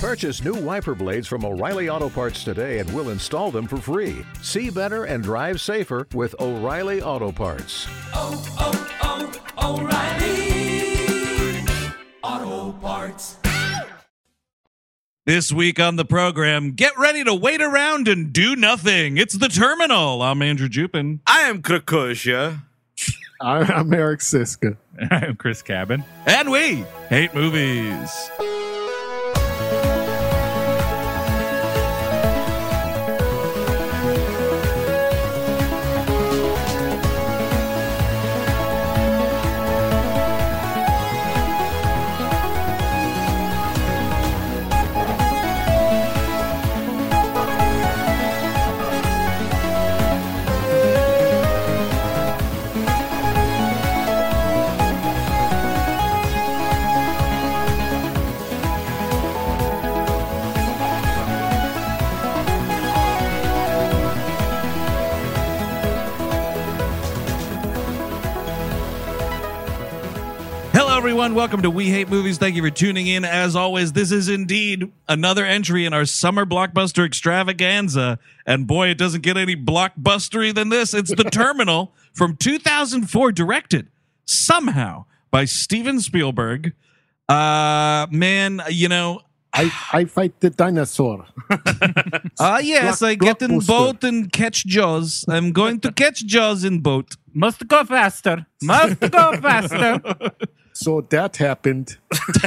Purchase new wiper blades from O'Reilly Auto Parts today and we'll install them for free. See better and drive safer with O'Reilly Auto Parts. oh, oh, oh, O'Reilly Auto Parts. This week on the program, get ready to wait around and do nothing. It's the terminal. I'm Andrew Jupin. I am Krakozhia. I- I'm Eric Szyszka. I'm Chris Cabin. And we hate movies. Everyone. Welcome to We Hate Movies. Thank you for tuning in. As always, this is indeed another entry in our summer blockbuster extravaganza. And boy, it doesn't get any blockbustery than this. It's The Terminal from 2004, directed somehow by Steven Spielberg. Uh, man, you know, I, I fight the dinosaur. uh, yes, Block- I get in blockbuster. boat and catch Jaws. I'm going to catch Jaws in boat. Must go faster. Must go faster. So that happened.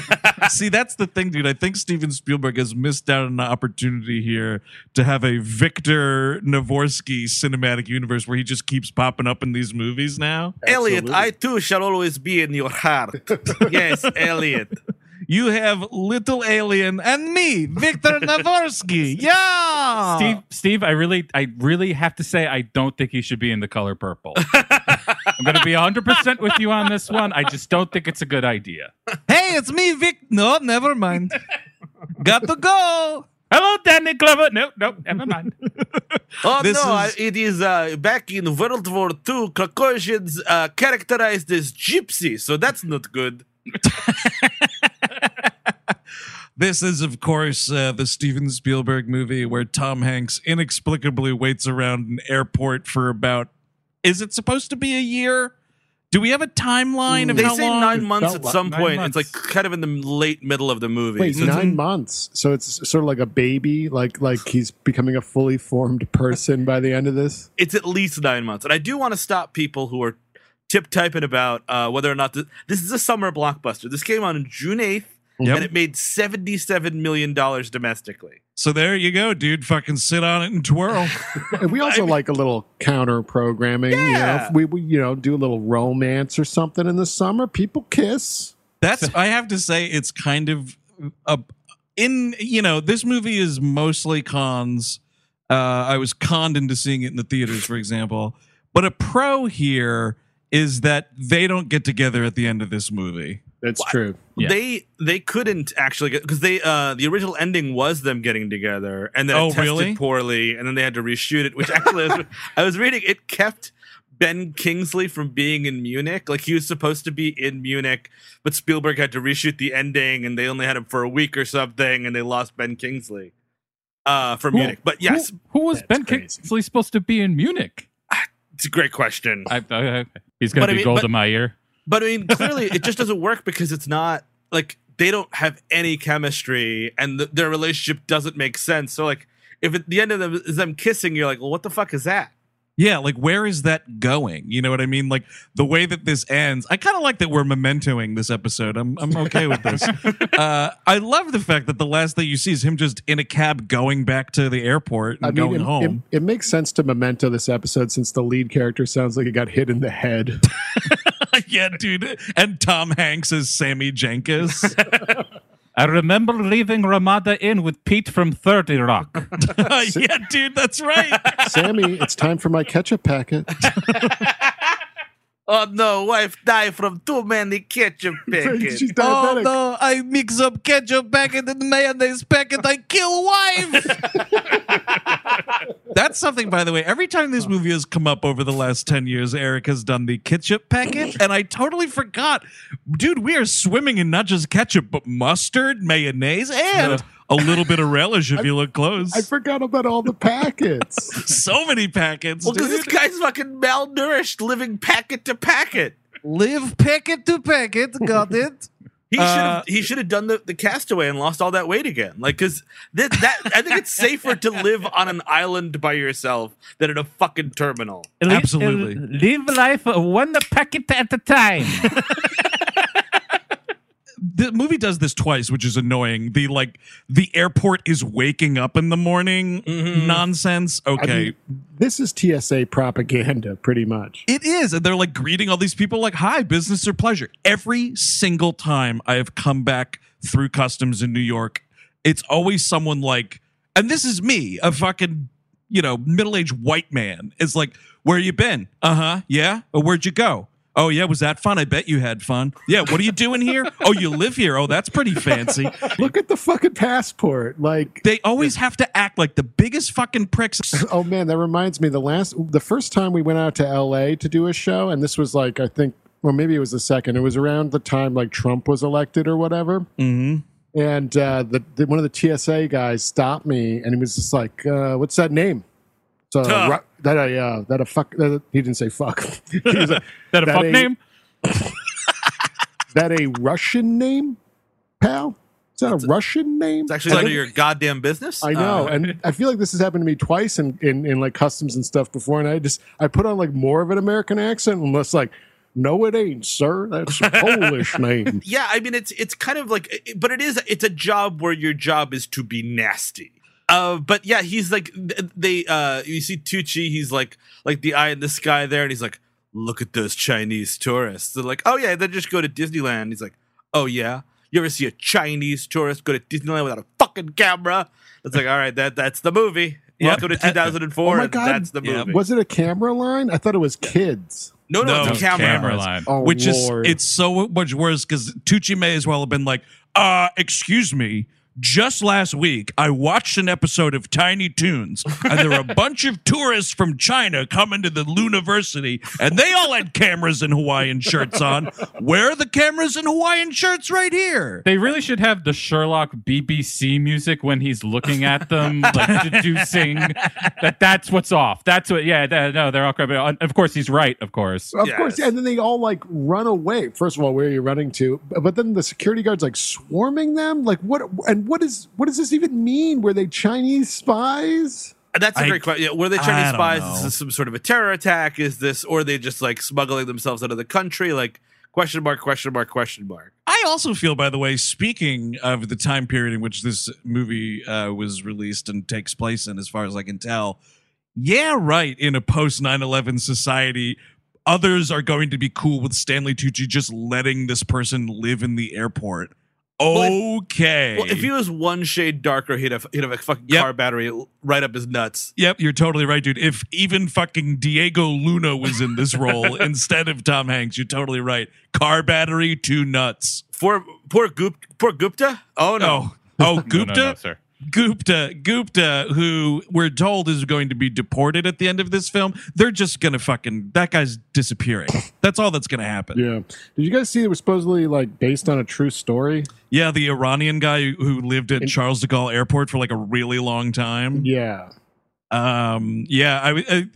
See, that's the thing, dude. I think Steven Spielberg has missed out on an opportunity here to have a Viktor Navorski cinematic universe where he just keeps popping up in these movies now. Elliot, I too shall always be in your heart. yes, Elliot. You have Little Alien and me, Viktor Navorski. Yeah. Steve, Steve, I really, I really have to say, I don't think he should be in the color purple. I'm going to be 100% with you on this one. I just don't think it's a good idea. Hey, it's me, Vic. No, never mind. Got to go. Hello, Danny Glover. No, no, never mind. Oh This no, is- it is uh, back in World War II. Krakozhians uh, characterized as gypsy, so that's not good. This is, of course, uh, the Steven Spielberg movie where Tom Hanks inexplicably waits around an airport for about. Is it supposed to be a year? Do we have a timeline of They how say long? nine months at some nine point. months. It's like kind of in the late middle of the movie. Wait, So it's- nine months. So it's sort of like a baby, like like he's becoming a fully formed person by the end of this. it's at least nine months. And I do want to stop people who are tip typing about uh, whether or not th- this is a summer blockbuster. This came out on June 8th, Yep. and it made $77 million domestically. So there you go, dude. Fucking sit on it and twirl. And we also like a little counter programming. You know, Yeah. if we, we you know do a little romance or something in the summer. People kiss. That's I have to say it's kind of a in you know this movie is mostly cons. Uh, I was conned into seeing it in the theaters, for example. But a pro here is that they don't get together at the end of this movie. That's true. Yeah. They they couldn't actually get because they uh the original ending was them getting together and then Oh, it tested really? poorly and then they had to reshoot it. Which actually I was, I was reading it kept Ben Kingsley from being in Munich. Like he was supposed to be in Munich, but Spielberg had to reshoot the ending and they only had him for a week or something and they lost Ben Kingsley uh for Munich. But yes, Who, who was Ben crazy. Kingsley supposed to be in Munich? it's a great question. I, I, he's going But to I be mean, gold but- in my ear. But I mean, clearly, it just doesn't work because it's not like they don't have any chemistry, and th- their relationship doesn't make sense. So, like, if at the end of them is them kissing, you're like, well, what the fuck is that? Yeah, like where is that going? You know what I mean? Like the way that this ends. I kind of like that we're mementoing this episode. I'm I'm okay with this. uh, I love the fact that the last thing you see is him just in a cab going back to the airport and I mean, going it, home. It, it makes sense to memento this episode since the lead character sounds like he got hit in the head. yeah, dude. And Tom Hanks is Sammy Jenkins. I remember leaving Ramada Inn with Pete from 30 Rock. yeah, dude, that's right. Sammy, it's time for my ketchup packet. Oh no, wife died from too many ketchup packets. She's Oh no, I mix up ketchup packet and mayonnaise packet. I kill wife. That's something, by the way. Every time this movie has come up over the last 10 years, Eric has done the ketchup packet. And I totally forgot. Dude, we are swimming in not just ketchup, but mustard, mayonnaise, and a little bit of relish if you look close. I forgot about all the packets. so many packets. Well, because this guy's fucking malnourished, living packet to packet. Live packet to packet. Got it. He should Uh, have he should have done the, the castaway and lost all that weight again. Like, cause that, that I think it's safer to live on an island by yourself than in a fucking terminal. Absolutely. Live life one packet at a time. the movie does this twice, which is annoying. The like the airport is waking up in the morning nonsense. I Okay. mean, this is TSA propaganda, pretty much. It is. And they're like greeting all these people like, hi, business or pleasure. Every single time I have come back through customs in New York, it's always someone like, and this is me, a fucking, you know, middle aged white man. It's like, where you been? Uh huh. Yeah. Or where'd you go? Oh, yeah. Was that fun? I bet you had fun. Yeah. What are you doing here? Oh, you live here. Oh, that's pretty fancy. Look at the fucking passport. Like, They always have to act like the biggest fucking pricks. oh man, that reminds me. The last, the first time we went out to LA to do a show, and this was like, I think, well, maybe it was the second. It was around the time like Trump was elected or whatever. hmm And uh, the, the one of the TSA guys stopped me, and he was just like, uh, "What's that name?" So Huh. Ru- that a uh, that a fuck. That a, he didn't say fuck. he was like, that a That fuck ain't- name? that a Russian name, pal? Is that a Russian name? It's actually And none of your goddamn business. I know, Uh, and I feel like this has happened to me twice in, in in like customs and stuff before, and I just I put on like more of an American accent, and less like, no, it ain't, sir. That's a Polish name. yeah, I mean it's it's kind of like, but it is it's a job where your job is to be nasty. Uh, but yeah, he's like they. Uh, you see Tucci, he's like like the eye in the sky there, and he's like, look at those Chinese tourists. They're like, oh yeah, they just go to Disneyland. He's like, oh yeah, you ever see a Chinese tourist go to Disneyland without a fucking camera? It's like, all right, that that's the movie. Yep. Welcome to 2004. Oh my and God. That's the Yep. movie. Was it a camera line? I thought it was kids. no, no, No, it's a camera. Camera line. Oh, which Lord. is it's so much worse because Tucci may as well have been like, uh, excuse me. Just last week, I watched an episode of Tiny Toons, and there were a bunch of tourists from China coming to the University, and they all had cameras and Hawaiian shirts on. Where are the cameras and Hawaiian shirts right here? They really should have the Sherlock BBC music when he's looking at them, like deducing that that's what's off. That's what. Yeah, that, no, they're all correct. Uh, Of course, he's right. Of course. Of Yes. course, and then they all like run away. First of all, where are you running to? But then the security guards like swarming them. Like what? And what is what does this even mean? Were they Chinese spies? That's a I- great question. Yeah, were they Chinese spies? know. Is this some sort of a terror attack? Is this, or are they just like smuggling themselves out of the country? Like question mark, question mark, question mark. I also feel, by the way, speaking of the time period in which this movie uh, was released and takes place in, as far as I can tell, yeah, right, in a post 9 11 society, others are going to be cool with Stanley Tucci just letting this person live in the airport. Well, Okay. Well, if he was one shade darker, he'd have he'd have a fucking Yep. car battery right up his nuts. Yep, you're totally right, dude. If even fucking Diego Luna was in this role instead of Tom Hanks, you're totally right. Car battery, two nuts. For poor Gup, poor Gupta. Oh no. Oh, oh, No, Gupta. no, no, sir. Gupta, Gupta, who we're told is going to be deported at the end of this film, they're just gonna fucking that guy's disappearing. That's all that's gonna happen. Yeah, Yeah. Did you guys see it was supposedly like based on a true story? Yeah, the Iranian guy who lived at Charles de Gaulle Airport for like a really long time. Yeah. Um, yeah, I, I,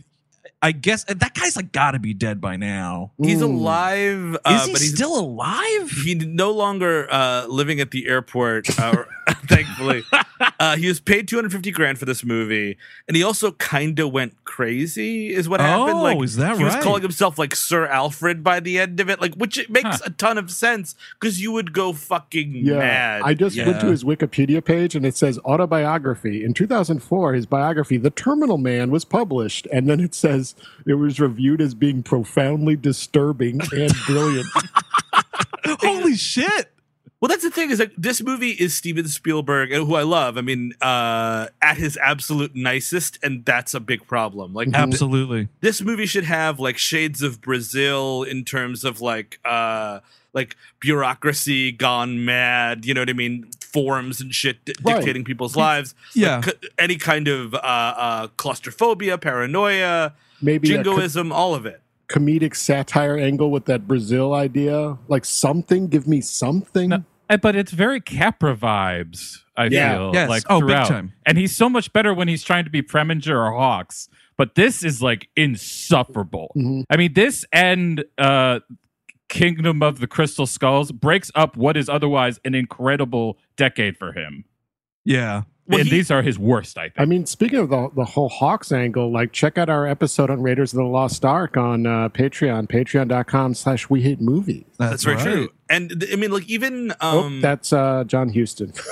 I guess that guy's like got to be dead by now. He's alive, uh, is he but he's still alive? he no longer uh, living at the airport. Uh, thankfully, uh, he was paid two hundred fifty grand for this movie, and he also kind of went crazy. Is what happened? Oh, Like, is that he was calling himself like Sir Alfred by the end of it, like which it makes Huh. a ton of sense because you would go fucking Yeah. mad. I just went to his Wikipedia page and it says autobiography. In 2004, his biography, The Terminal Man, was published. And then it says it was reviewed as being profoundly disturbing and brilliant. Holy shit! Well, that's the thing is like this movie is Steven Spielberg, uh, who I love. I mean, uh, at his absolute nicest, and that's a big problem. Like Absolutely. this movie should have like shades of Brazil in terms of like uh like bureaucracy gone mad. You know what I mean? Forms and shit di- Right. dictating people's lives. Yeah. Like, c- any kind of uh, uh, claustrophobia, paranoia, Maybe a co- jingoism, all of it. Comedic satire angle with that Brazil idea. Like something, give me something. No. But it's very Capra vibes. I Yeah. feel Yes. like Oh, big throughout. time. And he's so much better when he's trying to be Preminger or Hawks. But this is like insufferable. Mhm. I mean, this and uh, Kingdom of the Crystal Skulls breaks up what is otherwise an incredible decade for him. Yeah. Well, and he- these are his worst, I think. I mean, speaking of the the whole Hawks angle, like check out our episode on Raiders of the Lost Ark on uh, Patreon, patreon.com slash we hate movies. That's, very true. And th- I mean, like even oh, um, that's uh, John Huston.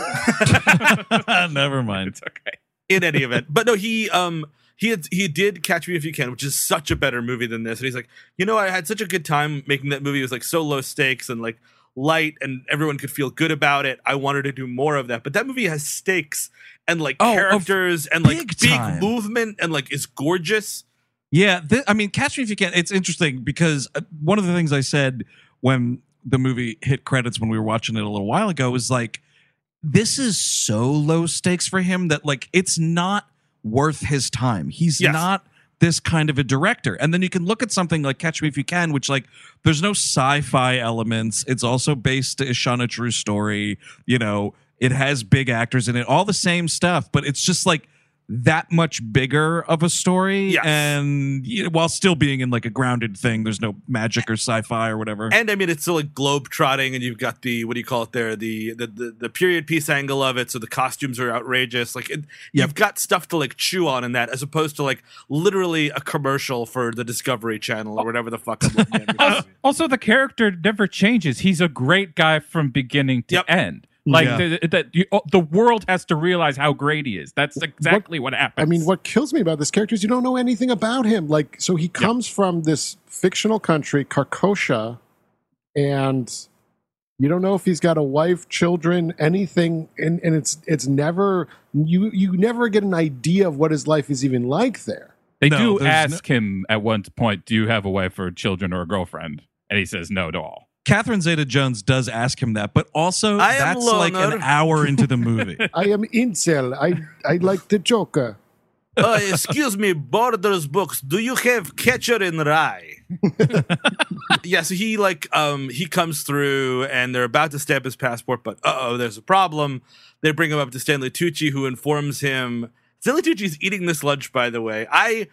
Never mind. it's okay. in any event. But no, he um he had, he did Catch Me If You Can, which is such a better movie than this. And he's like, you know, I had such a good time making that movie. It was like so low stakes and like light, and everyone could feel good about it. I wanted to do more of that. But that movie has stakes and like Oh, characters and like big big movement and like is gorgeous. Yeah, th- I mean, Catch Me If You Can. It's interesting because uh, one of the things I said when the movie hit credits when we were watching it a little while ago was like, this is so low stakes for him that like it's not worth his time. He's Yes. not this kind of a director. And then you can look at something like Catch Me If You Can, which like there's no sci-fi elements. It's also based on a true story. You know, it has big actors in it, all the same stuff, but it's just like that much bigger of a story Yes. and you know, while still being in like a grounded thing there's no magic or sci-fi or whatever And I mean, it's still like globe trotting, and you've got the what do you call it there? The the the, the period piece angle of it. So the costumes are outrageous. Like it, you've got stuff to like chew on in that, as opposed to like literally a commercial for the Discovery Channel or whatever the fuck I'm looking at. also, also, the character never changes. He's a great guy from beginning to Yep. end. Like Yeah. the, the, oh, the world has to realize how great he is. That's exactly what, happens. I mean, what kills me about this character is you don't know anything about him. Like, so he comes from this fictional country, Krakozhia, and you don't know if he's got a wife, children, anything, and, and it's it's never you you never get an idea of what his life is even like there. They No, do there's ask him at one point, "Do you have a wife or children or a girlfriend?" And he says no to all. Catherine zeta-jones does ask him that but also I that's like an hour into the movie I am incel. I I like the Joker. uh, excuse me, Borders Books. Do you have Catcher in Rye? yeah, so he like um he comes through and they're about to stamp his passport, but uh oh, there's a problem. They bring him up to Stanley Tucci, who informs him. Stanley Tucci's eating this lunch, by the way. I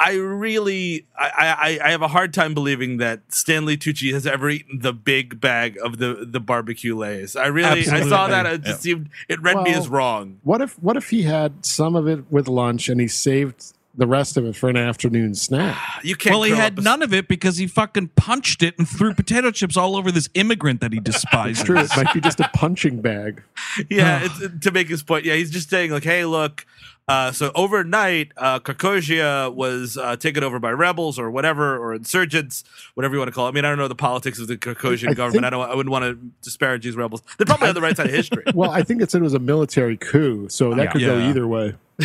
I really I, I I have a hard time believing that Stanley Tucci has ever eaten the big bag of the the barbecue lays. I really I saw that it just seemed it read me as wrong. What if what if he had some of it with lunch and he saved the rest of it for an afternoon snack? You can't. well he had a- none of it because he fucking punched it and threw potato chips all over this immigrant that he despises It's true. It might be just a punching bag. yeah, it's, to make his point. Yeah, he's just saying like, hey, look. Uh, so overnight, uh, Krakozhia was uh, taken over by rebels or whatever, or insurgents, whatever you want to call it. I mean, I don't know the politics of the Krakozhian I government. think- I don't. I wouldn't want to disparage these rebels. They're probably on the right side of history. Well, I think it said it was a military coup, so that Yeah. could go either way.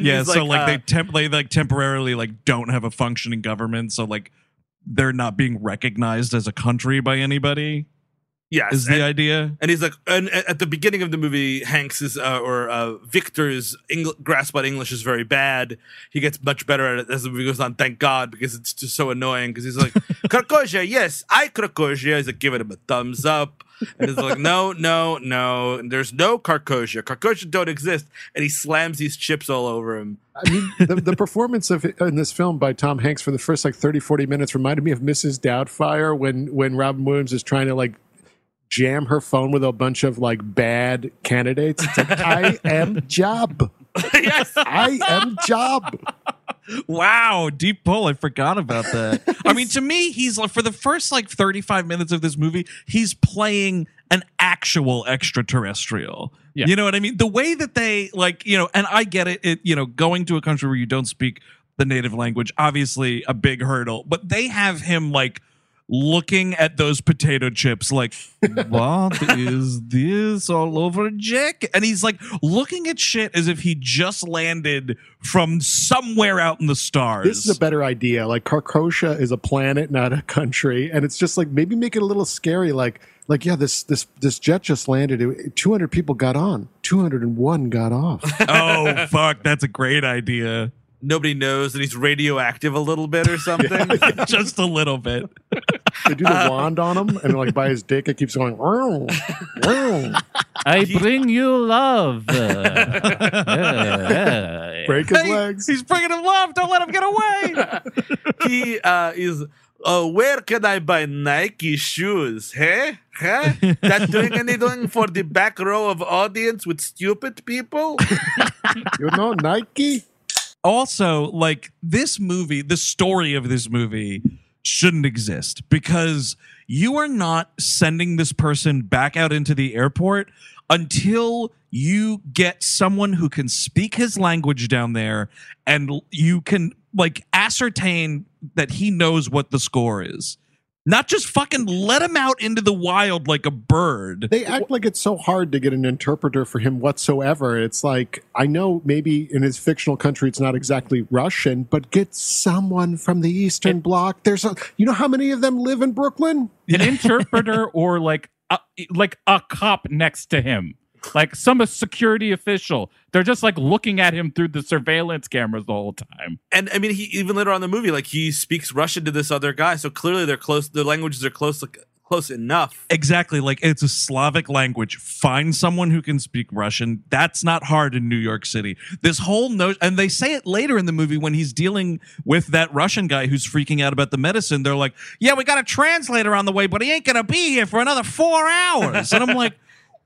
Yeah he's so like uh, they temp they like temporarily like don't have a functioning government so like they're not being recognized as a country by anybody yes, is the and, idea and he's like, and at the beginning of the movie, Hanks is uh, or uh, Viktor's Engl- grasp on English is very bad. He gets much better at it as the movie goes on. Thank God, because it's just so annoying. Because he's like, Krakozhia, yes, I Krakozhia. He's like giving him a thumbs up, and he's like, no, no, no. And there's no Krakozhia. Krakozhia don't exist. And he slams these chips all over him. I mean, the, the performance of in this film by Tom Hanks for the first like 30, 40 minutes reminded me of Mrs. Doubtfire when when Robin Williams is trying to like jam her phone with a bunch of like bad candidates. It's like I am job. yes. I am job. Wow, deep pull. I forgot about that. I mean, to me, he's like for the first like 35 minutes of this movie, he's playing an actual extraterrestrial. Yeah. You know what I mean? The way that they like, you know, and I get it, it, you know, going to a country where you don't speak the native language, obviously a big hurdle, but they have him like looking at those potato chips like what is this all over jack and he's like looking at shit as if he just landed from somewhere out in the stars This is a better idea. Like Krakozhia is a planet, not a country, and it's just like maybe make it a little scary. Like, like yeah, this this this jet just landed. Two hundred people got on. Two hundred and one got off. oh fuck that's a great idea Nobody knows that he's radioactive a little bit or something. just a little bit They do the wand on him, and like by his dick, it keeps going. "Wow, wow." I bring you love. Uh, Break his Hey, legs. He's bringing him love. Don't let him get away. he uh, is. Uh, where can I buy Nike shoes? Hey, huh? That doing anything for the back row of audience with stupid people? You know Nike. Also like this movie the story of this movie shouldn't exist because you are not sending this person back out into the airport until you get someone who can speak his language down there and you can like ascertain that he knows what the score is not just fucking let him out into the wild like a bird They act like it's so hard to get an interpreter for him whatsoever. It's like I know maybe in his fictional country it's not exactly Russian, but get someone from the Eastern Bloc. There's a, you know how many of them live in Brooklyn? an interpreter or like a, like a cop next to him like some security official they're just like looking at him through the surveillance cameras the whole time And I mean, he even later on in the movie, like he speaks Russian to this other guy, so clearly they're close. Their languages are close, like, close enough. Exactly. Like it's a Slavic language. Find someone who can speak Russian. That's not hard in New York City. This whole note, and they say it later in the movie when he's dealing with that Russian guy who's freaking out about the medicine. They're like, yeah, we got a translator on the way, but he ain't going to be here for another four hours. And I'm like,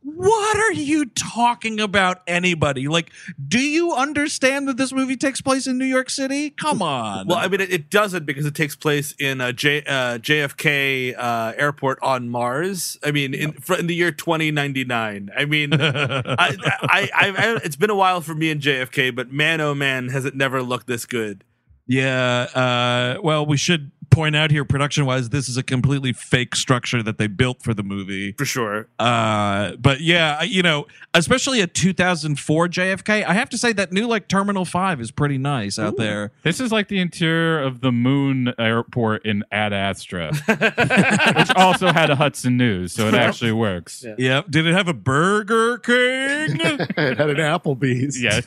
what are you talking about, anybody? Like, do you understand that this movie takes place in New York City? Come on. Well, I mean, it, it doesn't because it takes place in a J, uh, JFK uh, airport on Mars. I mean, in, in the year 2099. I mean, I, I, I, I, it's been a while for me and JFK, but man, oh man, has it never looked this good. Yeah. Uh, well, we should point out here, production wise, this is a completely fake structure that they built for the movie. For sure. Uh, but yeah, you know, especially a 2004 JFK, I have to say that new like Terminal Five is pretty nice out there. this is like the interior of the moon airport in ad astra which also had a hudson news so it actually works Yeah. Yep. Did it have a Burger King? it had an Applebee's. yeah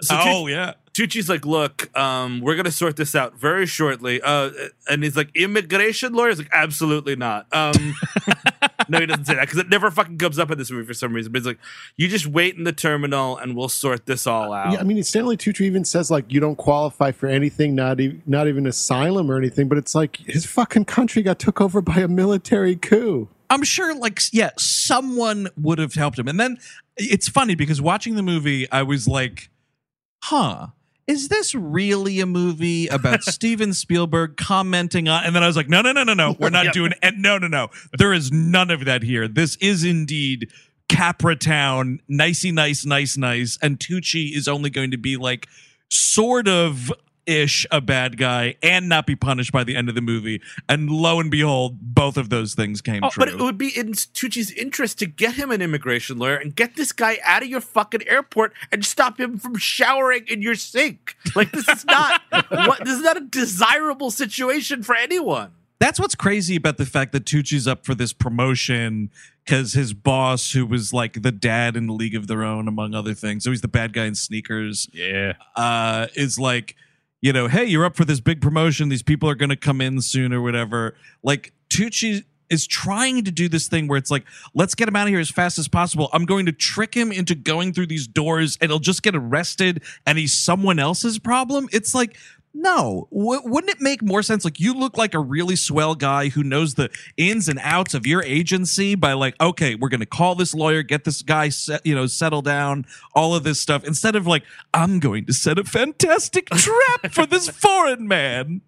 So oh yeah. Tucci's like, look, um, we're gonna sort this out very shortly. Uh, and he's like, immigration lawyers, like, absolutely not. Um, no, he doesn't say that because it never fucking comes up in this movie for some reason. But he's like, you just wait in the terminal and we'll sort this all out. Yeah, I mean, Stanley Tucci even says like you don't qualify for anything, not even not even asylum or anything. But it's like his fucking country got took over by a military coup. I'm sure, like, yeah, someone would have helped him. And then it's funny because watching the movie, I was like, huh, is this really a movie about Steven Spielberg commenting on? And then I was like, no, no, no, no, no, we're not Yep. doing it. No, no, no. There is none of that here. This is indeed Capra Town, nicey, nice, nice, nice. And Tucci is only going to be like sort of ish a bad guy and not be punished by the end of the movie. And lo and behold, both of those things came Oh, true. but it would be in Tucci's interest to get him an immigration lawyer and get this guy out of your fucking airport and stop him from showering in your sink. Like this is not what this is not a desirable situation for anyone. That's what's crazy about the fact that Tucci's up for this promotion because his boss, who was like the dad in the League of Their Own, among other things, so he's the bad guy in Sneakers, yeah uh, is like, you know, hey, you're up for this big promotion. These people are going to come in soon or whatever. Like Tucci is trying to do this thing where it's like, let's get him out of here as fast as possible. I'm going to trick him into going through these doors and he'll just get arrested and he's someone else's problem. It's like, no, w- wouldn't it make more sense? Like, you look like a really swell guy who knows the ins and outs of your agency by, like, okay, we're going to call this lawyer, get this guy, set, you know, settle down, all of this stuff, instead of like, I'm going to set a fantastic trap for this foreign man.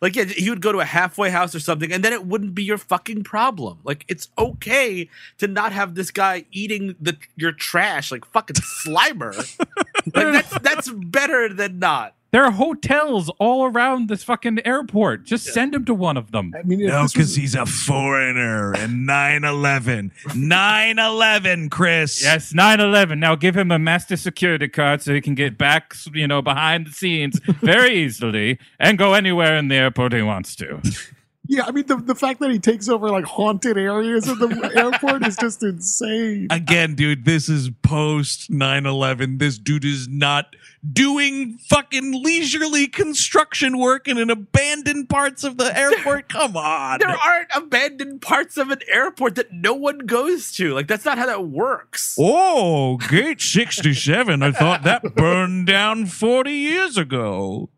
Like, yeah, he would go to a halfway house or something, and then it wouldn't be your fucking problem. Like, it's okay to not have this guy eating the your trash like fucking Slimer. like, that's that's better than not. There are hotels all around this fucking airport just send him to one of them I mean, No, because was- he's a foreigner and 9 11. 9 11, Chris. Yes, 9-11. Now give him a master security card so he can get back, you know, behind the scenes very easily and go anywhere in the airport he wants to. Yeah, I mean the the fact that he takes over like haunted areas of the airport is just insane. Again, dude, this is post 9 11. This dude is not doing fucking leisurely construction work in an abandoned parts of the airport. Come on. There aren't abandoned parts of an airport that no one goes to. Like that's not how that works. Oh, gate 67. I thought that burned down 40 years ago.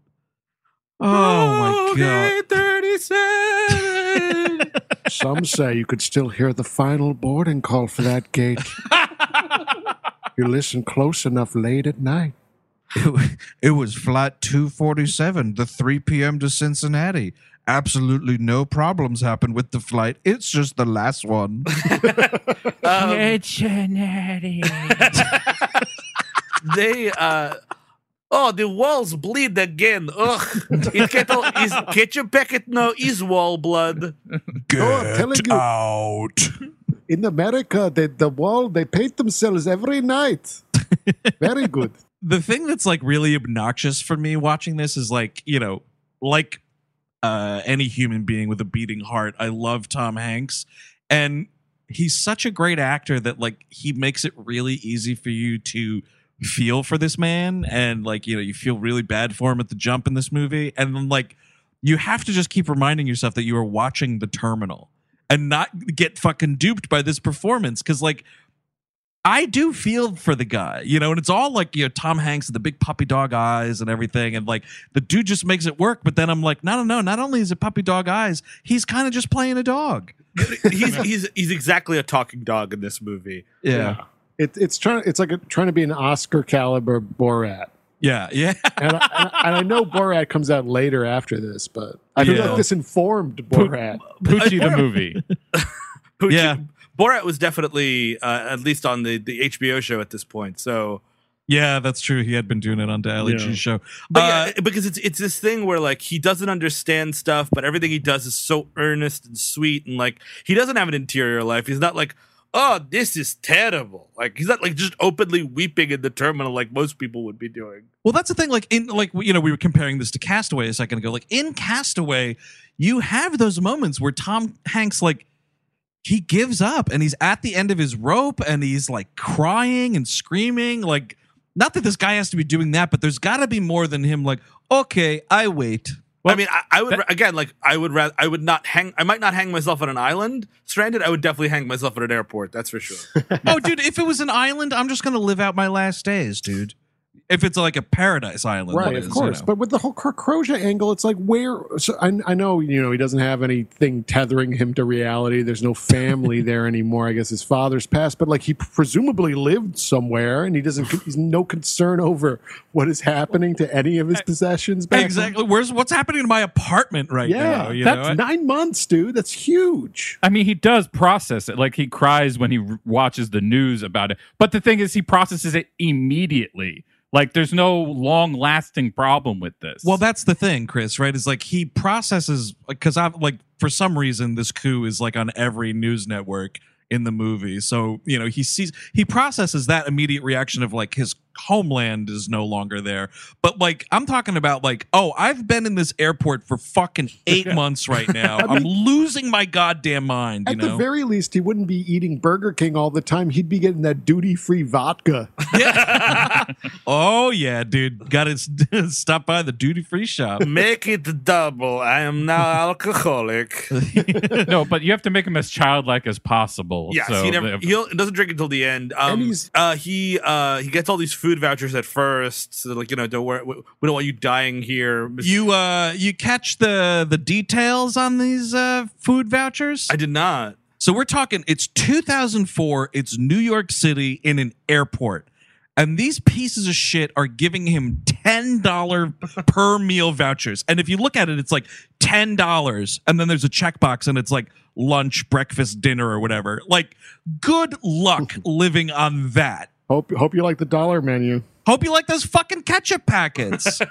Oh my god. thirty-seven. Some say you could still hear the final boarding call for that gate. you listen close enough late at night. It, it was flight 247, the 3 p.m. to Cincinnati. Absolutely no problems happened with the flight. It's just the last one. Um, they uh oh the walls bleed again ugh it get all is get your packet no is wall blood Get I'm telling you. out. In America, they, the wall they paint themselves every night. Very good. the thing that's like really obnoxious for me watching this is like you know like uh any human being with a beating heart i love tom hanks and he's such a great actor that like he makes it really easy for you to feel for this man and like you know you feel really bad for him at the jump in this movie and then like you have to just keep reminding yourself that you are watching the terminal and not get fucking duped by this performance because like I do feel for the guy, you know, and it's all like, you know, Tom Hanks and the big puppy dog eyes and everything. And like the dude just makes it work. But then I'm like, no, no, no. Not only is it puppy dog eyes, he's kind of just playing a dog. he's he's he's exactly a talking dog in this movie Yeah. It, it's trying. It's like a, trying to be an Oscar caliber Borat. Yeah. Yeah. And I, and I- know Borat comes out later after this, but I feel Yeah. like this informed Borat. Poochie the movie. Poochie- Yeah. borat was definitely uh, at least on the the hbo show at this point so yeah. That's true. He had been doing it on Daly Yeah. G's show. but Uh, yeah, because it's it's this thing where like he doesn't understand stuff, but everything he does is so earnest and sweet, and like he doesn't have an interior life. He's not like, oh, this is terrible. Like he's not like just openly weeping in the terminal like most people would be doing. Well, that's the thing. Like in like you know we were comparing this to Castaway a second ago. Like in Castaway, you have those moments where Tom Hanks like he gives up and he's at the end of his rope and he's like crying and screaming. Like not that this guy has to be doing that, but there's got to be more than him. Like okay, I wait. I mean, I, I would again like I would rather I would not hang. I might not hang myself on an island stranded. I would definitely hang myself at an airport. That's for sure. oh, dude, if it was an island, I'm just gonna live out my last days, dude. If it's like a paradise island, Right, of is, course. you know. But with the whole Croatia angle, it's like where? So I, I know you know he doesn't have anything tethering him to reality. There's no family there anymore. I guess his father's passed, but like he presumably lived somewhere, and he doesn't. He's no concern over what is happening to any of his eh, possessions. Back home. exactly. Where's what's happening to my apartment right Yeah, now? You that's know? nine months, dude. That's huge. I mean, he does process it. Like he cries when he r- watches the news about it. But the thing is, he processes it immediately. Like there's no long lasting problem with this. Well, that's the thing, Chris. Right? Is like he processes because I like for some reason this coup is like on every news network in the movie. So you know he sees he processes that immediate reaction of like his homeland is no longer there. But like I'm talking about like oh I've been in this airport for fucking eight months right now. I'm losing my goddamn mind. You At know. the very least, he wouldn't be eating Burger King all the time. He'd be getting that duty free vodka. Yeah. oh yeah, dude. Got to stop by the duty free shop. Make it double. I am now alcoholic. no, but you have to make him as childlike as possible. Yes, so he never the- he doesn't drink until the end. Um, And he's- uh, he uh, he gets all these food vouchers at first, so like you know, don't worry, we don't want you dying here. You uh you catch the the details on these uh food vouchers? I did not. So we're talking it's 2004, it's New York City in an airport. And these pieces of shit are giving him $10 per meal vouchers. And if you look at it, it's like $10. And then there's a checkbox and it's like lunch, breakfast, dinner, or whatever. Like, good luck living on that. Hope hope you like the dollar menu. Hope you like those fucking ketchup packets.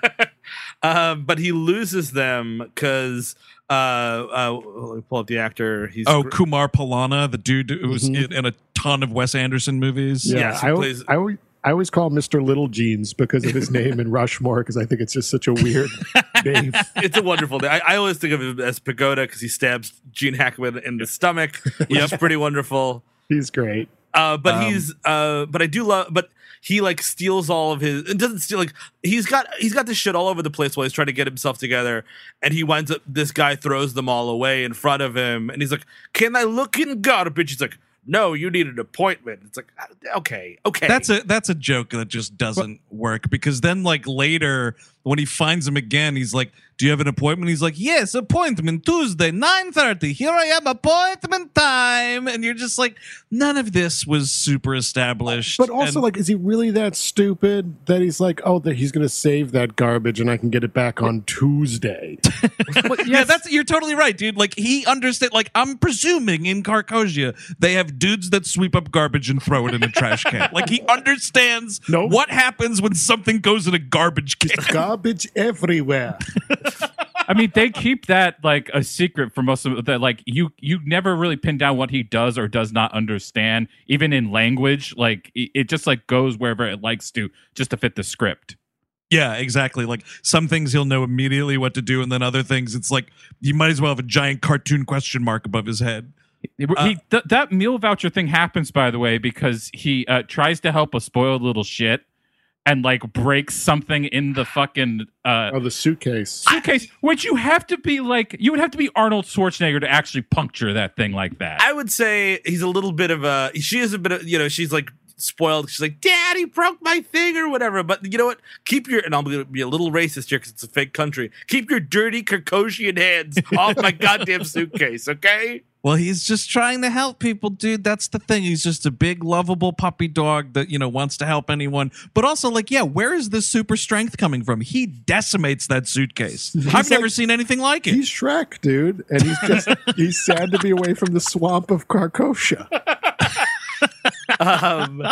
Um, but he loses them because uh, uh, let me pull up the actor. He's oh, gr- Kumar Pallana, the dude who was in, in a ton of Wes Anderson movies. Yeah, Yes, he I, plays- I, always, I always call him Mr. Littlejeans because of his name in Rushmore because I think it's just such a weird name. it's a wonderful name. I, I always think of him as Pagoda because he stabs Gene Hackman in the stomach, which is pretty wonderful. He's great. Uh, but Um, he's uh, but I do love but he like steals all of his it doesn't steal like he's got he's got this shit all over the place while he's trying to get himself together and he winds up this guy throws them all away in front of him and he's like can I look in garbage? He's like no you need an appointment. It's like "Ah, okay okay. That's a that's a joke that just doesn't work because then like later when he finds him again, he's like, "Do you have an appointment?" He's like, "Yes, appointment Tuesday, nine thirty. Here I am, appointment time." And you're just like, none of this was super established. But also, And- like, is he really that stupid that he's like, oh, that he's going to save that garbage and I can get it back on Tuesday? yeah, that's you're totally right, dude. Like he understand. Like I'm presuming in Krakozhia they have dudes that sweep up garbage and throw it in a trash can. Like he understands Nope. what happens when something goes in a garbage can. Garbage everywhere. I mean, they keep that like a secret for most of that. Like you, you never really pin down what he does or does not understand, even in language. Like it, it just like goes wherever it likes to, just to fit the script. Yeah, exactly. Like some things he'll know immediately what to do, and then other things it's like you might as well have a giant cartoon question mark above his head. He, Uh, he- th- that meal voucher thing happens, by the way, because he uh, tries to help a spoiled little shit and like breaks something in the fucking uh, Oh, the suitcase. suitcase, which you have to be like, you would have to be Arnold Schwarzenegger to actually puncture that thing like that. I would say he's a little bit of a. She is a bit of you know. She's like spoiled. She's like, "Daddy broke my thing" or whatever. But you know what? Keep your and I'm gonna be a little racist here because it's a fake country. Keep your dirty Krakozhian hands off my goddamn suitcase, okay? Well, he's just trying to help people, dude. That's the thing. He's just a big, lovable puppy dog that, you know, wants to help anyone. But also, like, yeah, where is this super strength coming from? He decimates that suitcase. I've never seen anything like it. He's Shrek, dude, and he's just he's sad to be away from the swamp of Krakozhia. um,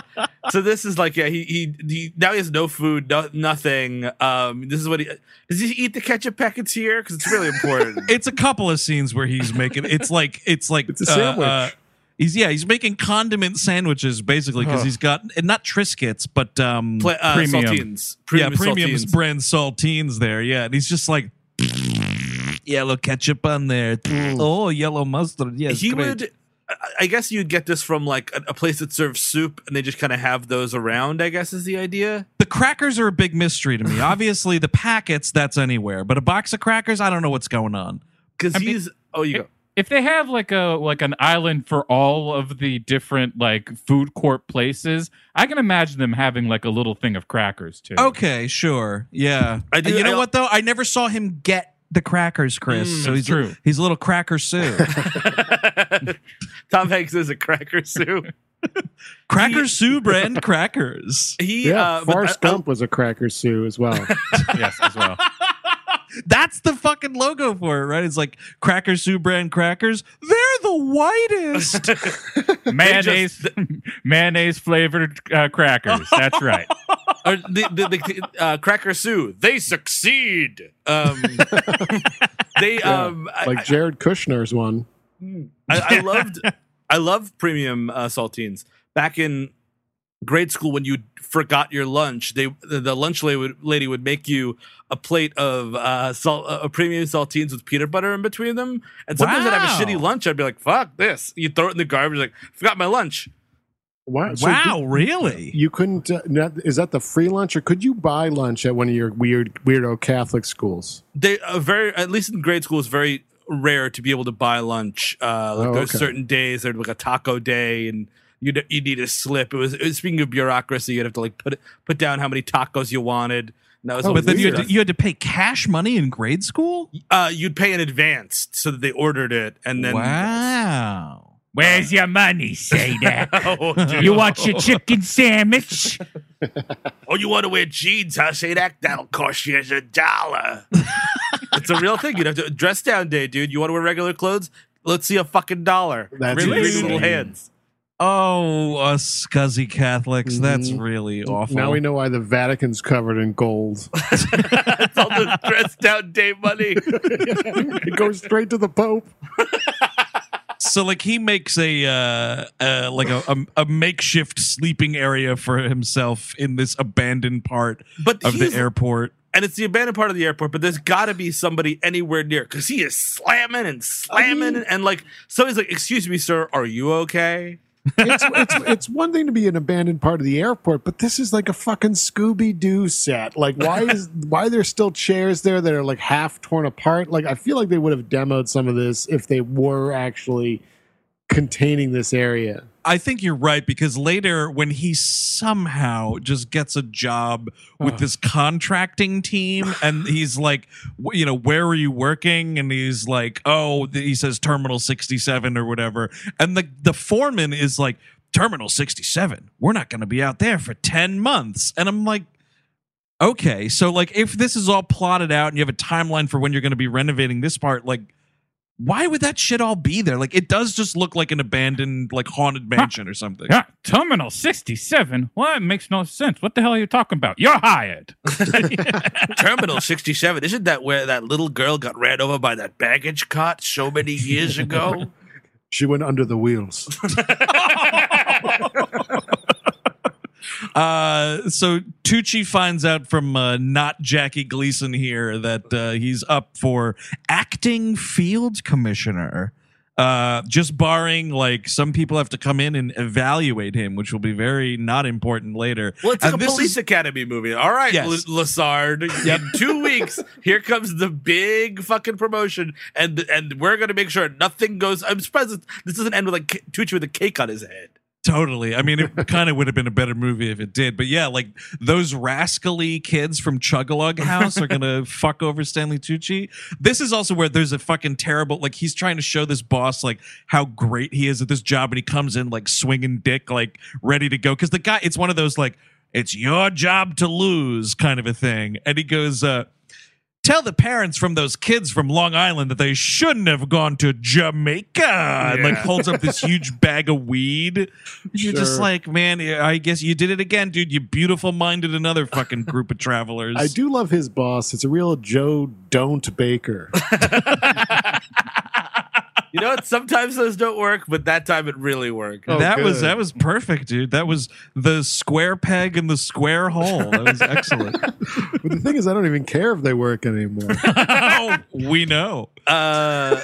so this is like, yeah, he, he he now he has no food, no, nothing. Um, this is what he does. He eat the ketchup packets here because it's really important. It's a couple of scenes where he's making it's like it's like It's a sandwich. he's yeah, he's making condiment sandwiches basically because Huh. he's got and not Triscuits, but um Pla- uh, Premium. saltines, yeah, premium saltines. brand saltines there. Yeah, and he's just like yellow ketchup on there. Oh, yellow mustard. Yes, he great. would I- I guess you'd get this from like a, a place that serves soup and they just kind of have those around, I guess is the idea. The crackers are a big mystery to me. Obviously, the packets that's anywhere, but a box of crackers, I don't know what's going on. Because I mean, he's oh you go. if they have like a like an island for all of the different like food court places, I can imagine them having like a little thing of crackers too. Okay, sure, yeah. I do- you know I- what though? I never saw him get the crackers, Chris. Mm, so he's true. he's a little cracker Sue. Tom Hanks is a cracker Sue. cracker Sue brand crackers. He Yeah, uh, Forrest I- I- Gump was a cracker Sue as well. yes, as well. That's the fucking logo for it, right? It's like Cracker Sue brand crackers. They're the whitest. mayonnaise, mayonnaise flavored uh, crackers. That's right. Or the, the, the uh, Cracker Sue, they succeed. Um, they Yeah, um, I- like Jared Kushner's one. I, I loved I loved premium uh, saltines back in grade school when you forgot your lunch. They the, the lunch lady would, lady would make you a plate of uh, salt, uh, premium saltines with peanut butter in between them. And sometimes I'd have a shitty lunch. I'd be like, "Fuck this!" You throw it in the garbage. Like, forgot my lunch. Wow, so wow, really? you couldn't. Uh, not, is that the free lunch, or could you buy lunch at one of your weird weirdo Catholic schools? They uh, very at least in grade school it's very rare to be able to buy lunch. Uh, like Oh, there's okay. certain days there's like a taco day and. You you need a slip. It was, it was speaking of bureaucracy. You'd have to like put it, put down how many tacos you wanted. No, Oh, But then you had, to, you had to pay cash money in grade school. uh, you'd pay in advance so that they ordered it, and then wow. Where's your money, say that? oh, dude. You want your chicken sandwich? oh, you want to wear jeans? Huh? Say that that'll cost you a dollar. it's a real thing. You'd have to dress down day, dude. You want to wear regular clothes? Let's see a fucking dollar. That's really insane. little hands. Oh, us scuzzy Catholics. That's Mhm. really awful. Now we know why the Vatican's covered in gold. it's all the dress down day money. it goes straight to the Pope. So like he makes a uh, uh like a, a a makeshift sleeping area for himself in this abandoned part But of the airport. and it's the abandoned part of the airport, but there's got to be somebody anywhere near because he is slamming and slamming, mean- and like somebody's like, "Excuse me, sir, are you okay?" It's, it's it's one thing to be an abandoned part of the airport, but this is like a fucking Scooby Doo set. Like, why is why are there still chairs there that are like half torn apart? Like, I feel like they would have demoed some of this if they were actually containing this area. I think you're right because later when he somehow just gets a job with this contracting team and he's like, you know, where are you working? And he's like, oh, he says Terminal 67 or whatever. And the the foreman is like, Terminal 67. We're not going to be out there for 10 months. And I'm like, okay, so like if this is all plotted out and you have a timeline for when you're going to be renovating this part, like why would that shit all be there? Like it does just look like an abandoned, like haunted mansion or something. Yeah, Terminal 67? Well, it makes no sense. What the hell are you talking about? You're hired. Terminal 67 isn't that where that little girl got ran over by that baggage cart so many years ago? She went under the wheels. Uh, so Tucci finds out from uh, not Jackie Gleason here that uh, he's up for acting field commissioner. Uh, just barring like some people have to come in and evaluate him, which will be very not important later. Well, it's like And a this police is- academy movie. All right, Yes. L- Lassard. In two weeks, here comes the big fucking promotion, and and we're gonna make sure nothing goes. I'm surprised this- this doesn't end with like Tucci with a cake on his head. Totally. I mean, it kind of would have been a better movie if it did. But yeah, like those rascally kids from Chugalug House are going to fuck over Stanley Tucci. This is also where there's a fucking terrible, like, he's trying to show this boss, like, how great he is at this job. And he comes in, like, swinging dick, like, ready to go. Cause the guy, it's one of those, like, it's your job to lose kind of a thing. And he goes, uh, Tell the parents from those kids from Long Island that they shouldn't have gone to Jamaica. And like holds up this huge bag of weed. You're just like, man, I guess you did it again, dude. You beautiful minded another fucking group of travelers. I do love his boss. It's a real Joe Don't Baker. You know, what? sometimes those don't work, but that time it really worked. Oh, that was that was perfect, dude. That was the square peg in the square hole. That was excellent. but the thing is, I don't even care if they work anymore. oh, we know. Uh,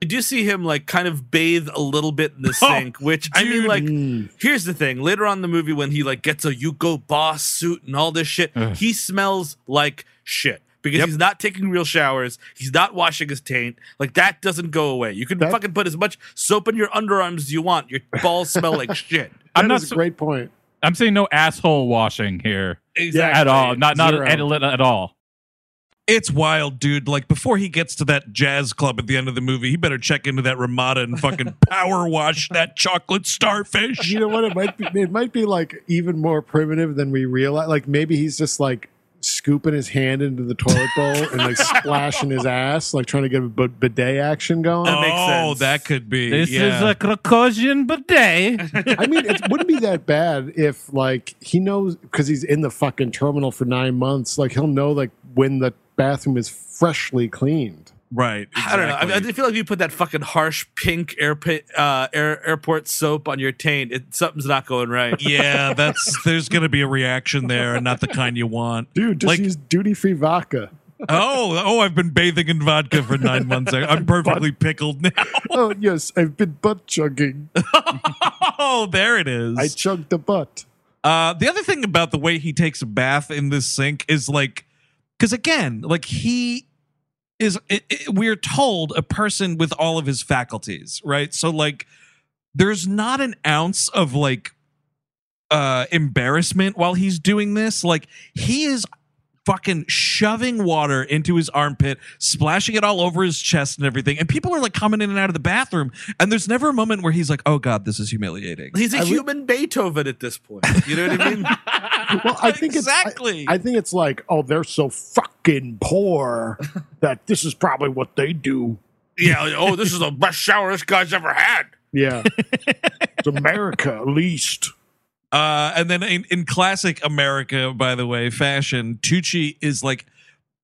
you do see him like kind of bathe a little bit in the Oh, sink, which I mean, like, Mm. here's the thing: later on in the movie, when he like gets a Hugo Boss suit and all this shit, Ugh. he smells like shit because Yep. he's not taking real showers. He's not washing his taint. Like that doesn't go away. You can That- fucking put as much soap in your underarms as you want. Your balls smell like shit. I'm That not. so- a great point. I'm saying no asshole washing here Exactly. at all. Not not at, at all. It's wild, dude. Like before he gets to that jazz club at the end of the movie, he better check into that Ramada and fucking power wash that chocolate starfish. You know what? It might be. It might be like even more primitive than we realize. Like maybe he's just like scooping his hand into the toilet bowl and like splashing his ass, like trying to get a b- bidet action going. That makes oh, sense. that could be. This yeah. is a Caucasian bidet. I mean, it wouldn't be that bad if like he knows because he's in the fucking terminal for nine months. Like he'll know like when the bathroom is freshly cleaned. Right. I don't know. I, exactly. I feel like if you put that fucking harsh pink airpa- uh, air, airport soap on your taint, it, something's not going right. yeah, that's there's gonna be a reaction there, and not the kind you want. Dude, just Like- use duty free vodka. Oh, oh, I've been bathing in vodka for nine months. I- I'm perfectly pickled now. Oh yes, I've been butt chugging. Oh, there it is. I chugged the butt. Uh, the other thing about the way he takes a bath in this sink is like, because again, like he is, it, it- we're told a person with all of his faculties, right? So like, there's not an ounce of like uh embarrassment while he's doing this. Like he is fucking shoving water into his armpit, splashing it all over his chest and everything. And people are like coming in and out of the bathroom, and there's never a moment where he's like, "Oh God, this is humiliating." He's a I would- human Beethoven at this point. You know what I mean? Well, I think exactly. it's I, I think it's like, oh, they're so fucking poor that this is probably what they do. yeah. Oh, this is the best shower this guy's ever had. Yeah, it's America at least. Uh, and then in, in classic America, by the way, fashion, Tucci is like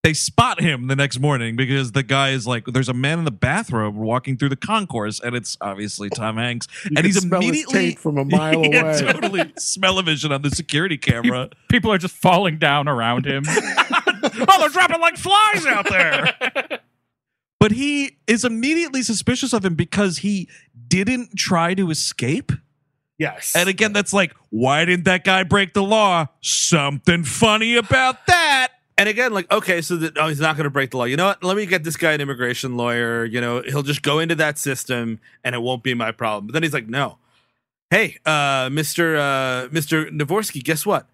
they spot him the next morning because the guy is like, there's a man in the bathrobe walking through the concourse, and it's obviously Tom Hanks, You and he's smell his immediately from a mile Yeah, away. totally smell vision on the security camera. People are just falling down around him. oh, they're dropping like flies out there. but he is immediately suspicious of him because he didn't try to escape. Yes. And again, that's like, why didn't that guy break the law? Something funny about that. And again, like, okay, so that oh, he's not going to break the law. You know what? Let me get this guy an immigration lawyer. You know, he'll just go into that system, and it won't be my problem. But then he's like, no, hey, uh, Mister uh, Mister Navorski, guess what?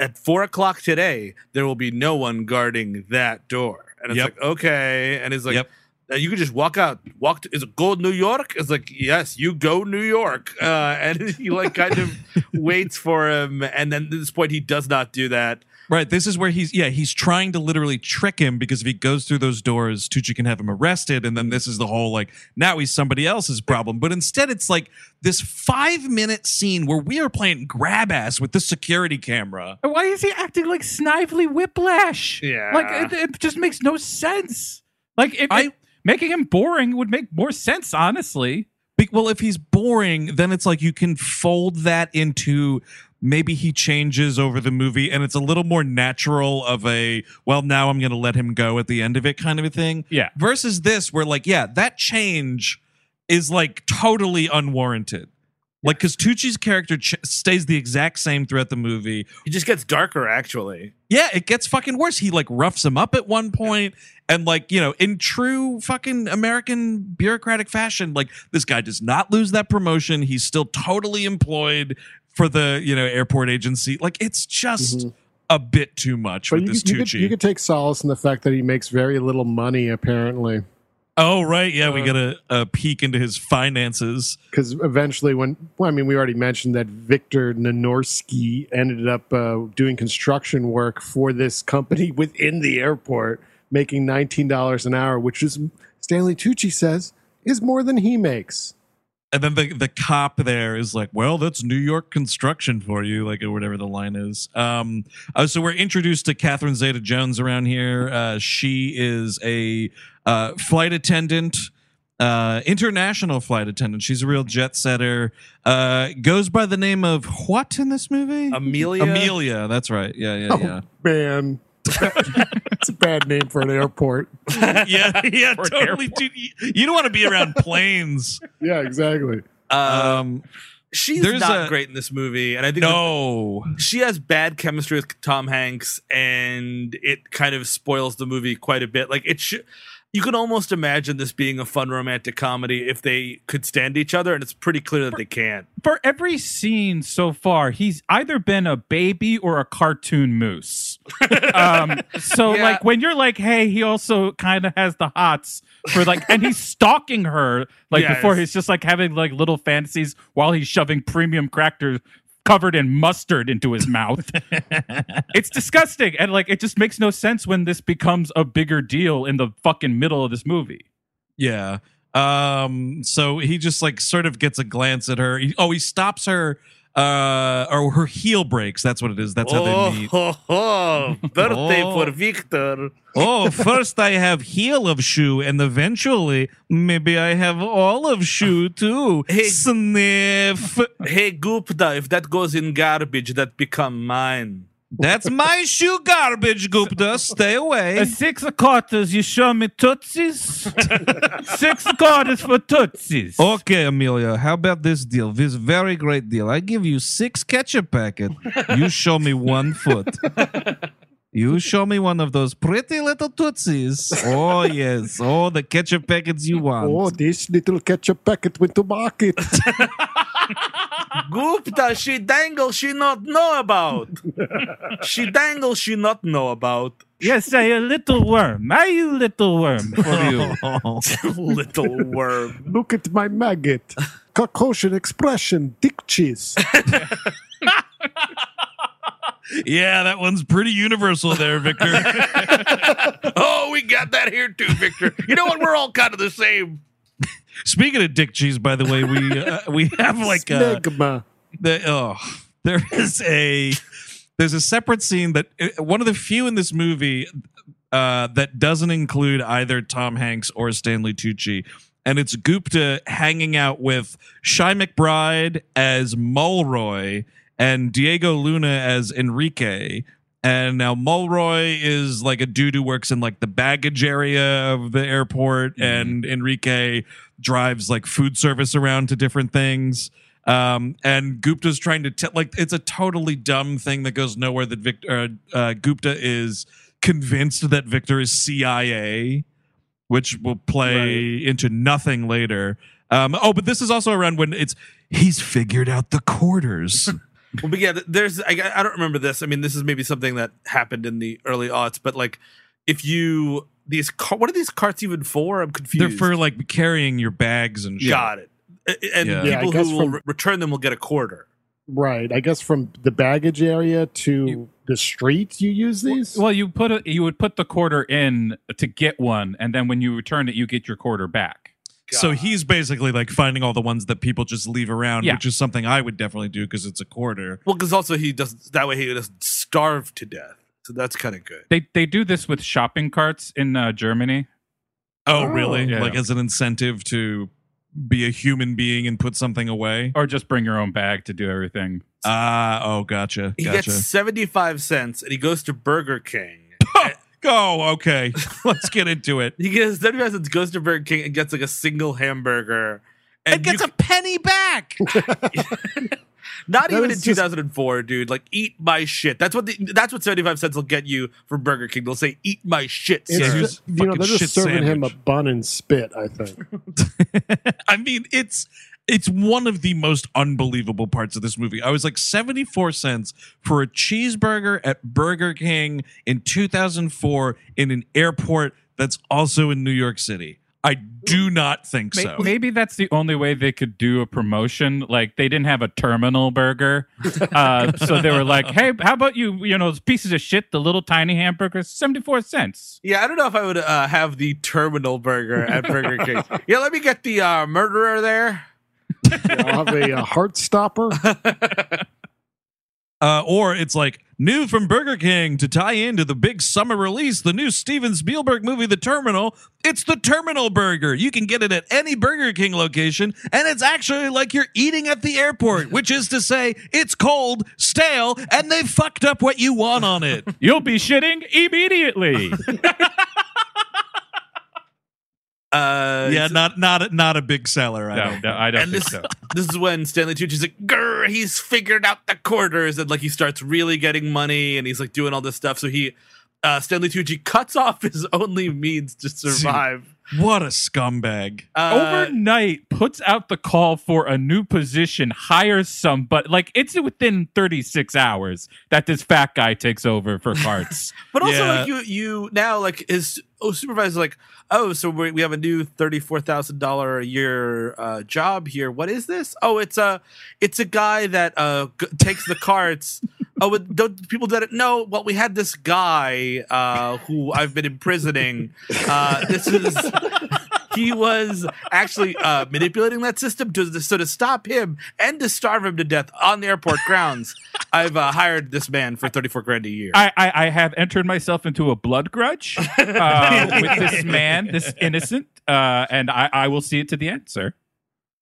At four o'clock today, there will be no one guarding that door. And it's Yep. like, okay. And he's like, Yep. Uh, you could just walk out. Walk. To, is it go New York? It's like, yes, you go New York. Uh, and he like kind of waits for him, and then at this point, he does not do that. Right. This is where he's yeah, he's trying to literally trick him because if he goes through those doors, Tucci can have him arrested. And then this is the whole like now he's somebody else's problem. But instead it's like this five minute scene where we are playing grab ass with the security camera. Why is he acting like Snidely Whiplash? Yeah. Like, it, it just makes no sense. Like, if, I- if- making him boring would make more sense, honestly. Be- Well, if he's boring, then it's like you can fold that into maybe he changes over the movie and it's a little more natural of a, well, now I'm going to let him go at the end of it kind of a thing. Yeah. Versus this, where like, yeah, that change is like totally unwarranted. Like, because Tucci's character ch- stays the exact same throughout the movie. He just gets darker, actually. Yeah, it gets fucking worse. He like roughs him up at one point, and like you know, in true fucking American bureaucratic fashion, like this guy does not lose that promotion. He's still totally employed for the you know airport agency. Like it's just mm-hmm. a bit too much But with you, this you, could, Tucci. you could take solace in the fact that he makes very little money, apparently. Oh right, yeah, we Uh, got a, a peek into his finances. Because eventually, when well, I mean, we already mentioned that Viktor Navorski ended up uh, doing construction work for this company within the airport, making nineteen dollars an hour, which is Stanley Tucci says is more than he makes. And then the the cop there is like, "Well, that's New York construction for you," like or whatever the line is. Um, uh, so we're introduced to Catherine Zeta-Jones around here. Uh, she is a uh, flight attendant, uh, international flight attendant. She's a real jet setter. Uh, goes by the name of what in this movie? Amelia. Amelia. That's right. Yeah, yeah, yeah. Man, it's a bad name for an airport. yeah, yeah, totally. Dude, you, you don't want to be around planes. Yeah, exactly. Uh, Um, she's there's not a- great in this movie, and I think no. she has bad chemistry with Tom Hanks, and it kind of spoils the movie quite a bit. Like it should. You can almost imagine this being a fun romantic comedy if they could stand each other, and it's pretty clear that they can't. For every scene so far, he's either been a baby or a cartoon moose. um, so, Yeah. like, when you're like, hey, he also kind of has the hots for like, and he's stalking her, like, Yes. before he's just like having like little fantasies while he's shoving premium crackers covered in mustard into his mouth. it's disgusting. And like, it just makes no sense when this becomes a bigger deal in the fucking middle of this movie. Yeah. Um. So he just like sort of gets a glance at her. He- oh, he stops her. Uh, or her heel breaks. That's what it is. That's how they meet. ho, ho. birthday Oh. for Viktor. Oh, first I have heel of shoe, and eventually maybe I have all of shoe too. Hey. Sniff. Hey Gupta, if that goes in garbage, that become mine. That's my shoe garbage, Gupta. Stay away. Uh, six quarters, you show me tootsies. six quarters for tootsies. Okay, Amelia, how about this deal? This very great deal. I give you six ketchup packet. You show me one foot. You show me one of those pretty little tootsies. Oh yes. Oh, the ketchup packets you want. Oh, this little ketchup packet went to market. Gupta, she dangle, she not know about. she dangle, she not know about. Yes, I a little worm. Are you little worm for you? Little worm. Look at my maggot. Caucasian expression, dick cheese. Yeah, that one's pretty universal there, Viktor. Oh, we got that here too, Viktor. You know what? We're all kind of the same. Speaking of dick cheese, by the way, we uh, we have like a, Smegma. the oh there is a there's a separate scene that uh, one of the few in this movie uh, that doesn't include either Tom Hanks or Stanley Tucci. And it's Gupta hanging out with Chi McBride as Mulroy and Diego Luna as Enrique. And now Mulroy is like a dude who works in like the baggage area of the airport, and Enrique drives like food service around to different things. Um, and Gupta's trying to tell like it's a totally dumb thing that goes nowhere. That Viktor uh, uh, Gupta is convinced that Viktor is CIA, which will play into nothing later. Um, oh, but this is also around when it's he's figured out the quarters. Well, but yeah, there's I, I don't remember this. I mean, this is maybe something that happened in the early aughts, but like if you these car, what are these carts even for? I'm confused. They're for like carrying your bags and shit. got it. And Yeah. Yeah, people guess who will from- re- return them will get a quarter. Right. I guess from the baggage area to You- the street, you use these. Well, you put a, you would put the quarter in to get one, and then when you return it, you get your quarter back. So he's basically like finding all the ones that people just leave around, Yeah. which is something I would definitely do because it's a quarter. Well, because also he does that way he doesn't starve to death. So that's kind of good. They they do this with shopping carts in uh, Germany. Oh, Oh. really? Yeah. Like as an incentive to be a human being and put something away? or just bring your own bag to do everything. Ah, oh, gotcha. He Gotcha. gets 75 cents and he goes to Burger King. Oh, okay. Let's get into it. He gets 75 cents, goes to Burger King and gets like a single hamburger. And It gets you a penny back. Not That even in is just- 2004, dude. Like, eat my shit. That's what the, that's what 75 cents will get you from Burger King. They'll say, "Eat my shit." Sir." just, you know, they're just serving him a bun and spit. I think. I mean, it's it's one of the most unbelievable parts of this movie. I was like 74 cents for a cheeseburger at Burger King in 2004 in an airport that's also in New York City. I do not think May- so. Maybe that's the only way they could do a promotion. Like they didn't have a terminal burger, uh, so they were like, "Hey, how about you? You know, those pieces of shit, the little tiny hamburgers, seventy four cents." Yeah, I don't know if I would uh, have the terminal burger at Burger King. Yeah, let me get the uh, murderer there. I'll have a, uh heart stopper. Uh, or it's like new from Burger King to tie into the big summer release, the new Steven Spielberg movie, The Terminal. It's the Terminal Burger. You can get it at any Burger King location, and it's actually like you're eating at the airport, which is to say, it's cold, stale, and they fucked up what you want on it. You'll be shitting immediately. Uh, yeah, not not a, not a big seller. I no, don't. no, I don't and think this so. this is when Stanley Tucci's like, Grr, he's figured out the quarters, and like he starts really getting money, and he's like doing all this stuff. So he, uh, Stanley Tucci cuts off his only means to survive. What a scumbag. Uh, Overnight puts out the call for a new position, hires some, but like it's within 36 hours that this fat guy takes over for carts. But also, Yeah. like you, you now like his oh supervisor's like, oh, so we we have a new thirty four thousand dollar a year uh, job here. What is this? Oh, it's a it's a guy that uh g- takes the carts. oh, don't people do that? No. Well, we had this guy uh who I've been imprisoning. Uh, this is. He was actually uh, manipulating that system to so to stop him and to starve him to death on the airport grounds. I've uh, hired this man for thirty four grand a year. I, I, I have entered myself into a blood grudge uh, with this man, this innocent, uh, and I, I will see it to the end, sir.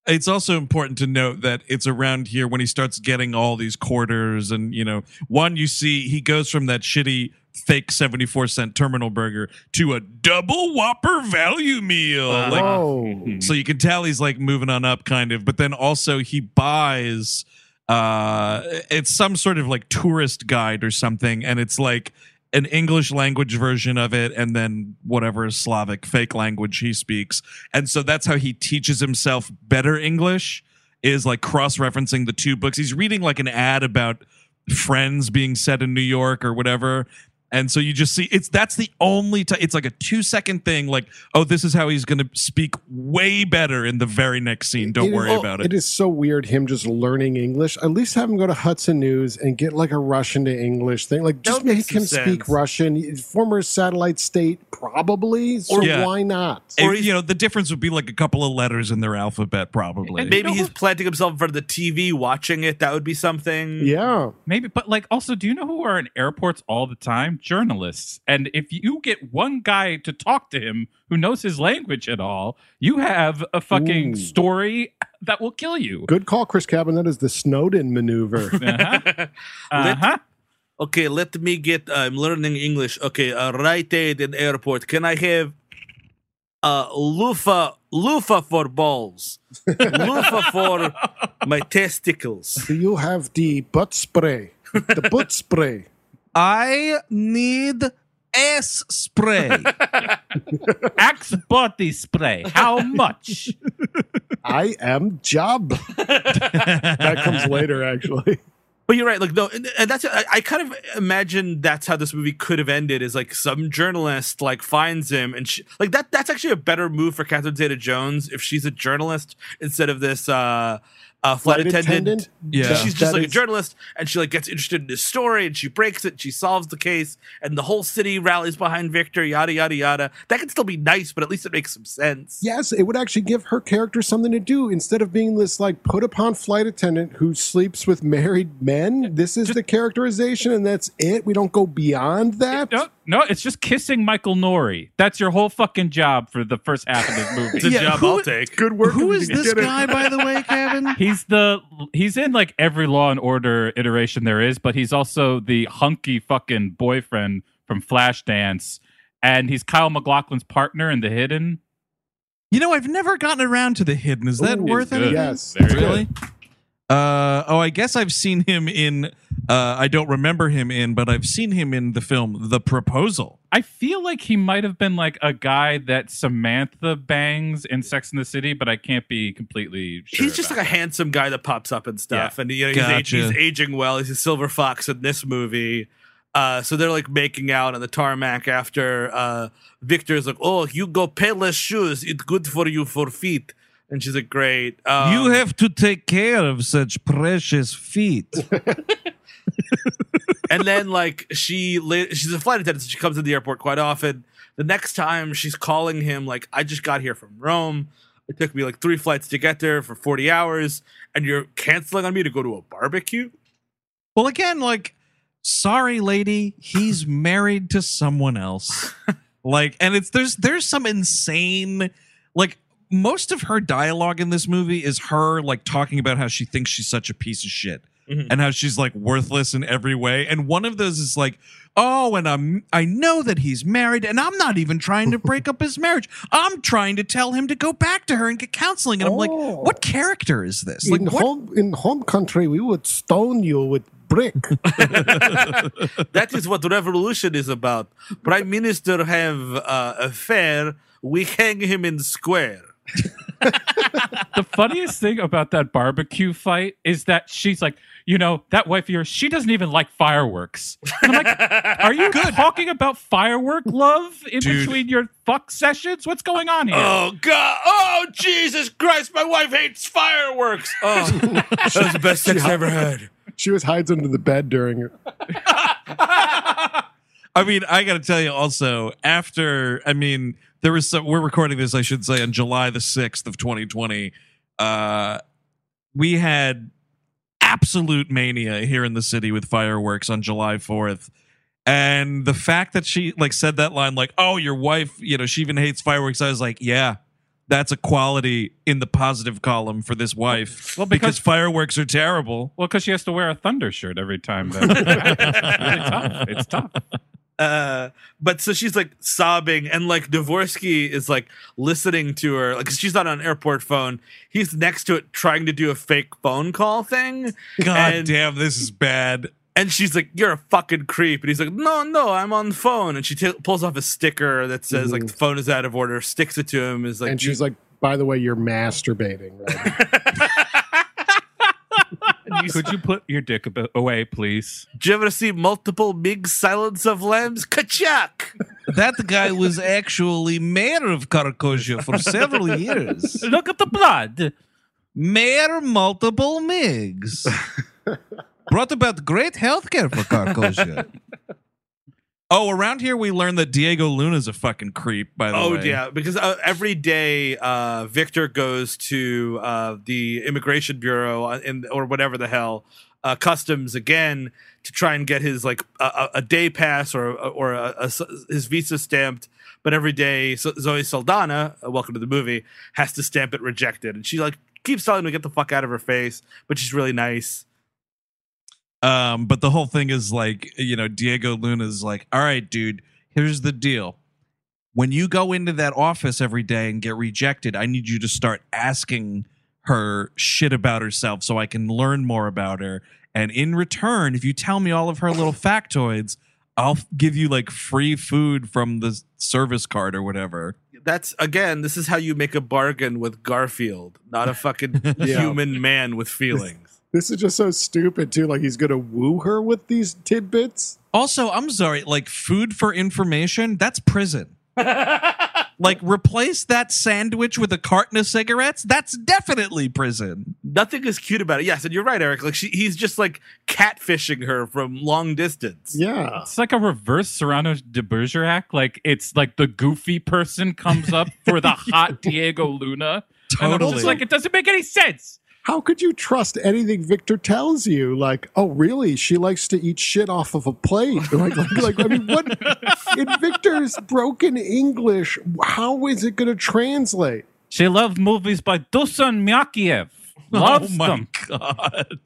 It's also important to note that it's around here when he starts getting all these quarters and you know one you see he goes from that shitty fake 74 cent terminal burger to a double whopper value meal. Like so you can tell he's like moving on up kind of but then also he buys uh it's some sort of like tourist guide or something and it's like an english language version of it and then whatever slavic fake language he speaks. And so that's how he teaches himself better english is like cross-referencing the two books. He's reading like an ad about friends being set in new york or whatever and so you just see it's that's the only time it's like a two second thing like oh this is how he's going to speak way better in the very next scene don't It is- worry oh, about It it is so weird him just learning English. At least have him go to Hudson News and get like a Russian to English thing. Like just would make make him some speak sense. Russian. Former satellite state, probably. So Yeah. why not? Or, you know the difference would be like a couple of letters in their alphabet probably And Maybe You know he's planting himself in front of the TV watching it. That would be something. Yeah. Maybe, but like, also, do you know who are in airports all the time? Journalists. And if you get one guy to talk to him who knows his language at all, you have a fucking Ooh. story that will kill you. Good call, Chris Cabin. That is the Snowden maneuver. Uh-huh. Uh-huh. Okay, let me get. I'm learning English. Okay, uh, Rite Aid in airport. Can I have uh loofah loofah for balls, loofah for my testicles? Do you have the butt spray? The butt spray. I need S spray. Axe body spray. How much? I am job. that comes later, actually. But you're right. Like no, and, and that's I, I kind of imagine that's how this movie could have ended. Is like some journalist like finds him and she, like that. That's actually a better move for Catherine Zeta-Jones if she's a journalist instead of this uh, uh, flight, attendant. Yeah. She's just That like a journalist, and she like gets interested in this story, and she breaks it, she solves the case, and the whole city rallies behind Viktor. Yada yada yada. That could still be nice, but at least it makes some sense. Yes, it would actually give her character something to do instead of being this like put upon flight attendant who sleeps with married men. This is the characterization, and that's it. We don't go beyond that. No, no, it's just kissing Michael Nouri. That's your whole fucking job for the first half of this movie. It's a Yeah, job who- I'll take. Good work. Who if is you can this guy, by the way, Kevin? He's the he's in like every Law and Order iteration there is, but he's also the hunky fucking boyfriend from Flashdance, and he's Kyle MacLachlan's partner in The Hidden. You know, I've never gotten around to the hidden. Is that Ooh, worth it? Yes. Very Really? Uh, oh, I guess I've seen him in. Uh, I don't remember him in, but I've seen him in the film The Proposal. I feel like he might have been like a guy that Samantha bangs in Sex in the City, but I can't be completely sure. he's just like a handsome guy that pops up and stuff, Yeah. and you know he's, ag- Gotcha. he's aging well. He's a silver fox in this movie. Uh, so they're like making out on the tarmac after uh, Viktor's like, "Oh, you go payless shoes. It's good for you for feet." And she's like, "Great." Um, you have to take care of such precious feet. and then like she she's a flight attendant so she comes to the airport quite often. The next time she's calling him like i just got here from rome. It took me like three flights to get there for 40 hours and you're canceling on me to go to a barbecue? Well, again, like, sorry, lady, he's married to someone else. like, and it's there's there's some insane like most of her dialogue in this movie is her like talking about how she thinks she's such a piece of shit Mhm. and how she's like worthless in every way. And one of those is like, oh, and I'm I know that he's married, and I'm not even trying to break up his marriage. I'm trying to tell him to go back to her and get counseling. And I'm like, Oh. what character is this? Like, in what? home in home country, we would stone you with brick. that is what revolution is about prime minister have uh, affair we hang him in square the funniest thing about that barbecue fight is that she's like, you know, that wife of yours, she doesn't even like fireworks. And I'm like, are you talking about firework love in Dude. between your fuck sessions? What's going on here? oh god oh jesus christ my wife hates fireworks oh that was the best sex i ever had she was hides under the bed during it. I mean, I got to tell you also, after, I mean, there was some, we're recording this, I should say, on July the 6th of 2020. Uh, we had absolute mania here in the city with fireworks on July 4th. And the fact that she like said that line, like, oh, your wife, you know, she even hates fireworks. I was like, yeah, that's a quality in the positive column for this wife. Well, because because- fireworks are terrible. Well, because she has to wear a thunder shirt every time. It's really tough. It's tough. Uh but so she's like sobbing and like Navorski is like listening to her like she's not on an airport phone he's next to it trying to do a fake phone call thing God and, damn, this is bad. and she's like you're a fucking creep and he's like no no i'm on the phone and she t- pulls off a sticker that says like the phone is out of order sticks it to him is like and she's like, by the way, you're masturbating. Right? Could you put your dick ab- away, please? did you ever see multiple big silence of lambs kachak That guy was actually mayor of Krakozhia for several years. Look at the blood. Mayor multiple MIGs. Brought about great health care for Krakozhia. Oh, around here we learned that Diego Luna's a fucking creep, by the Oh way. Oh yeah, because uh, every day uh, Viktor goes to uh, the immigration bureau uh, in, or whatever the hell uh, customs again to try and get his like a, a- day pass or or a, a his visa stamped. But every day, Zoe Saldana, uh, welcome to the movie, has to stamp it rejected, and she like keeps telling him to get the fuck out of her face, but she's really nice. Um, but the whole thing is like, you know, Diego Luna's like, all right, dude, here's the deal. When you go into that office every day and get rejected, I need you to start asking her shit about herself so I can learn more about her. And in return, if you tell me all of her little factoids, I'll give you like free food from the service card or whatever. That's again, this is how you make a bargain with Garfield, not a fucking Yeah. human man with feelings. This is just so stupid too. Like he's gonna woo her with these tidbits. Also, I'm sorry, like food for information, that's prison. like replace that sandwich with a carton of cigarettes, that's definitely prison. Nothing is cute about it. Yes, and you're right, Eric. Like she, he's just like catfishing her from long distance. Yeah. It's like a reverse Cyrano de Bergerac. Like it's like the goofy person comes up for the hot Diego Luna. And Totally. it's like it doesn't make any sense. How could you trust anything Viktor tells you? Like, oh, really? She likes to eat shit off of a plate. Like, like, like I mean, what? In Viktor's broken English, how is it going to translate? She loved movies by Dusan Makavejev. Oh Loves oh my them. god.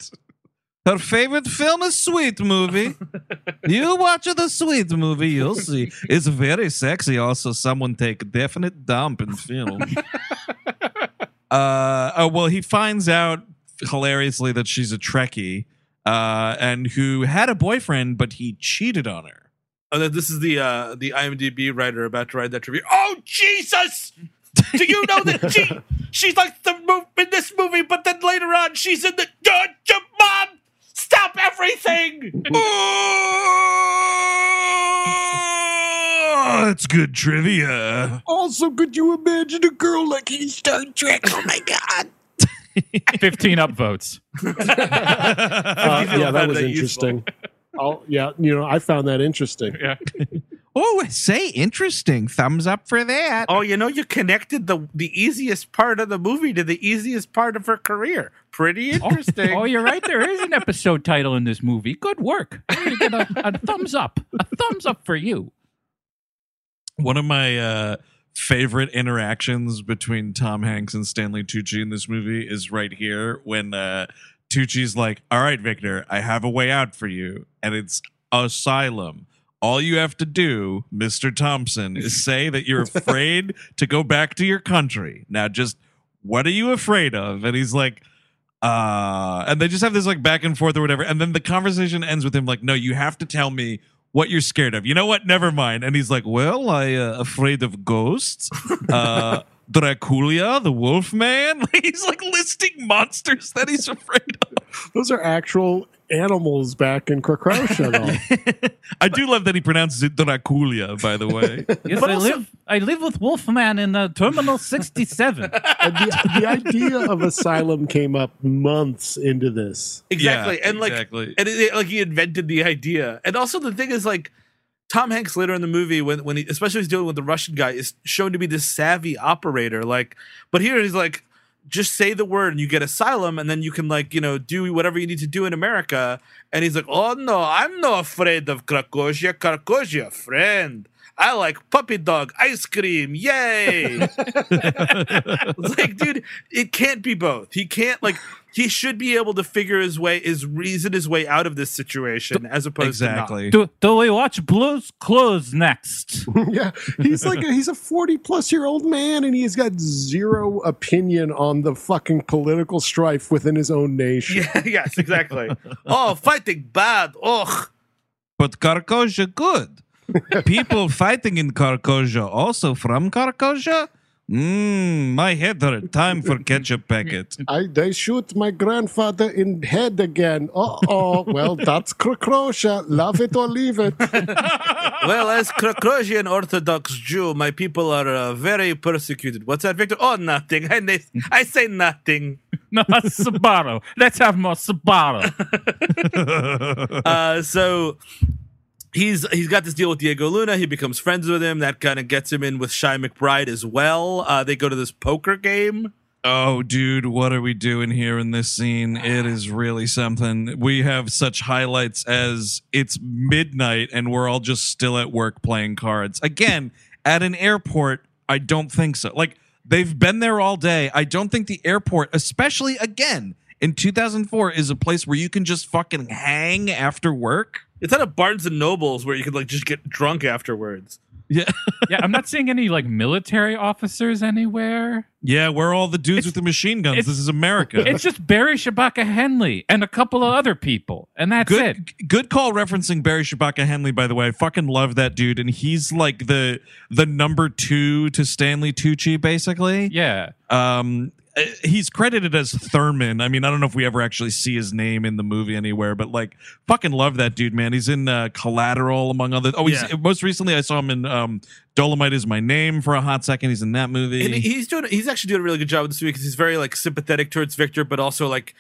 Her favorite film is Sweet Movie. you watch the Sweet Movie, you'll see. It's very sexy. Also, someone take a definite dump in film. Uh, oh, well, he finds out hilariously that she's a Trekkie uh, and who had a boyfriend, but he cheated on her. Oh, that- this is the uh the IMDb writer about to write that trivia. Oh Jesus! Do you know that she she's like the move in this movie, but then later on she's in the uh, mom. Stop everything! Oh, that's good trivia. Also, could you imagine a girl like in Star Trek? Oh my god! 15 upvotes. Uh, yeah, that found was that interesting. Oh, yeah, you know, I found that interesting. Yeah. Oh, say interesting. Thumbs up for that. Oh, you know, you connected the the easiest part of the movie to the easiest part of her career. Pretty interesting. Oh, you're right. There is an episode title in this movie. Good work. You get a, a thumbs up. A thumbs up for you. One of my uh, favorite interactions between Tom Hanks and Stanley Tucci in this movie is right here when uh, Tucci's like, "All right, Viktor, I have a way out for you, and it's asylum." All you have to do, Mr. Thompson, is say that you're afraid to go back to your country. Now, just what are you afraid of? And he's like, uh, and they just have this like back and forth or whatever. And then the conversation ends with him like, no, you have to tell me what you're scared of. You know what? Never mind. And he's like, well, I uh, afraid of ghosts. Uh, Draculia, the Wolf Man. he's like listing monsters that he's afraid of. Those are actual animals back in Krakozhia, though. I do love that he pronounces it Draculia, by the way. Yes, But I also- live. I live with Wolfman in uh, Terminal 67. And the, the idea of asylum came up months into this. exactly, Yeah, and like, exactly. and it, it- like he invented the idea. And also, the thing is, like, Tom Hanks later in the movie, when when he, especially when he's dealing with the Russian guy, is shown to be this savvy operator. Like, but here he's like, just say the word and you get asylum, and then you can like, you know, do whatever you need to do in America. And he's like, oh no, I'm not afraid of Krakozhia. Krakozhia, friend. I like puppy dog ice cream. Yay! it's like, dude, it can't be both. He can't like he should be able to figure his way, his reason his way out of this situation, as opposed to exactly. do, do we watch Blue's Clues next? yeah, he's like a, he's a forty plus year old man, and he's got zero opinion on the fucking political strife within his own nation. Yeah, yes, exactly. oh, fighting bad. Ugh. But Krakozhia good. People fighting in Krakozhia also from Krakozhia? Mmm, my head hurt. Time for ketchup packet. I they shoot my grandfather in head again. Uh oh. Well, that's Krakozhia. Love it or leave it. Well, as Krakozhian Orthodox Jew, my people are uh, very persecuted. What's that, Viktor? Oh, nothing. I, na- I say nothing. no, Subaru. Let's have more Subaru. Uh, so he's he's got this deal with Diego Luna. He becomes friends with him. That kind of gets him in with Chi McBride as well. Uh, they go to this poker game. Oh, dude, what are we doing here in this scene? It is really something. We have such highlights as it's midnight and we're all just still at work playing cards. Again, at an airport, I don't think so. Like, they've been there all day. I don't think the airport, especially again in 2004, is a place where you can just fucking hang after work. It's at a Barnes and Nobles where you could like just get drunk afterwards. Yeah. yeah, I'm not seeing any like military officers anywhere. Yeah, we're all the dudes It's- with the machine guns. it's- This is America. It's just Barry Shabaka Henley and a couple of other people, and that's it. good good call referencing Barry Shabaka Henley by the way. I fucking love that dude and he's like the the number 2 to Stanley Tucci basically. Yeah, Um he's credited as Thurman. I mean, I don't know if we ever actually see his name in the movie anywhere, but like fucking love that dude, man. He's in uh, Collateral among other Oh, he's Yeah. most recently I saw him in um Dolomite is my name for a hot second. He's in that movie. And he's doing he's actually doing a really good job with this movie because he's very like sympathetic towards Viktor, but also like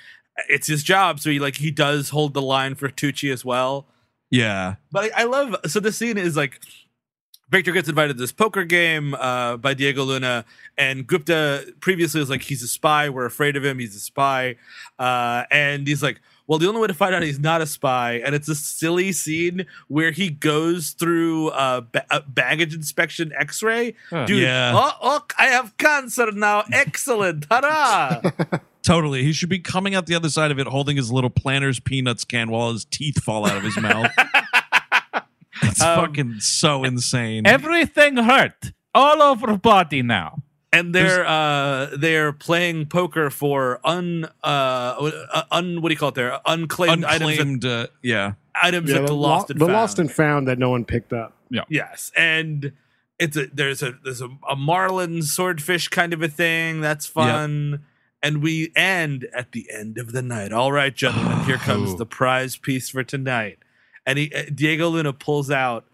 it's his job, so he like he does hold the line for Tucci as well. yeah. But I, I love so this scene is like Viktor gets invited to this poker game uh, by Diego Luna, and Gupta previously was like, he's a spy. We're afraid of him. He's a spy. Uh, and he's like, well, the only way to find out he's not a spy, and it's a silly scene where he goes through uh, ba- a baggage inspection X-ray. Huh. Dude, Yeah. oh, oh, I have cancer now. Excellent, hurrah! Totally. He should be coming out the other side of it holding his little Planters peanuts can while his teeth fall out of his mouth. It's Um, fucking so insane. everything hurt all over body now. and they're uh they're playing poker for un uh uh, un what do you call it there unclaimed, items that, uh, yeah. items Yeah, that the, the lo- lost and found. the found. lost and found that no one picked up. Yeah yes and it's a there's a there's a, a marlin swordfish kind of a thing that's fun and we end at the end of the night all right gentlemen here comes the prize piece for tonight and he uh, diego luna pulls out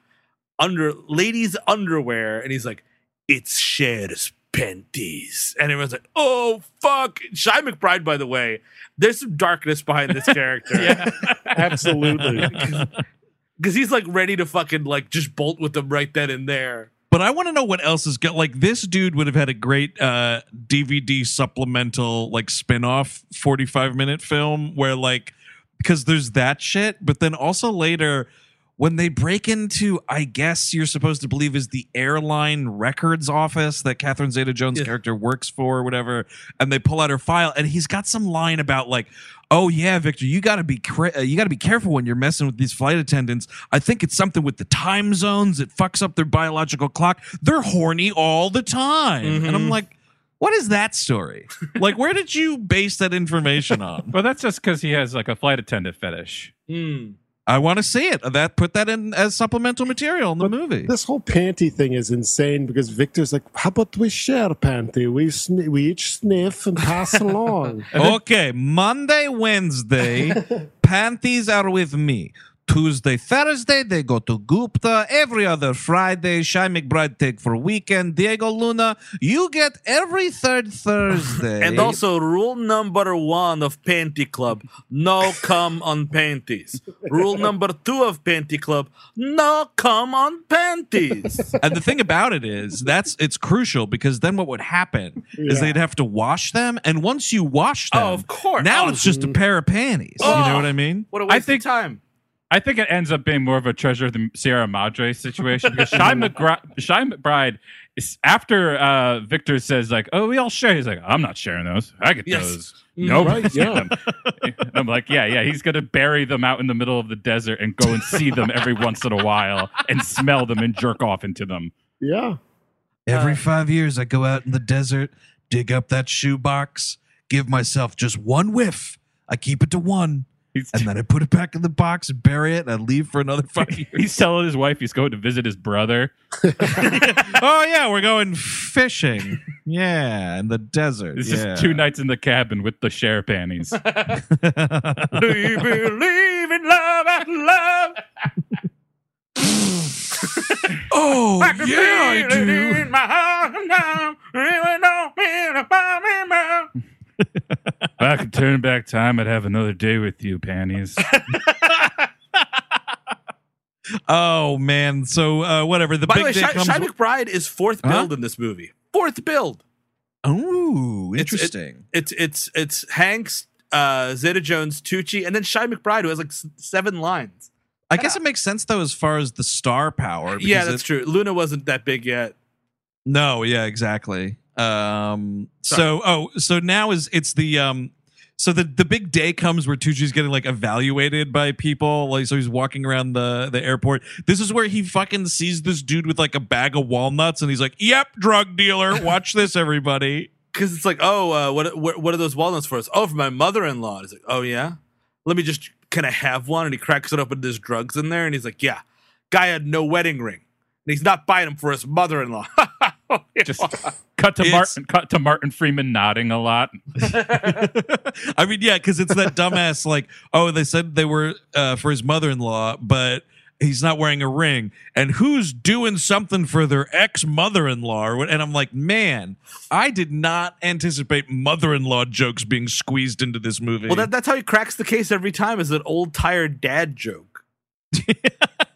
under ladies underwear and he's like it's Cher's panties and everyone's like oh fuck chi mcbride by the way there's some darkness behind this character Yeah, Absolutely. because he's like ready to fucking like just bolt with them right then and there But I want to know what else is got. Like this dude would have had a great uh, DVD supplemental, like spin-off 45 minute film where like because there's that shit, but then also later when they break into, I guess you're supposed to believe is the airline records office that Catherine Zeta Jones' Yeah. character works for, or whatever, and they pull out her file, and he's got some line about like, "Oh yeah, Viktor, you got to be cra- uh, you got to be careful when you're messing with these flight attendants. I think it's something with the time zones. It fucks up their biological clock. They're horny all the time." And I'm Mhm. like, "What is that story? like, where did you base that information on?" well, that's just because he has like a flight attendant fetish. Hmm. I want to see it. That put that in as supplemental material in the movie. This whole panty thing is insane because Viktor's like, "How about we share panty? We sn- we each sniff and pass along." Okay, Monday, Wednesday, panties are with me. Tuesday, Thursday, they go to Gupta. Every other Friday, Chi McBride take for weekend. Diego Luna, you get every third Thursday. And also, rule number one of Panty Club: no come on panties. Rule number two of Panty Club: no come on panties. and the thing about it is that's it's crucial because then what would happen is they'd have to wash them, and once you wash oh, them, Oh, of course. now Oh. it's just a oh. pair of panties. You Oh. know what I mean? what a waste think- of time. I think it ends up being more of a treasure of the Sierra Madre situation because Shy, McGri- Chi McBride is after uh, Viktor says like, "Oh, we all share." He's like, "I'm not sharing those. I get Yes. those." Nobody's Right, getting them. I'm like, yeah, yeah. He's gonna bury them out in the middle of the desert and go and see them every once in a while and smell them and jerk off into them. yeah, Every five years, I go out in the desert, dig up that shoebox, give myself just one whiff. I keep it to one, He's, and then I put it back in the box and bury it, and I leave for another five years. he's telling his wife he's going to visit his brother. oh yeah, we're going fishing. Yeah, in the desert. This yeah. is two nights in the cabin with the share panties. Do you believe in love and love? oh I can yeah, I do. In my heart now, even though it's about me now. if I could turn back time, I'd have another day with you, panties. Oh man. So uh, whatever. The By the big way, day Shy, comes. Chi McBride is fourth Huh? build in this movie. Fourth build. Oh, It's- it- interesting. It's it's it's Hanks, uh, Zeta Jones, Tucci, and then Chi McBride, who has like s- seven lines. I guess it makes sense though as far as the star power. Yeah, because that's it- true. Luna wasn't that big yet. No, yeah, exactly. Um so oh, so now is it's the um so the the big day comes where Tucci's getting like evaluated by people. Like so he's walking around the the airport. This is where he fucking sees this dude with like a bag of walnuts and he's like, "Yep, drug dealer. Watch this everybody." Because it's like, oh, uh, what, what what are those walnuts for us? Oh, for my mother-in-law. He's like, oh yeah, let me just can I have one? And he cracks it open. There's drugs in there, and he's like, yeah, guy had no wedding ring, and he's not buying them for his mother-in-law. Just cut to It's- Martin. Cut to Martin Freeman nodding a lot. I mean, yeah, because it's that dumbass like, oh, they said they were uh, for his mother in law, but he's not wearing a ring. And who's doing something for their ex mother in law? And I'm like, man, I did not anticipate mother in law jokes being squeezed into this movie. well, that, that's how he cracks the case every time. Is an old tired dad joke.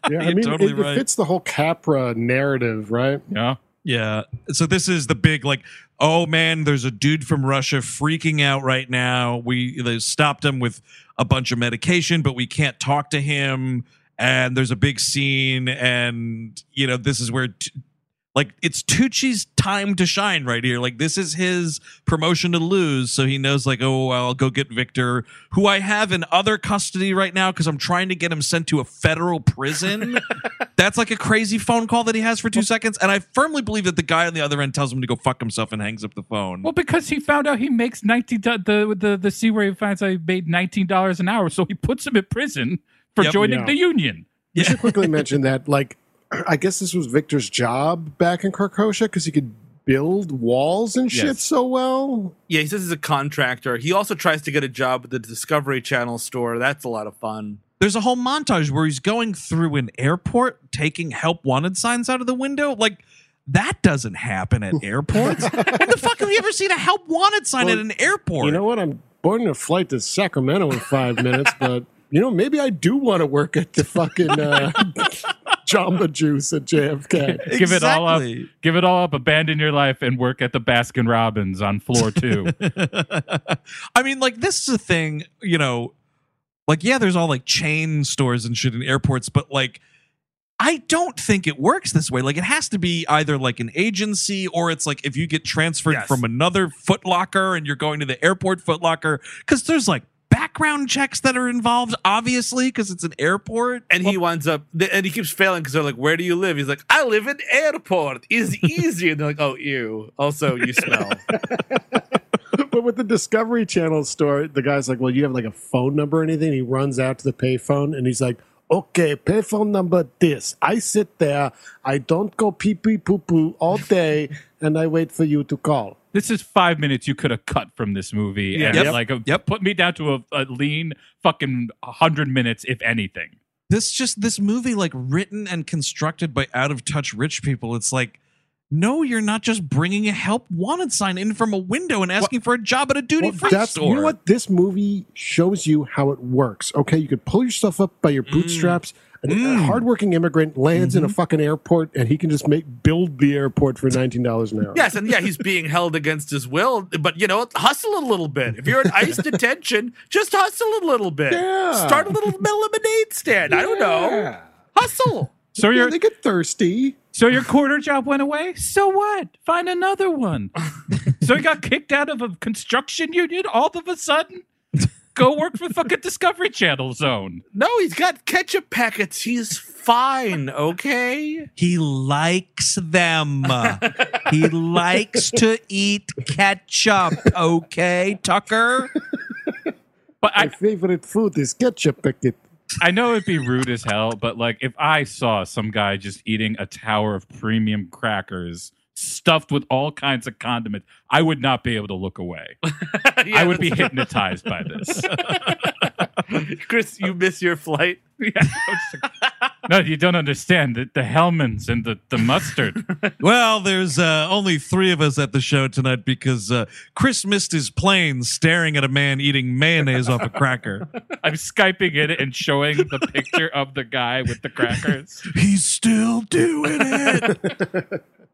Yeah, I mean, totally it, right. it fits the whole Capra narrative, right? Yeah. Yeah. So this is the big like, oh man, there's a dude from Russia freaking out right now. We they stopped him with a bunch of medication, but we can't talk to him. And there's a big scene, and you know this is where. T- like it's Tucci's time to shine right here. Like this is his promotion to lose, so he knows like, oh, I'll go get Viktor, who I have in other custody right now because I'm trying to get him sent to a federal prison. That's like a crazy phone call that he has for two seconds, and I firmly believe that the guy on the other end tells him to go fuck himself and hangs up the phone. Well, because he found out he makes nineteen do- the the the C where he finds out he made nineteen dollars an hour, so he puts him in prison for Yep. joining Yeah. the union. We should quickly mention that, like, I guess this was Viktor's job back in Krakozhia because he could build walls and shit Yes. so well. Yeah, he says he's a contractor. He also tries to get a job at the Discovery Channel store. That's a lot of fun. There's a whole montage where he's going through an airport, taking help wanted signs out of the window. Like that doesn't happen at airports. when the fuck have you ever seen a help wanted sign Well, at an airport? You know what? I'm boarding a flight to Sacramento in five minutes, but you know, maybe I do want to work at the fucking uh, Jamba Juice at JFK. Exactly. Give it all up. Give it all up. Abandon your life and work at the Baskin Robbins on floor two. I mean, like this is a thing, you know, like yeah, there's all like chain stores and shit in airports, but like I don't think it works this way. Like it has to be either like an agency or it's like if you get transferred Yes. from another Foot Locker and you're going to the airport Foot Locker because there's like background checks that are involved, obviously, because it's an airport. And he winds up, and he keeps failing because they're like, "Where do you live?" He's like, "I live in airport. Is easy." and they're like, "Oh, ew. Also, you smell." but with the Discovery Channel store, the guy's like, "Well, you have like a phone number or anything?" He runs out to the payphone and he's like, "Okay, payphone number this. I sit there. I don't go pee pee poo poo all day, and I wait for you to call." This is five minutes you could have cut from this movie and Yep. like a, Yep. put me down to a, a lean fucking hundred minutes, if anything. This just this movie, like written and constructed by out of touch rich people. It's like. No, you're not just bringing a help wanted sign in from a window and asking for a job at a duty Well, free that's store. you know what this movie shows you how it works. Okay, you could pull yourself up by your mm. bootstraps. An, A mm. hardworking immigrant lands in a mm-hmm. fucking airport, and he can just make build the airport for nineteen dollars an hour. yes, and yeah, he's being held against his will. But you know, hustle a little bit. If you're in ICE detention, just hustle a little bit. Yeah. Start a little lemonade stand. I don't know. Hustle. So you're Yeah, they get thirsty. So your quarter job went away. So what? Find another one. so you got kicked out of a construction union all of a sudden. Go work for fucking Discovery Channel Zone. No, he's got ketchup packets. He's fine. Okay. He likes them. he likes to eat ketchup. Okay, Tucker. But My I, favorite food is ketchup packet. I know it'd be rude as hell, but like if I saw some guy just eating a tower of premium crackers stuffed with all kinds of condiments, I would not be able to look away. Yeah, I would be hypnotized by this. Chris, you miss your flight. Yeah, I was like, no, you don't understand the, the Hellmann's and the, the mustard. Well, there's uh, only three of us at the show tonight because uh, Chris missed his plane staring at a man eating mayonnaise off a cracker. I'm skyping it and showing the picture of the guy with the crackers. He's still doing it.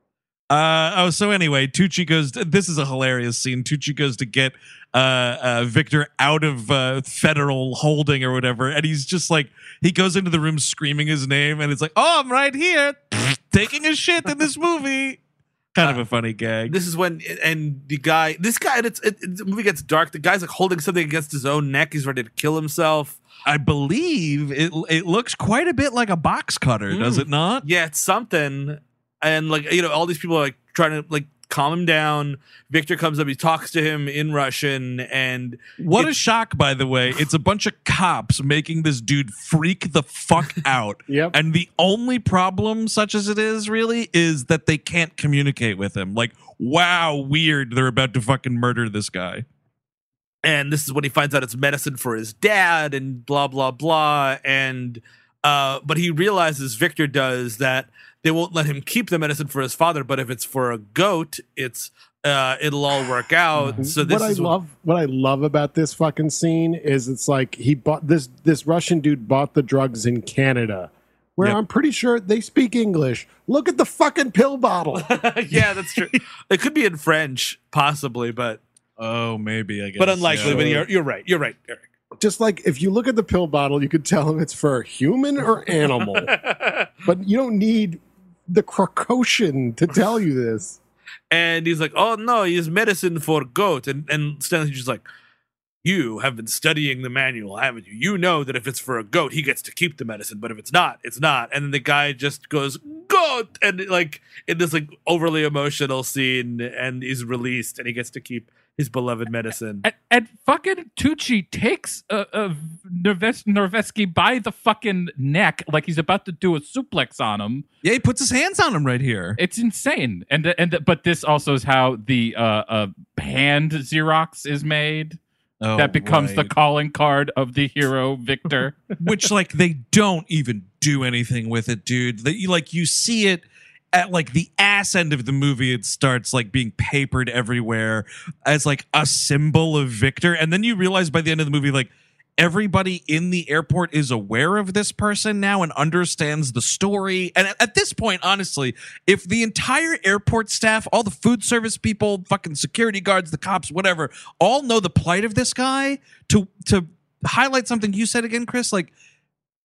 Uh, oh, so anyway, Tucci goes. this is a hilarious scene. Tucci goes to get uh, uh, Viktor out of uh, federal holding or whatever, and he's just like he goes into the room screaming his name, and it's like, "Oh, I'm right here, taking a shit in this movie." Kind of a funny gag. This is when and the guy, this guy, and it's it, it- the movie gets dark. The guy's like holding something against his own neck. He's ready to kill himself. I believe it. It looks quite a bit like a box cutter, does it not? Yeah, it's something. And like you know, all these people are like trying to like calm him down. Viktor comes up, he talks to him in Russian, and What a shock, by the way. It's a bunch of cops making this dude freak the fuck out. Yep. And the only problem, such as it is, really, is that they can't communicate with him. Like, wow, weird. They're about to fucking murder this guy. and this is when he finds out it's medicine for his dad and blah blah blah and uh but he realizes viktor does that they won't let him keep the medicine for his father but if it's for a goat it's uh it'll all work out so this what I is love, what I love about this fucking scene is it's like he bought this this Russian dude bought the drugs in Canada, where Yep. I'm pretty sure they speak English. Look at the fucking pill bottle. yeah that's true it could be in french possibly but Oh, maybe, I guess. but unlikely yeah. but you're, you're right you're right Eric. Just like if you look at the pill bottle, you could tell if it's for human or animal. but you don't need the Krakozhian to tell you this. and he's like, "Oh no, he's medicine for goat." And and Stanley's just like, "You have been studying the manual, haven't you? You know that if it's for a goat, he gets to keep the medicine, but if it's not, it's not." And then the guy just goes, "Goat!" and like in this like overly emotional scene, and he's released, and he gets to keep his beloved medicine. And, and fucking Tucci takes uh, uh, Nerves- Nervesky by the fucking neck like he's about to do a suplex on him. Yeah, he puts his hands on him right here. It's insane. And and but this also is how the uh, uh, hand Xerox is made. Oh, that becomes the calling card of the hero Viktor. which like they don't even do anything with it, dude. That you like you see it at like the ass end of the movie. It starts like being papered everywhere as like a symbol of Viktor, and then you realize by the end of the movie, like everybody in the airport is aware of this person now and understands the story. And at, at this point, honestly, if the entire airport staff, all the food service people, fucking security guards, the cops, whatever, all know the plight of this guy, to to highlight something you said again, Chris, like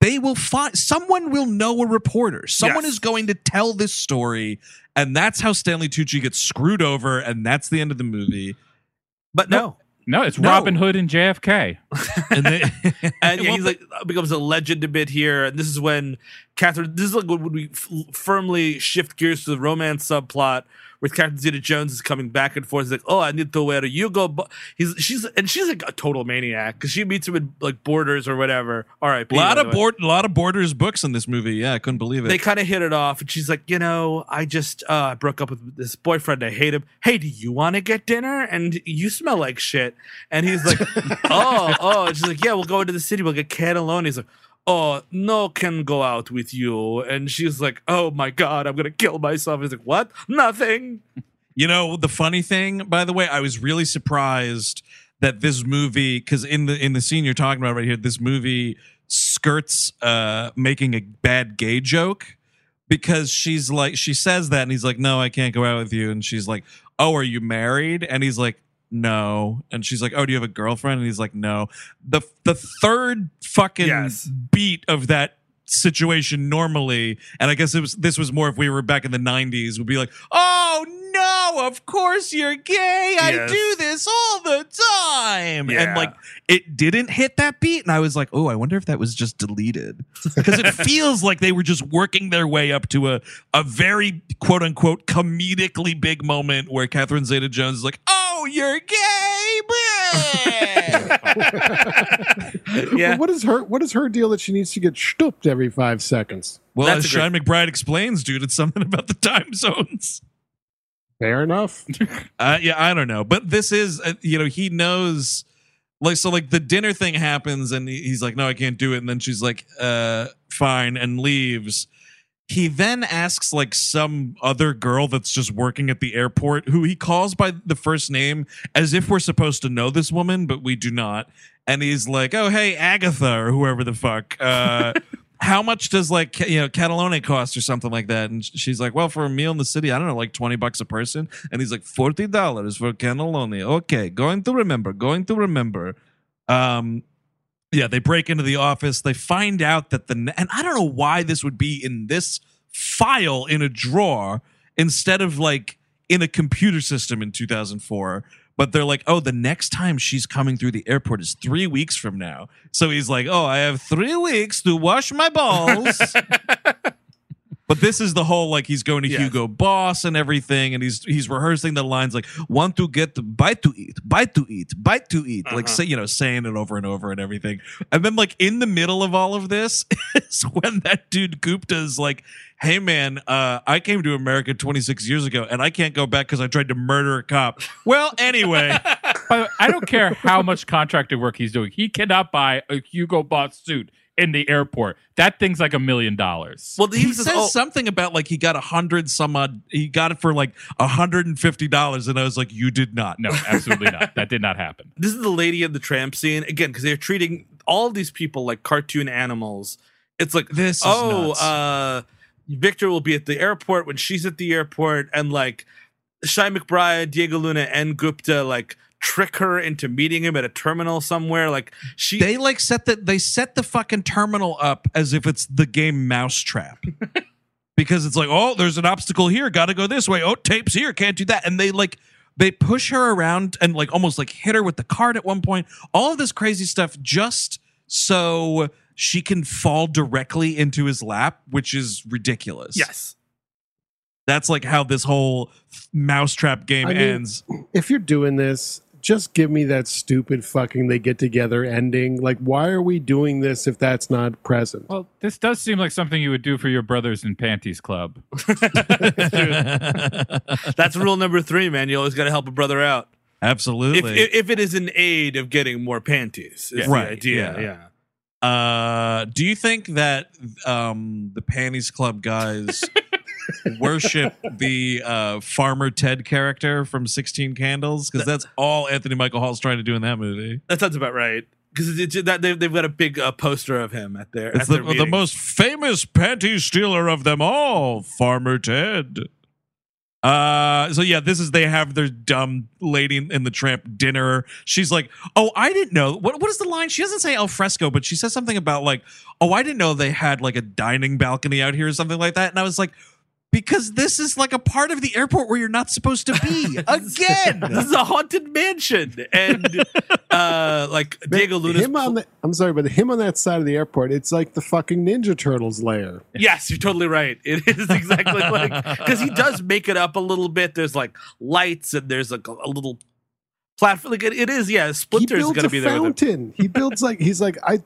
they will find someone will know a reporter. Someone Yes. is going to tell this story, and that's how Stanley Tucci gets screwed over, and that's the end of the movie. But no, No, it's No. Robin Hood and JFK. And they, and yeah, he's like uh, becomes a legend a bit here. And this is when Catherine. This is like when we f- firmly shift gears to the romance subplot, where Captain Zeta-Jones is coming back and forth. He's like, "Oh, I need to wear a Hugo." Bo-. He's she's and she's like a total maniac because she meets him in like Borders or whatever. All right, a lot of board, a lot of Borders books in this movie. Yeah, I couldn't believe it. They kind of hit it off, and she's like, "You know, I just uh, broke up with this boyfriend. I hate him. Hey, do you want to get dinner? And you smell like shit." And he's like, "Oh, oh." And she's like, "Yeah, we'll go into the city. We'll get cannelloni." He's like, "Oh, no, can go out with you." And she's like, "Oh my god, I'm gonna kill myself." And he's like, "What? Nothing." You know, the funny thing, by the way, I was really surprised that this movie, because in the in the scene you're talking about right here, this movie skirts uh making a bad gay joke because she's like she says that and he's like, No, I can't go out with you. And she's like, Oh, are you married? And he's like, No. And she's like, Oh, do you have a girlfriend? And he's like, No. The the third fucking Yes. beat of that situation normally and i guess it was this was more if we were back in the 90s would be like oh no of course you're gay i do this all the time Yeah. and like it didn't hit that beat and i was like oh i wonder if that was just deleted because it feels like they were just working their way up to a a very quote unquote comedically big moment where catherine zeta jones is like oh you're gay Yeah. What is her what is her deal that she needs to get stooped every five seconds? well That's as a great- chi mcbride explains dude it's something about the time zones Fair enough. Uh, yeah, I don't know, but this is uh, you know he knows like so like the dinner thing happens and he's like no I can't do it and then she's like uh fine and leaves. He then asks like some other girl that's just working at the airport who he calls by the first name as if we're supposed to know this woman but we do not. And he's like, "Oh hey Agatha or whoever the fuck." Uh how much does like you know Catalone cost or something like that? And she's like, well, for a meal in the city, I don't know, like twenty bucks a person. And he's like, forty dollars for Catalone. Okay, going to remember, going to remember. Um, yeah, they break into the office. They find out that the and I don't know why this would be in this file in a drawer instead of like in a computer system in 2004. But they're like, oh, the next time she's coming through the airport is three weeks from now. So he's like, oh, I have three weeks to wash my balls. But this is the whole like he's going to Yes. Hugo Boss and everything, and he's he's rehearsing the lines like "want to get bite to eat, bite to eat, bite to eat," like say you know saying it over and over and everything. And then like in the middle of all of this is when that dude Gupta is like, "Hey man, uh, I came to America 26 years ago, and I can't go back because I tried to murder a cop." Well, anyway, I don't care how much contracted work he's doing. He cannot buy a Hugo Boss suit in the airport. That thing's like a million dollars. Well, he he says, says oh, something about like he got a hundred some odd. He got it for like a hundred and fifty dollars, and I was like, "You did not." No, absolutely not. That did not happen. this is the lady in the tramp scene again because they're treating all these people like cartoon animals. It's like This is oh, nuts. uh, Viktor will be at the airport when she's at the airport, and like Chi McBride, Diego Luna, and Gupta like trick her into meeting him at a terminal somewhere. Like she, they like set the they set the fucking terminal up as if it's the game Mousetrap. because it's like, oh, there's an obstacle here, gotta go this way. Oh, tapes here, can't do that. And they like they push her around and like almost like hit her with the card at one point. All of this crazy stuff just so she can fall directly into his lap, which is ridiculous. yes, That's like how this whole mousetrap game I mean- ends. If you're doing this, just give me that stupid fucking they get together ending. Like, why are we doing this if that's not present? Well, this does seem like something you would do for your brothers in panties club. that's rule number three, man. You always got to help a brother out. If, Absolutely. if if it is an aid of getting more panties, is Right, the idea. yeah. yeah. Uh, do you think that um, the Panties Club guys worship the uh, Farmer Ted character from Sixteen Candles? Because that's all Anthony Michael Hall's trying to do in that movie. That sounds about right. Because that they've, they've got a big uh, poster of him at their. It's at the, their the most famous panty stealer of them all, Farmer Ted. Uh, so yeah, this is they have their dumb lady in the tramp dinner. She's like, "Oh, I didn't know what what is the line?" She doesn't say al fresco, but she says something about like, "Oh, I didn't know they had like a dining balcony out here or something like that." And I was like, "Because this is like a part of the airport where you're not supposed to be again." this is a haunted mansion, and uh, like Diego Luna's. him on the, I'm sorry, but him on that side of the airport, it's like the fucking Ninja Turtles lair. yes, you're totally right. It is exactly like because he does make it up a little bit. There's like lights, and there's like a, a little platform. Like it, it is, yeah. He Splinter's builds gonna be there. With him. fountain. he builds like he's like I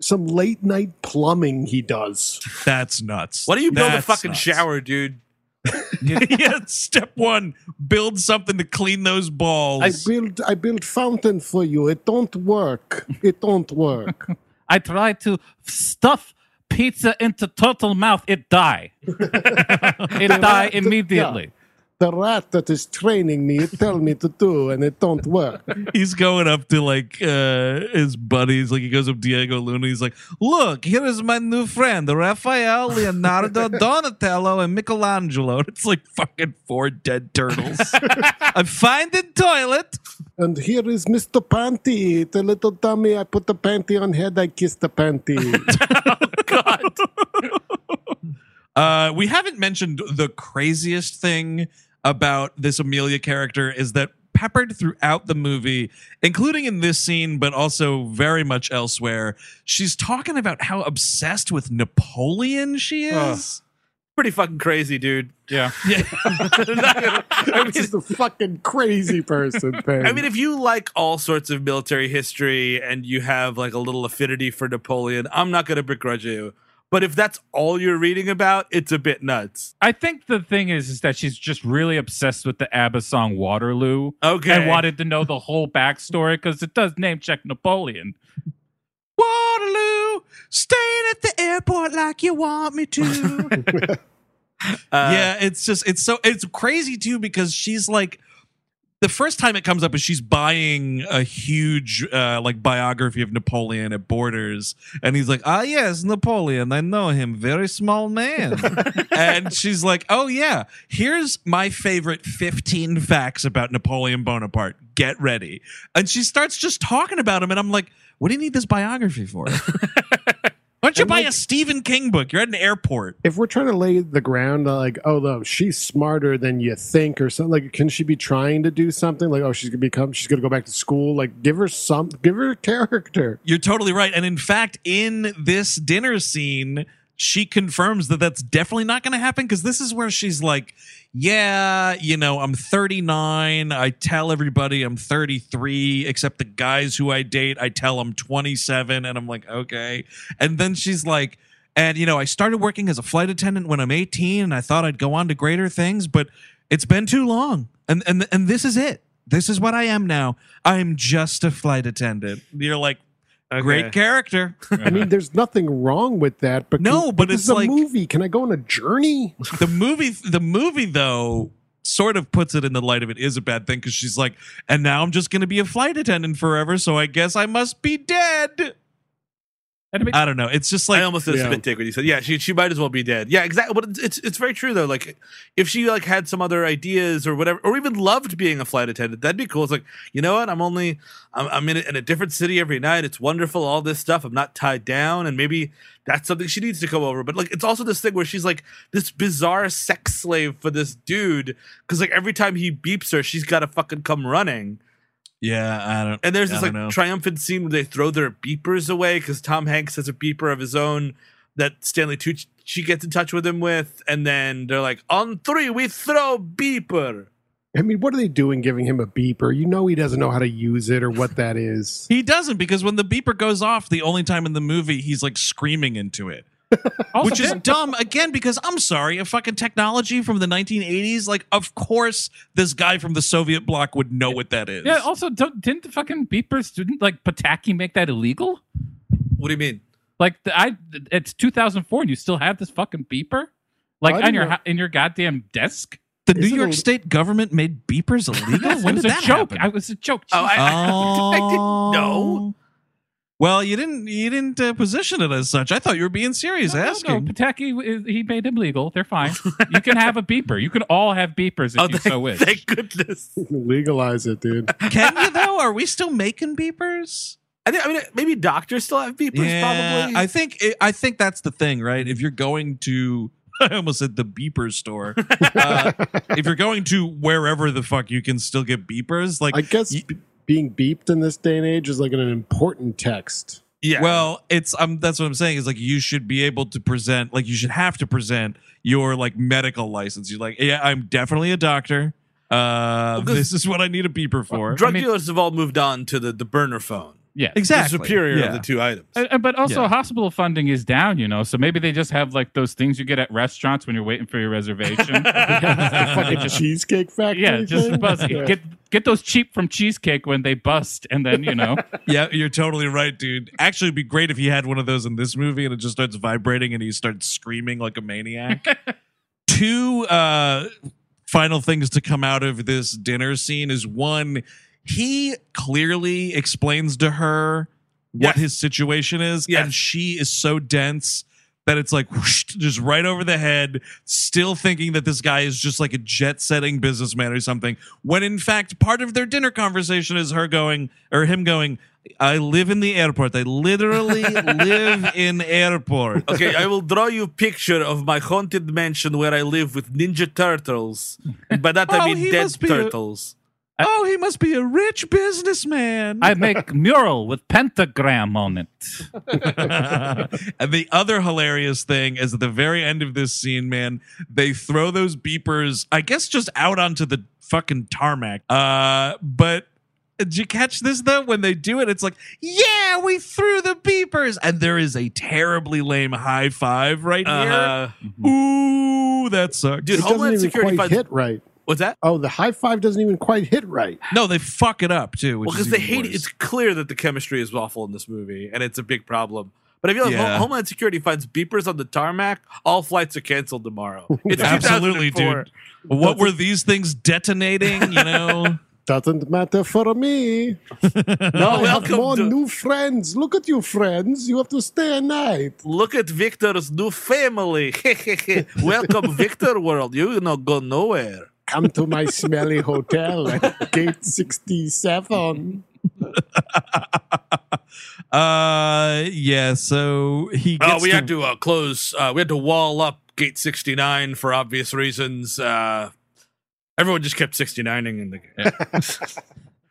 some late night plumbing. He does. That's nuts. Why do you build a fucking nuts. shower, dude? yeah, step one: build something to clean those balls. I build I build fountain for you. It don't work. It don't work. I try to stuff pizza into turtle mouth. It die. it die immediately. The rat that is training me it tell me to do and it don't work. he's going up to like uh his buddies like he goes up Diego Luna he's like look here is my new friend Raphael Leonardo Donatello and Michelangelo it's like fucking four dead turtles I find the toilet And here is Mr. Panty. The little dummy, I put the panty on head, I kiss the panty. uh we haven't mentioned the craziest thing about this Amelia character is that peppered throughout the movie, including in this scene, but also very much elsewhere. She's talking about how obsessed with Napoleon she is. Pretty fucking crazy, dude. Yeah. I mean, this is the fucking crazy person thing. I mean, if you like all sorts of military history and you have like a little affinity for Napoleon, I'm not going to begrudge you. But if that's all you're reading about, it's a bit nuts. I think the thing is, is that she's just really obsessed with the ABBA song Waterloo. Okay. And wanted to know the whole backstory because it does name check Napoleon. Waterloo, staying at the airport like you want me to. Uh, yeah, it's just it's so it's crazy too because she's like the first time it comes up is she's buying a huge uh, like biography of Napoleon at Borders, and he's like, "Ah, yes, Napoleon. I know him. Very small man." and she's like, "Oh yeah, here's my favorite 15 facts about Napoleon Bonaparte. Get ready." And she starts just talking about him, and I'm like, "What do you need this biography for?" Why don't you And, buy like- a Stephen King book? You're at an airport. if we're trying to lay the ground uh, like oh no she's smarter than you think or something like can she be trying to do something like oh she's gonna become she's gonna go back to school like give her some give her character You're totally right. And in fact, in this dinner scene, she confirms that that's definitely not going to happen because this is where she's like, Yeah, you know, I'm 39. I tell everybody I'm 33, except the guys who I date, I tell them 27. And I'm like, Okay. And then she's like, and you know, I started working as a flight attendant when I'm 18, and I thought I'd go on to greater things, but it's been too long. And and and this is it. This is what I am now. I'm just a flight attendant. You're like, Okay. great character. i mean there's nothing wrong with that but No, can- but it's a like- movie can i go on a journey the movie, the movie though, sort of puts it in the light of it is a bad thing because she's like, and now I'm just going to be a flight attendant forever, so I guess I must be dead. And I mean, I don't know. It's just like I almost did a Yeah. spit take when you said, "Yeah, she she might as well be dead." Yeah, exactly. But it's, it's it's very true though. Like, if she like had some other ideas or whatever, or even loved being a flight attendant, that'd be cool. It's like, you know what? I'm only I'm, I'm in a, in a different city every night. It's wonderful. All this stuff. I'm not tied down, and maybe that's something she needs to come over. But like, it's also this thing where she's like this bizarre sex slave for this dude because like every time he beeps her, she's got to fucking come running. Yeah, I don't. And there's this like know. triumphant scene where they throw their beepers away because Tom Hanks has a beeper of his own that Stanley Tucci gets in touch with him with, and then they're like, "On three, we throw beeper." i mean what are they doing giving him a beeper you know he doesn't know how to use it or what that is He doesn't because when the beeper goes off, the only time in the movie he's like screaming into it. Also, which is dumb again because I'm sorry, a fucking technology from the 1980s. Like, of course, this guy from the Soviet bloc would know what that is. yeah. Also, don't, didn't the fucking beeper didn't like Pataki make that illegal? What do you mean? Like the, I, it's 2004 and you still have this fucking beeper, like on your know- in your goddamn desk. the New Is it York a- State government made beepers illegal. when it was did a that joke. happen? I was a joke. Oh, I- Jesus. I didn't know. Oh. Well, you didn't. You didn't uh, position it as such. I thought you were being serious, No, no, asking. no, Pataki, he made them legal. They're fine. you can have a beeper. You can all have beepers if Oh, you thank, so wish. thank goodness. legalize it dude Can you though? Are we still making beepers? I, think, I mean, maybe doctors still have beepers. probably. I think. I think that's the thing, right? If you're going to, I almost said the beeper store. uh, if you're going to wherever the fuck you can still get beepers, like i guess y- b- being beeped in this day and age is like an important text yeah. Well, it's um that's what I'm saying is like you should be able to present like you should have to present your like medical license. You're like, yeah, I'm definitely a doctor. Uh, 'cause- this is what I need a beeper for. drug I mean- dealers have all moved on to the the burner phone. Yeah. exactly. The superior Yeah. of the two items. Uh, but also, Yeah. hospital funding is down, you know. So maybe they just have like those things you get at restaurants when you're waiting for your reservation. fucking cheesecake factory yeah, just thing? bust. Yeah. Get get those cheap from cheesecake when they bust, and then you know. Yeah, you're totally right, dude. Actually, it'd be great if he had one of those in this movie and it just starts vibrating and he starts screaming like a maniac. Two uh, final things to come out of this dinner scene is one, he clearly explains to her what Yes. his situation is, Yes. and she is so dense that it's like whoosh, just right over the head, still thinking that this guy is just like a jet setting businessman or something. When in fact, part of their dinner conversation is her going or him going, I live in the airport. I literally live in airport. Okay, I will draw you a picture of my haunted mansion where I live with ninja turtles. By that Oh, I mean dead turtles. Oh, he must be a rich businessman. I make mural with pentagram on it. and the other hilarious thing is at the very end of this scene, man, they throw those beepers, I guess, just out onto the fucking tarmac. Uh, but did you catch this though? When they do it, it's like, yeah, we threw the beepers, and there is a terribly lame high five right Uh, here. Ooh, that sucks. Dude, it doesn't Homeland even Security quite finds- hit right what's that? oh the high five doesn't even quite hit right no, they fuck it up too. Which Well, because they even hate it. worse. It's clear that the chemistry is awful in this movie, and it's a big problem. But I feel like Yeah. Homeland Security finds beepers on the tarmac. All flights are canceled tomorrow. It's Absolutely, dude. What were these things detonating? You know. Doesn't matter for me. No, welcome more to- new friends. Look at you, friends. You have to stay a night. Look at Viktor's new family. Welcome, Viktor World. You not go nowhere. Come to my smelly hotel at gate 67. Uh, yeah. So he. Gets Oh, we had to uh, close. Uh, we had to wall up gate sixty nine for obvious reasons. Uh, everyone just kept sixty nining in the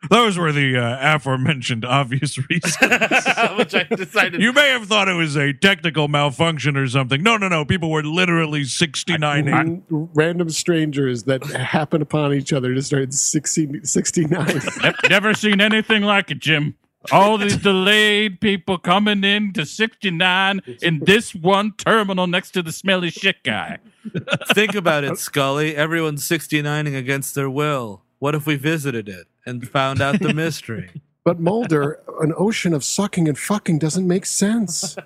Those were the uh, aforementioned obvious reasons. which I decided. you may have thought it was a technical malfunction or something. No, no, no. People were literally 69 And random strangers that happen upon each other to start 60, 69. Ne- Never seen anything like it, Jim. All these delayed people coming in to 69 in this one terminal next to the smelly shit guy. Think about it, Scully. Everyone's sixty nining against their will. What if we visited it and found out the mystery? But Mulder, an ocean of sucking and fucking doesn't make sense.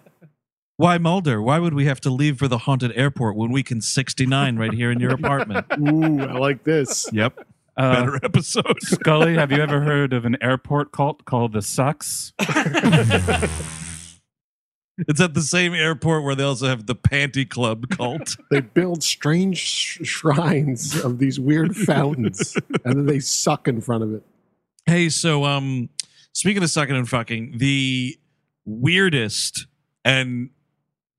Why Mulder? Why would we have to leave for the haunted airport when we can 69 right here in your apartment? Ooh, I like this. Yep. Uh, Better episode. Scully, have you ever heard of an airport cult called the Sucks? It's at the same airport where they also have the Panty Club cult. They build strange sh- shrines of these weird fountains, and then they suck in front of it. hey, so um, speaking of sucking and fucking, the weirdest and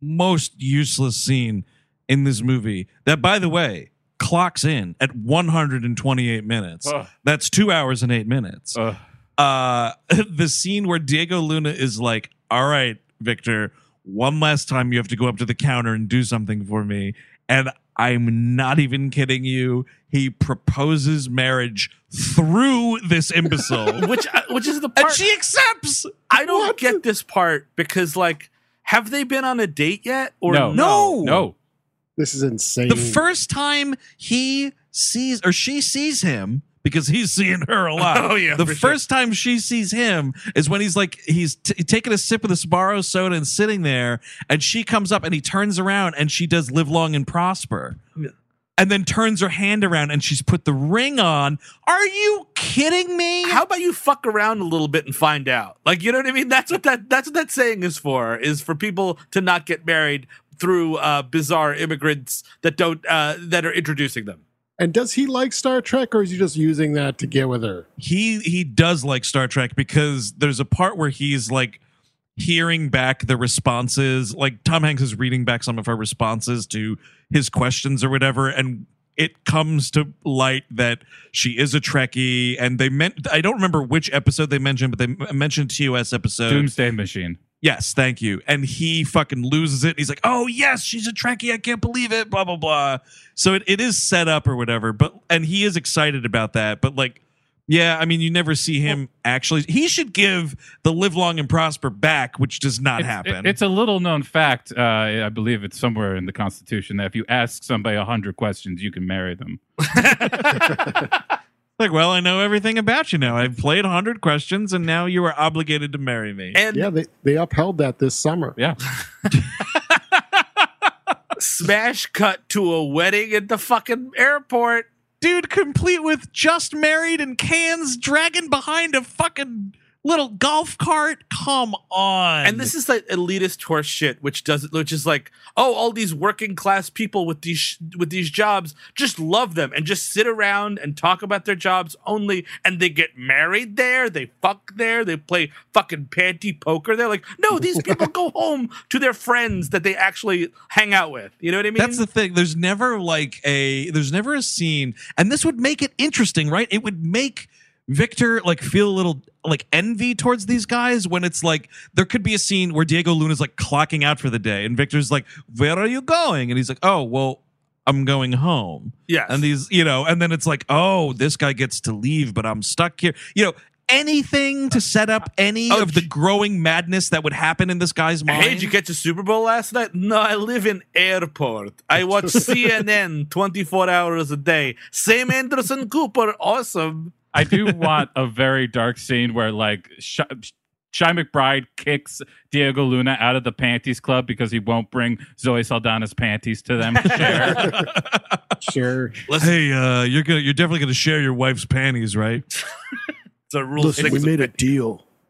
most useless scene in this movie that, by the way, clocks in at 128 minutes. Ugh. That's two hours and eight minutes. Ugh. uh the scene where Diego Luna is like, "All right, Viktor, one last time you have to go up to the counter and do something for me." And I'm not even kidding you. He proposes marriage through this imbecile. which uh, which is the and part she accepts. I don't What? get this part because like have they been on a date yet or No. No. No. This is insane. The first time he sees or she sees him because he's seeing her a lot. Oh, yeah, The for sure. first time she sees him is when he's like he's t- taking a sip of the Sbarro soda and sitting there, and she comes up and he turns around and she does "Live Long and Prosper." Yeah. And then turns her hand around and she's put the ring on. Are you kidding me? How about you fuck around a little bit and find out? Like, you know what I mean? That's what that that's what that saying is for. Is for people to not get married through uh, bizarre immigrants that don't uh, that are introducing them. And does he like Star Trek, or is he just using that to get with her? he he does like Star Trek because there's a part where he's like hearing back the responses like Tom Hanks is reading back some of her responses to his questions or whatever and it comes to light that she is a Trekkie and they meant I don't remember which episode they mentioned but they mentioned TOS episode Doomsday Machine. Yes, thank you. And he fucking loses it. He's like, oh, yes, she's a Trekkie. I can't believe it. Blah, blah, blah. So it, it is set up or whatever. But, and he is excited about that. But like, yeah, I mean, you never see him actually. He should give the live long and prosper back, which does not It's, happen. it- it's a little known fact. Uh, I believe it's somewhere in the Constitution that if you ask somebody a hundred questions, you can marry them. like, well, I know everything about you now. I've played 100 questions and now you are obligated to marry me. And Yeah, they, they upheld that this summer. Yeah. smash cut to a wedding at the fucking airport. Dude, complete with just married and cans dragging behind a fucking little golf cart. Come on. And this is like elitist horse shit, which does which is like, oh, all these working class people with these with these jobs just love them and just sit around and talk about their jobs only, and they get married there, they fuck there, they play fucking panty poker They're Like, no, these people go home to their friends that they actually hang out with. You know what I mean? That's the thing. There's never like a there's never a scene, and this would make it interesting, right? It would make Viktor like feel a little like envy towards these guys when it's like there could be a scene where Diego Luna's like clocking out for the day, and Viktor's like, "Where are you going?" And he's like, "Oh, well." I'm going home. Yes. And these, you know, and then it's like, oh, this guy gets to leave, but I'm stuck here. You know, anything to set up any Oh, of the growing madness that would happen in this guy's mind. Hey, did you catch the Super Bowl last night? No, I live in airport. I watch CNN 24 hours a day. Same Anderson Cooper, awesome. I do want a very dark scene where like sh- Chi McBride kicks Diego Luna out of the panties club because he won't bring Zoe Saldana's panties to them to share. Sure. Listen, Hey, uh, you're gonna you're definitely gonna share your wife's panties, right? it's a rule Listen, we made a fifty.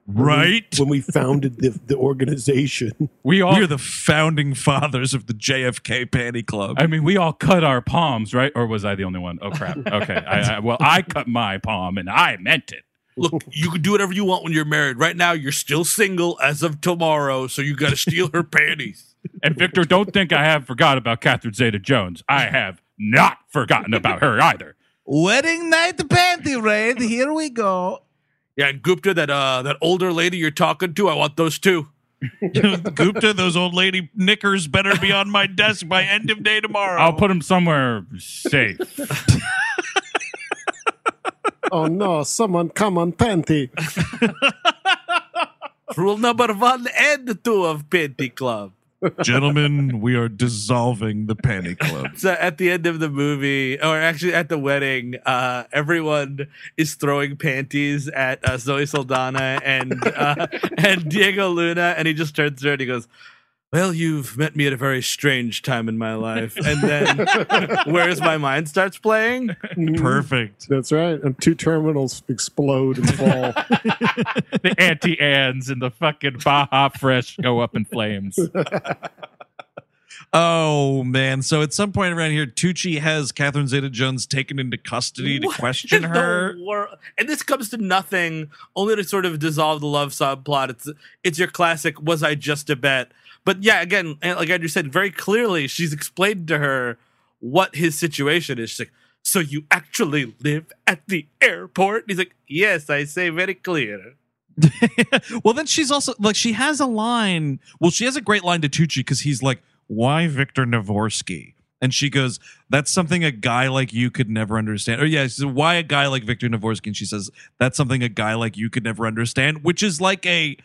Deal. Right. When we founded the, the organization. we all We are the founding fathers of the JFK Panty Club. I mean, we all cut our palms, right? Or was I the only one? Oh crap. Okay. I, I, well, I cut my palm and I meant it. Look, you can do whatever you want when you're married. Right now, you're still single as of tomorrow, so you got to steal her panties. And Viktor, don't think I have forgot about Catherine Zeta Jones. I have not forgotten about her either. Wedding night panty raid. Here we go. Yeah, and Gupta, that uh, that older lady you're talking to, I want those too. Gupta, those old lady knickers better be on my desk by end of day tomorrow. I'll put them somewhere safe. oh no, someone come on panty. Rule number one and two of Panty Club. Gentlemen, we are dissolving the Panty Club. So at the end of the movie, or actually at the wedding, uh, everyone is throwing panties at uh, Zoe Saldana and uh, and Diego Luna, and he just turns to her and he goes, "Well, you've met me at a very strange time in my life." And then, "Where's My Mind" starts playing. Mm-hmm. Perfect. That's right. And two terminals explode and fall. the Auntie Anne's and the fucking Baja Fresh go up in flames. Oh man! So at some point around here, Tucci has Catherine Zeta-Jones taken into custody to question in the her. wor- And this comes to nothing, only to sort of dissolve the love subplot. It's it's your classic. Was I just a bet? But yeah, again, eh, like Andrew said, very clearly, she's explained to her what his situation is. She's like, "So you actually live at the airport?" And he's like, "Yes, I say very clear." well, then she's also like she has a line. Well, she has a great line to Tucci because he's like, "Why Viktor Navorski?" And she goes, "That's something a guy like you could never understand." Or yeah, says, "Why a guy like Viktor Navorski?" And she says, "That's something a guy like you could never understand," which is like a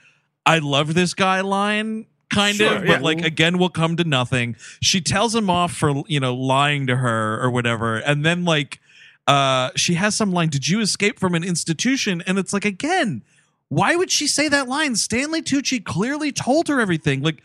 "I love this guy" line. Kind Sure, of, yeah. but like again, will come to nothing. She tells him off for you know lying to her or whatever, and then like uh she has some line did you escape from an institution and it's like again why would she say that line stanley tucci clearly told her everything like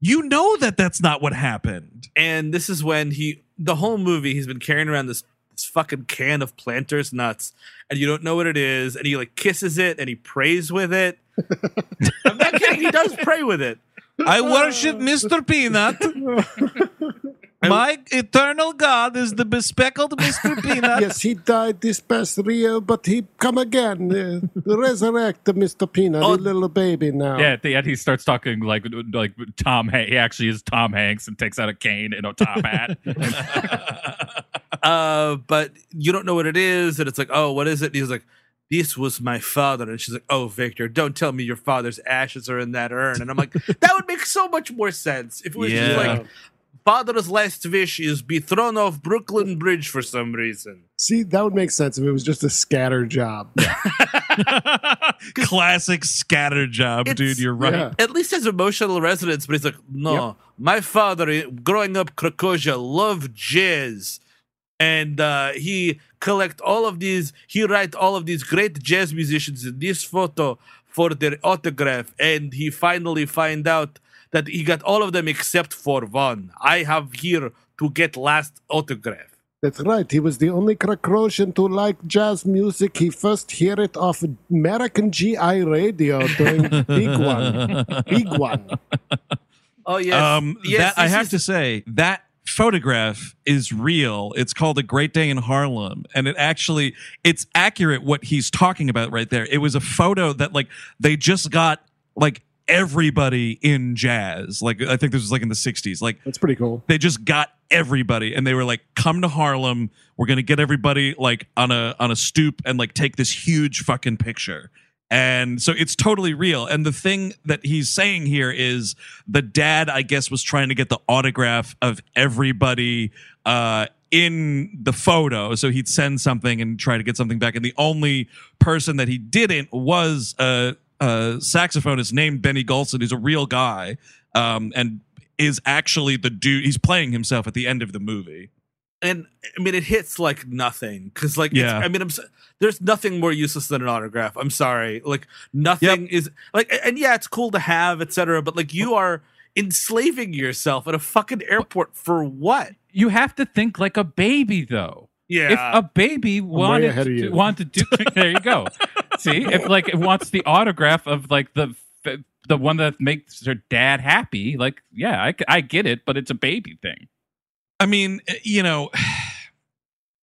you know that that's not what happened And this is when he, the whole movie, he's been carrying around this this fucking can of Planters nuts, and you don't know what it is, and he like kisses it and he prays with it. I'm not kidding. He does pray with it. I worship Mr. Peanut. My eternal God is the bespeckled Mr. Peanut. yes, he died this past year, but he come again. Uh, resurrect the Mr. Peanut, Oh. a little baby now. Yeah, at the end he starts talking like like Tom. Han- he actually is Tom Hanks and takes out a cane and a top hat. Uh, but you don't know what it is, and it's like, oh, what is it? And he's like, this was my father, and she's like, oh, Viktor, don't tell me your father's ashes are in that urn. And I'm like, that would make so much more sense if it was just like, father's last wish is be thrown off Brooklyn Bridge for some reason. See, that would make sense if it was just a scatter job. classic scatter job dude you're right Yeah. At least has emotional resonance, but he's like, no, my father, growing up Krakozhia, loved jazz. And uh, he collect all of these, he write all of these great jazz musicians in this photo for their autograph. And he finally find out that he got all of them except for one. I have here to get last autograph. That's right. He was the only Krakozhian to like jazz music. He first hear it off American GI radio during Big One. Big One. Oh, yes. um yes, that i have is- to say that photograph is real. It's called a great day in harlem. And it actually it's accurate what he's talking about right there. It was a photo that like they just got like everybody in jazz. Like i think this was like in the 60s like That's pretty cool. they just got everybody. And they were like come to harlem. We're gonna get everybody like on a on a stoop and like take this huge fucking picture and so it's totally real. And the thing that he's saying here is the dad i guess was trying to get the autograph of everybody uh in the photo. So he'd send something and try to get something back. And the only person that he didn't was a, a saxophonist named benny golson who's a real guy um and is actually the dude he's playing himself at the end of the movie and I mean, it hits like nothing because, like, it's- Yeah. I mean, I'm there's nothing more useless than an autograph. I'm sorry, like, nothing is like, and yeah, it's cool to have, etc. But like, you are enslaving yourself at a fucking airport for what? You have to think like a baby, though. Yeah, If a baby wanted to, wanted to do, there you go. See, if like it wants the autograph of like the the one that makes her dad happy, like yeah, I, I get it, but it's a baby thing. I mean, eh, you know,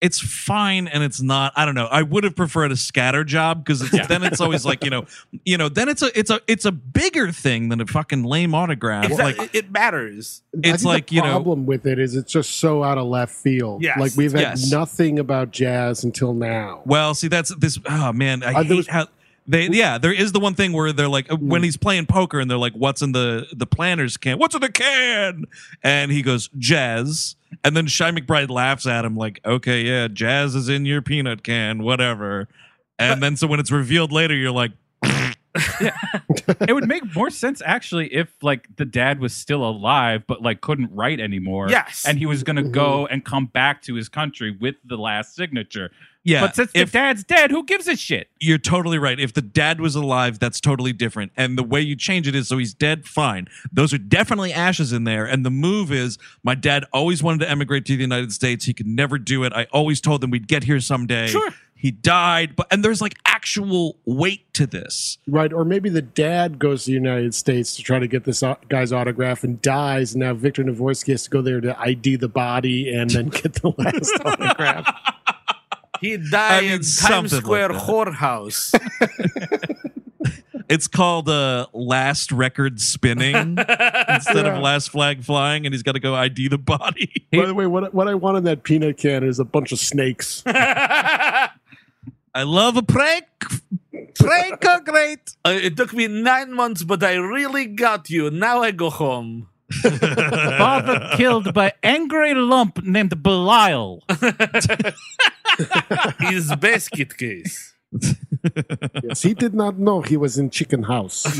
it's fine and it's not. I don't know. I would have preferred a scatter job because then it's always like you know, you know. Then it's a it's a it's a bigger thing than a fucking lame autograph. exactly. Like it matters. It's like you know. problem with it is it's just so out of left field. Yes, like we've had yes. nothing about jazz until now. Well, see, that's this. Oh man, I Uh, hate was- how they. Yeah, there is the one thing where they're like uh, when Hmm. he's playing poker and they're like, "What's in the the Planters can? What's in the can?" And he goes, "Jazz." And then Chi McBride laughs at him like, "Okay, yeah, jazz is in your peanut can, whatever." And then so when it's revealed later, you're like, it would make more sense actually if like the dad was still alive but like couldn't write anymore. Yes. and he was gonna go and come back to his country with the last signature. "Yeah." but since if the dad's dead, who gives a shit? you're totally right. If the dad was alive, that's totally different. And the way you change it is so he's dead, fine. Those are definitely ashes in there. And the move is my dad always wanted to emigrate to the United States. He could never do it. I always told him we'd get here someday. Sure. He died, but and there's like actual weight to this. Right. Or maybe the dad goes to the United States to try to get this guy's autograph and dies. And now Viktor Navorski has to go there to ID the body and then get the last autograph. He died mean, in Times something like Square that. whorehouse. It's called uh, last record spinning instead Yeah. of last flag flying, and he's got to go ID the body. By the way, what, what I want in that peanut can is a bunch of snakes. I love a prank. Prank or great. Uh, it took me nine months, but I really got you. Now I go home. Father killed by angry lump named Belial. His basket case. yes, he did not know he was in Chicken House.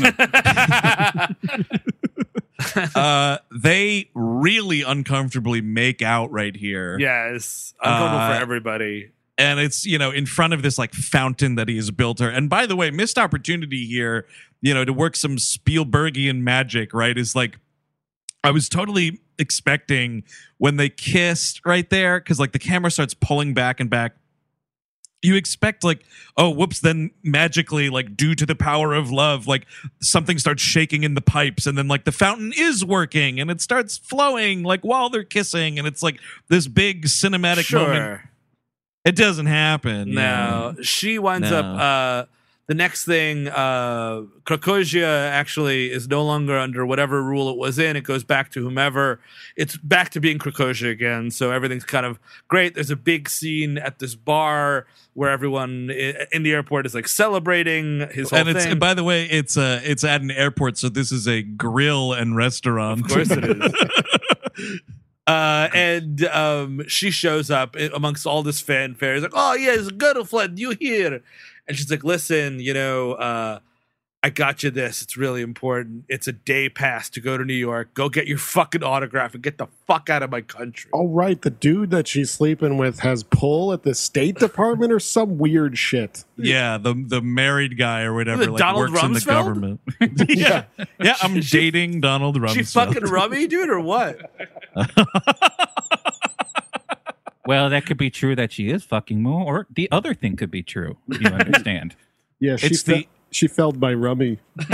uh, they really uncomfortably make out right here. Yes, uncomfortable Uh, for everybody. And it's, you know, in front of this like fountain that he has built her. And by the way, missed opportunity here, you know, to work some Spielbergian magic, right? Is like, I was totally expecting when they kissed right there, because like the camera starts pulling back and back. You expect like, oh, whoops, then magically, like due to the power of love, like something starts shaking in the pipes, and then like the fountain is working and it starts flowing like while they're kissing, and it's like this big cinematic moment. It doesn't happen. No, she winds No. up. Uh, the next thing, uh, Krakozhia actually is no longer under whatever rule it was in. It goes back to whomever. It's back to being Krakozhia again. So everything's kind of great. There's a big scene at this bar where everyone in the airport is like celebrating his whole thing. and it's thing. by the way, it's uh it's at an airport, so this is a grill and restaurant. Of course it is. Uh, and um, she shows up amongst all this fanfare. He's like, "Oh yeah, it's yes, girlfriend, you here?" And she's like, "Listen, you know, uh, I got you this. It's really important. It's a day pass to go to New York. Go get your fucking autograph and get the fuck out of my country." All right. The dude that she's sleeping with has pull at the State Department or some weird shit. yeah, the the married guy or whatever The like Donald works in the Rumsfeld? government. yeah, yeah, I'm dating Donald Rumsfeld. She fucking rummy, dude, or what? Well, that could be true that she is fucking more, or the other thing could be true. You understand? Yeah, she, It's fe- the- she felled my rummy.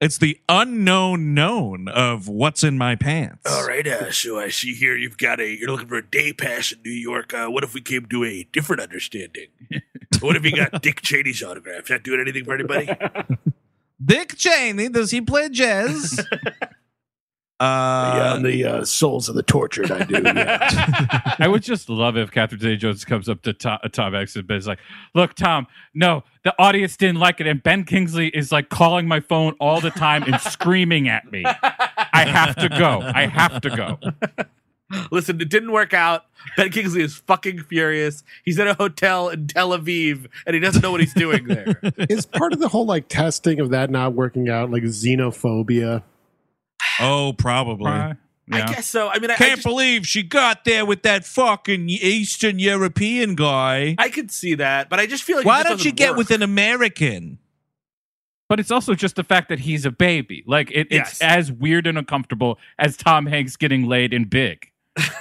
It's the unknown known of what's in my pants. All right, uh, so I see here you've got a you're looking for a day pass in New York. Uh, what if we came to a different understanding? what if you got Dick Cheney's autograph? Is that doing anything for anybody? Dick Cheney, does he play jazz? Uh, the uh, souls of the tortured, I do. Yeah. I would just love if Catherine Zeta Jones comes up to Tom, Tom Hanks and is like, "Look, Tom, no, the audience didn't like it, and Ben Kingsley is like calling my phone all the time and screaming at me. I have to go. I have to go." Listen, it didn't work out. Ben Kingsley is fucking furious. He's at a hotel in Tel Aviv and he doesn't know what he's doing there. is part of the whole like testing of that not working out like xenophobia? Oh, probably. Right. I guess so. I mean, I, I, Can't just, believe she got there with that fucking Eastern European guy. I could see that, but I just feel like it Why just don't you get work. with an American? But it's also just the fact that he's a baby. Like it, Yes. it's as weird and uncomfortable as Tom Hanks getting laid in Big.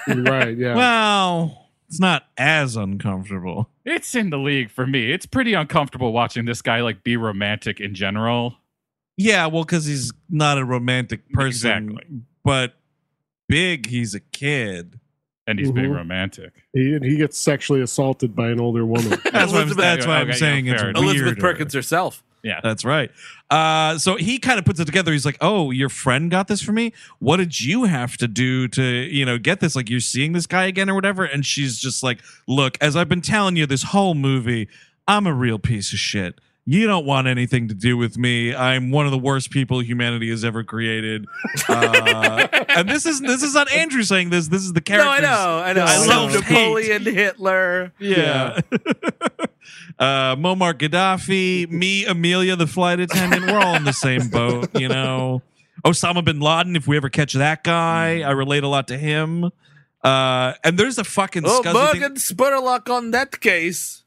right. Yeah. Well, it's not as uncomfortable. It's in the league for me. It's pretty uncomfortable watching this guy like be romantic in general. Yeah, well, because he's not a romantic person. Exactly. But big, he's a kid. And he's being Mhm. romantic. he, he gets sexually assaulted by an older woman. That's why I'm, Elizabeth- that's why I'm okay, yeah, saying it's fair. Elizabeth weirder. Perkins herself. Yeah. That's right. Uh, so he kind of puts it together. He's like, "Oh, your friend got this for me. What did you have to do to, you know, get this? Like, you're seeing this guy again or whatever?" And she's just like, "Look, as I've been telling you this whole movie, I'm a real piece of shit. You don't want anything to do with me. I'm one of the worst people humanity has ever created." Uh, and this is this is not Andrew saying this. This is the character. No, I know, I know. I love. Napoleon, Hitler. Yeah. uh, Muammar Gaddafi, me, Amelia, the flight attendant, we're all in the same boat, you know. Osama bin Laden, if we ever catch that guy, I relate a lot to him. Uh, and there's a fucking Oh, Morgan Spurlock on that case.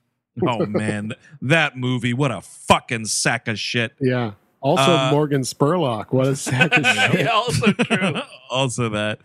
Oh man, that movie, what a fucking sack of shit. yeah. Also, Uh, Morgan Spurlock. What a sack of shit. Yeah, also true. also that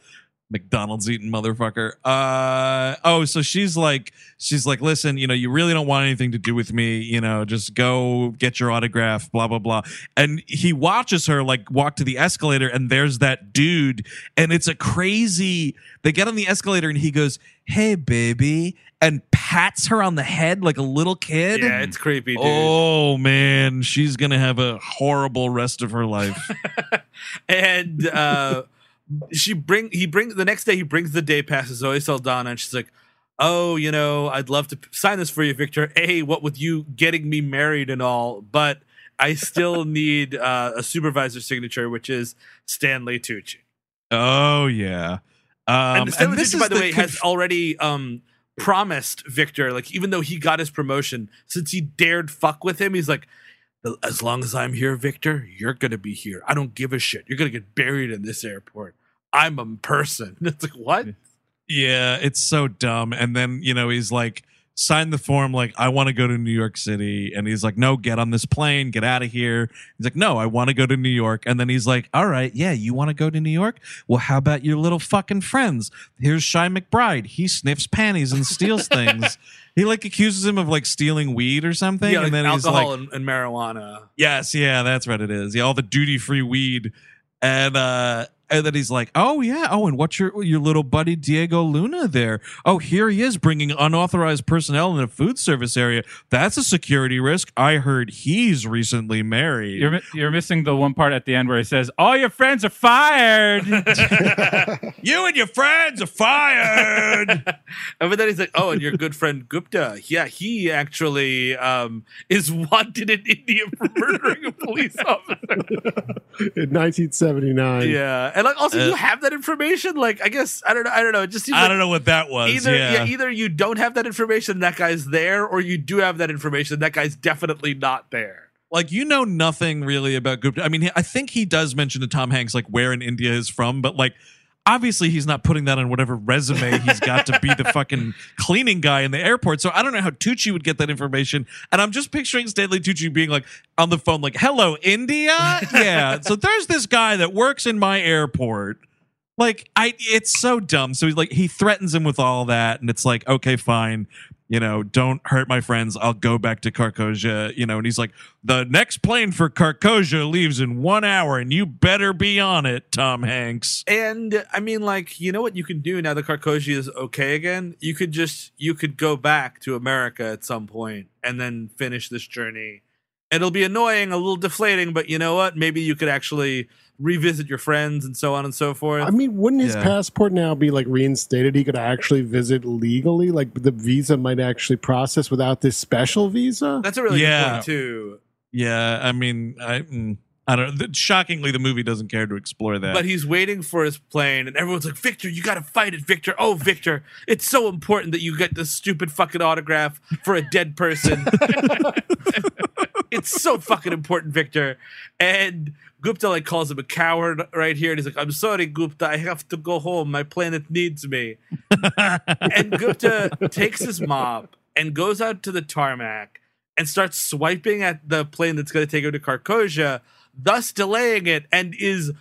McDonald's eating motherfucker. Uh oh, so she's like she's like, listen, you know, you really don't want anything to do with me, you know, just go get your autograph, blah blah blah. And he watches her like walk to the escalator and there's that dude and it's a crazy they get on the escalator and he goes, "Hey baby," and pats her on the head like a little kid. Yeah, it's creepy, dude. Oh man, she's gonna have a horrible rest of her life. and uh she bring he bring the next day he brings the day pass to Zoe Saldana and she's like, "Oh, you know, I'd love to sign this for you, Viktor. A, what with you getting me married and all, but I still need uh, a supervisor signature, which is Stanley Tucci." oh yeah. Um, and Stanley this Tucci, by the, way, has already um promised Viktor, like even though he got his promotion, since he dared fuck with him, he's like. As long as I'm here, Viktor, you're gonna be here. I don't give a shit. You're gonna get buried in this airport. I'm a person. It's like what? Yeah, it's so dumb. And then, you know, he's like, sign the form, like, I want to go to New York City. And he's like, no, get on this plane, get out of here. He's like, no, I want to go to New York. And then he's like, all right, yeah, you want to go to New York? Well, how about your little fucking friends? Here's Chi McBride. He sniffs panties and steals things. He like accuses him of like stealing weed or something. yeah, like and then he's alcohol like, and, and marijuana. Yes, yeah, that's what it is. Yeah, all the duty free weed, and uh, and then he's like, "Oh yeah, oh, and what's your your little buddy Diego Luna there? Oh, here he is bringing unauthorized personnel in a food service area. That's a security risk. I heard he's recently married. You're you're missing the one part at the end where it says all your friends are fired. you and your friends are fired. And then he's like, "Oh, and your good friend Gupta, yeah, he actually um, is wanted in India for murdering a police officer." In 1979. yeah, and like also, Uh, you have that information. Like, I guess I don't know. I don't know. It just seems I like don't know what that was. Either yeah. yeah. either you don't have that information, that guy's there, or you do have that information, that guy's definitely not there. like you know nothing really about Gupta. I mean, I think he does mention to Tom Hanks like where in India is from, but like obviously he's not putting that on whatever resume he's got to be the fucking cleaning guy in the airport. So I don't know how Tucci would get that information. And I'm just picturing Stanley Tucci being like on the phone, like, "Hello, India, yeah." so there's this guy that works in my airport. Like I, it's so dumb. So he's like, he threatens him with all that, and it's like, okay, fine you know, don't hurt my friends. I'll go back to Krakozhia, you know. And he's like, the next plane for Krakozhia leaves in one hour, and you better be on it, Tom Hanks. And I mean, like, you know what you can do now that Krakozhia is okay again? You could just you could go back to America at some point and then finish this journey. It'll be annoying, a little deflating, but you know what? Maybe you could actually revisit your friends and so on and so forth. I mean, wouldn't his Yeah. passport now be like reinstated? He could actually visit legally. Like the visa might actually process without this special visa. That's a really Yeah. good point too. Yeah, I mean, I, mm, I don't. th- Shockingly, the movie doesn't care to explore that. But he's waiting for his plane, and everyone's like, "Viktor, you got to fight it, Viktor! Oh, Viktor, it's so important that you get this stupid fucking autograph for a dead person." it's so fucking important, Viktor. And Gupta like calls him a coward right here, and he's like, "I'm sorry, Gupta. I have to go home. My planet needs me." and Gupta takes his mop and goes out to the tarmac and starts swiping at the plane that's going to take him to Krakozhia, thus delaying it, and is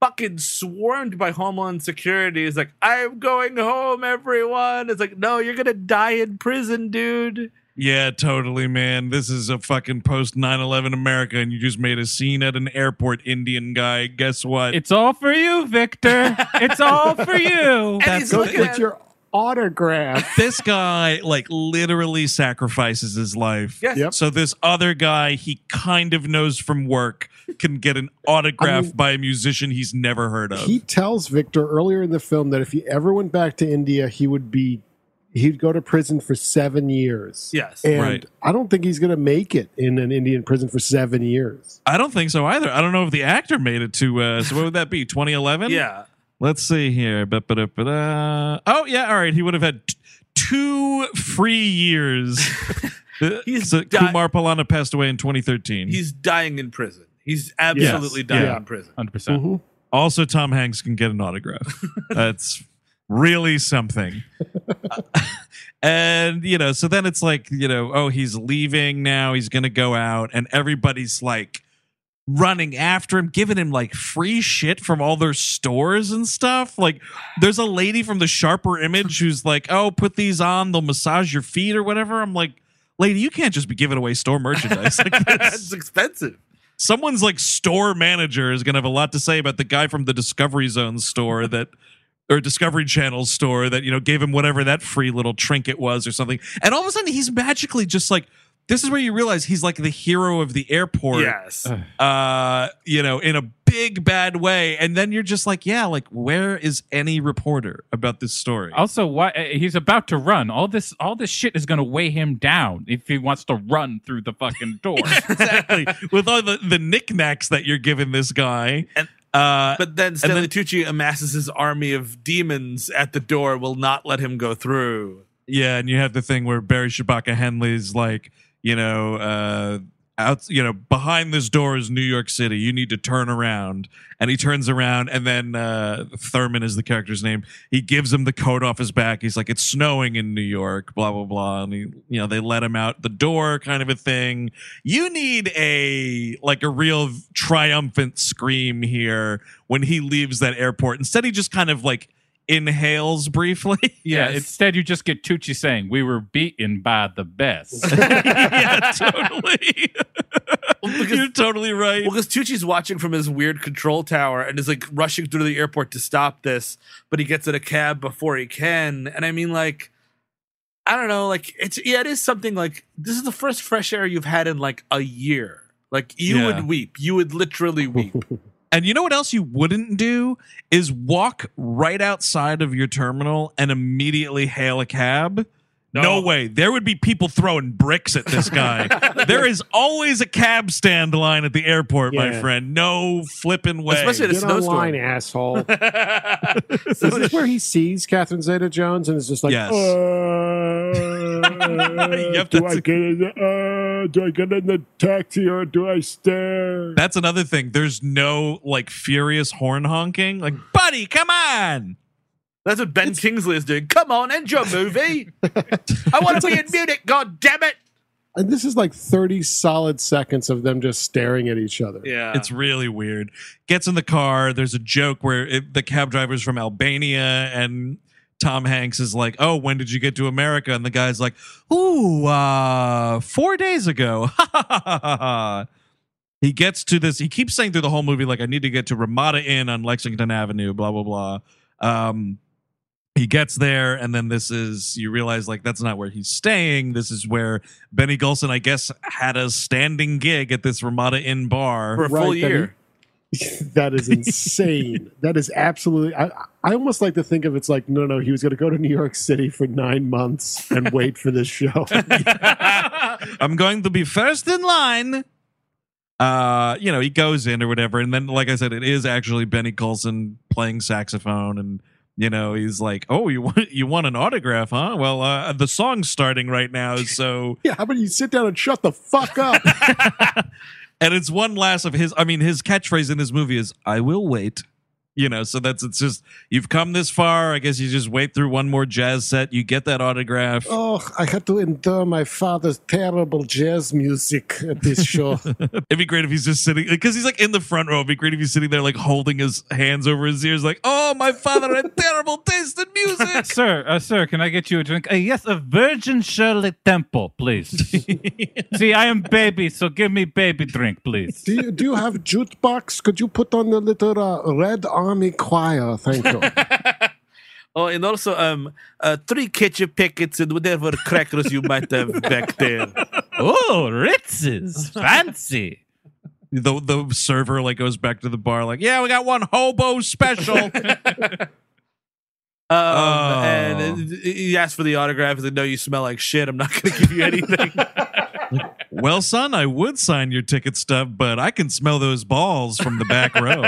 fucking swarmed by Homeland Security. He's like, "I'm going home, everyone." It's like, "No, you're gonna die in prison, dude." Yeah, totally, man. This is a fucking post 9 11 America, and you just made a scene at an airport, Indian guy. Guess what? It's all for you, Viktor. It's all for you. And he's Go looking at your autograph. this guy, like, literally sacrifices his life. Yes. Yep. So, this other guy he kind of knows from work can get an autograph I mean- by a musician he's never heard of. He tells Viktor earlier in the film that if he ever went back to India, he would be he'd go to prison for seven years. Yes. And Right. I don't think he's going to make it in an Indian prison for seven years. I don't think so either. I don't know if the actor made it to. Uh, so, what would that be? 2011? Yeah. Let's see here. Ba-ba-da-ba-da. Oh, yeah. All right. He would have had t- two free years. Uh, He's so di- Kumar Pallana passed away in 2013. He's dying in prison. He's absolutely Yes. dying Yeah. in prison. 100%. percent Mhm. also, Tom Hanks can get an autograph. That's really something. and, you know, so then it's like, you know, oh, he's leaving now. He's going to go out. And everybody's like, running after him, giving him like free shit from all their stores and stuff. Like, there's a lady from the Sharper Image who's like, "Oh, put these on; they'll massage your feet or whatever." I'm like, "Lady, you can't just be giving away store merchandise like it's expensive. Someone's like store manager is gonna have a lot to say about the guy from the Discovery Zone store that. Or Discovery Channel store that you know gave him whatever that free little trinket was or something, and all of a sudden he's magically just like this is where you realize he's like the hero of the airport Yes. uh, you know, in a big bad way. And then you're just like, yeah, like where is any reporter about this story? Also, why uh, he's about to run? All this, all this shit is going to weigh him down if he wants to run through the fucking door. exactly. With all the, the knickknacks that you're giving this guy. And- uh, But then Stanley then- Tucci amasses his army of demons at the door, will not let him go through. yeah, and you have the thing where Barry Shabaka Henley's like, you know, uh, out, you know, behind this door is New York City. You need to turn around, and he turns around, and then uh, Thurman is the character's name. He gives him the coat off his back. He's like, "It's snowing in New York." Blah blah blah, and he, you know, they let him out the door, kind of a thing. You need a like a real triumphant scream here when he leaves that airport. Instead, he just kind of like inhales briefly. yeah. Yes. Instead, you just get Tucci saying, "We were beaten by the best." yeah, totally. because- You're totally right. Well, because Tucci's watching from his weird control tower and is like rushing through the airport to stop this, but he gets in a cab before he can. And I mean, like, I don't know, like it's yeah, it is something like this is the first fresh air you've had in like a year. Like you Yeah. would weep, you would literally weep. And you know what else you wouldn't do is walk right outside of your terminal and immediately hail a cab. No, No. way. There would be people throwing bricks at this guy. there is always a cab stand line at the airport, my friend. No flipping way. Especially at a Get online, asshole. This is this where he sees Catherine Zeta-Jones and is just like, Yes. uh, Yep, do that's I a- get in? Uh, do I get in the taxi or do I stare? That's another thing. There's no like furious horn honking. Like, buddy, come on. That's what Ben Kingsley is doing. Come on, end your movie. I want to be in Munich, god damn it. And this is like 30 solid seconds of them just staring at each other. Yeah. It's really weird. Gets in the car. There's a joke where it, the cab driver's from Albania and Tom Hanks is like, "Oh, when did you get to America?" And the guy's like, "Ooh, uh, four days ago." he gets to this. He keeps saying through the whole movie, like, "I need to get to Ramada Inn on Lexington Avenue." Blah blah blah. Um, he gets there, and then this is you realize like that's not where he's staying. This is where Benny Golson, I guess, had a standing gig at this Ramada Inn bar. for a full Right, that year. that is insane. that is absolutely. I, I almost like to think of it's like no, no. He was going to go to New York City for nine months and wait for this show. I'm going to be first in line. Uh, you know, he goes in or whatever, and then, like I said, it is actually Benny Golson playing saxophone, and You know, he's like, "Oh, you want you want an autograph, huh? Well, uh, the song's starting right now, so Yeah, how about you sit down and shut the fuck up? And it's one last of his. I mean, his catchphrase in this movie is "I will wait." You know, so that's it's just you've come this far. I guess you just wait through one more jazz set. You get that autograph. oh, I had to endure my father's terrible jazz music at this show. It'd be great if he's just sitting because he's like in the front row. It'd be great if he's sitting there like holding his hands over his ears, like, "Oh, my father had terrible taste in music." Sir, uh, sir, can I get you a drink? Uh, yes, a Virgin Shirley Temple, please. See, I am baby, so give me baby drink, please. do, you, do you have jukebox? Could you put on the little uh, Red Army Choir? Thank you. Oh, and also um, uh, three ketchup packets and whatever crackers you might have back there. Oh, Ritz's, fancy. the the server like goes back to the bar, like, "Yeah, we got one hobo special." Um, Oh. And uh, he asked for the autograph. He's like, "No, you smell like shit. I'm not going to give you anything." well, son, I would sign your ticket stuff, but I can smell those balls from the back row.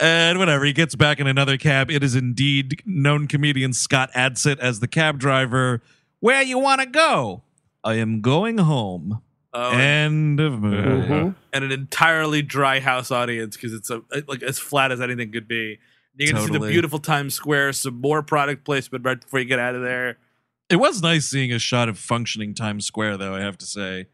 And whatever, he gets back in another cab. It is indeed known comedian Scott Adsit as the cab driver. Where you want to go? I am going home. Oh, End of movie. Mhm. and an entirely dry house audience because it's a like as flat as anything could be. You're gonna see the beautiful Times Square, some more product placement right before you get out of there. It was nice seeing a shot of functioning Times Square, though, I have to say.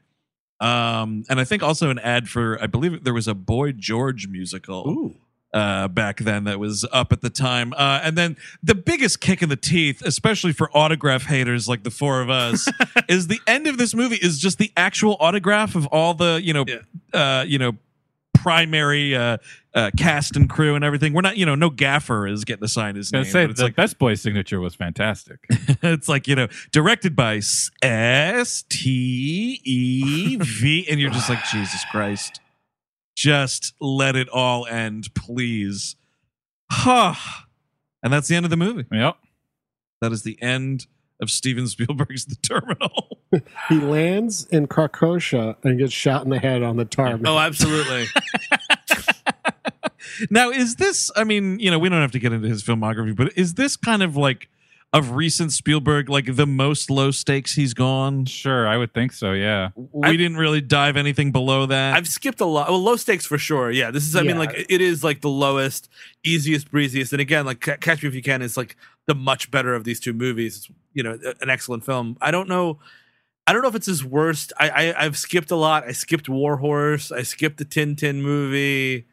Um, and I think also an ad for, I believe there was a Boy George musical. Uh, back then that was up at the time. Uh, and then the biggest kick in the teeth, especially for autograph haters like the four of us, is the end of this movie is just the actual autograph of all the you know, uh, you know, primary uh, uh, cast and crew and everything. We're not, you know, no gaffer is getting to sign his name. say it's the like Best Boy signature was fantastic. it's like you know, directed by S T E V, and you're just like Jesus Christ. Just let it all end, please. Huh. And that's the end of the movie. yep. That is the end of Steven Spielberg's The Terminal. He lands in Krakozhia and gets shot in the head on the tarmac. Oh, absolutely. now, is this, I mean, you know, we don't have to get into his filmography, but is this kind of like of recent Spielberg, like the most low stakes he's gone? Sure, I would think so. Yeah. We I- didn't really dive anything below that. I've skipped a lot. Well, low stakes for sure. Yeah, this is. I mean, like it is like the lowest, easiest, breeziest. And again, like Catch Me If You Can is like the much better of these two movies. It's you know an excellent film. I don't know. I don't know if it's his worst. I, I I've skipped a lot. I skipped War Horse. I skipped the Tintin movie.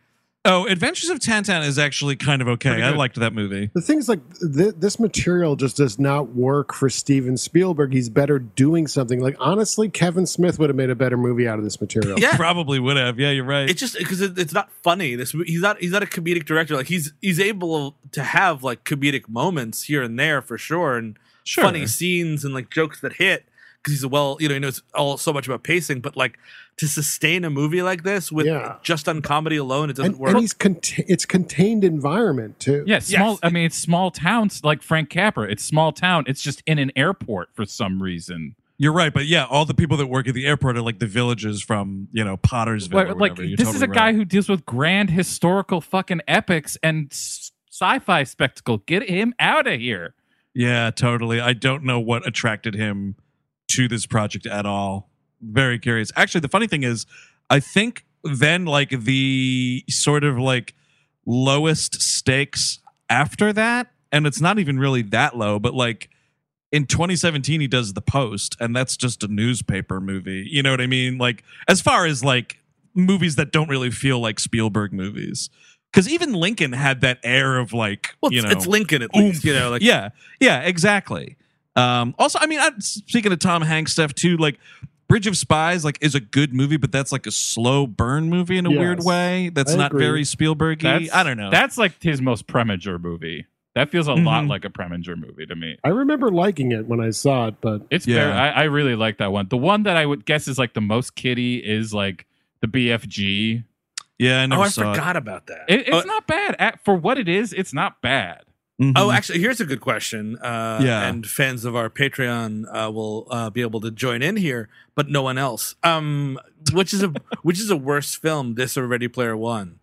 Oh, Adventures of Tintin is actually kind of okay. I liked that movie. The thing's like th- this material just does not work for Steven Spielberg. He's better doing something. Like honestly, Kevin Smith would have made a better movie out of this material. Yeah. Probably would have. Yeah, you're right. It's just because it, it's not funny. This he's not he's not a comedic director. Like he's he's able to have like comedic moments here and there for sure, and Sure. funny scenes and like jokes that hit because he's a well you know he knows all so much about pacing. But like to sustain a movie like this with Yeah. just on comedy alone, it doesn't And, work. and he's cont- it's contained environment too. Yeah, small. Yes. I mean, it's small towns like Frank Capra. It's small town. It's just in an airport for some reason. You're right, but yeah, all the people that work at the airport are like the villagers from you know Pottersville. Like, or like. You're this is a totally guy right. who deals with grand historical fucking epics and sci-fi spectacle. Get him out of here. Yeah, totally. I don't know what attracted him to this project at all. Very curious. Actually, the funny thing is, I think then like the sort of like lowest stakes after that, and it's not even really that low, but like in 2017 he does the post and that's just a newspaper movie you know what i mean like as far as like movies that don't really feel like spielberg movies because even lincoln had that air of like well, you it's, know it's Lincoln at least, you know. Like yeah, yeah, exactly. Um, also, I mean, I, speaking of Tom Hanks stuff too, like Bridge of Spies, like is a good movie, but that's like a slow burn movie in a Yes, weird way. That's I not agree. very Spielbergy. That's, I don't know. That's like his most Preminger movie. That feels a lot Mhm. like a Preminger movie to me. I remember liking it when I saw it, but It's Yeah. very, I, I really like that one. The one that I would guess is like the most kiddie is like the BFG. yeah, I never oh, never I saw forgot about that. It, it's oh, not bad At- for what it is. It's not bad. It. Mhm. Oh, actually, here's a good question. Uh, Yeah. and fans of our Patreon uh, will uh, be able to join in here, but no one else. Um, which is a which is a worse film, this or Ready Player One?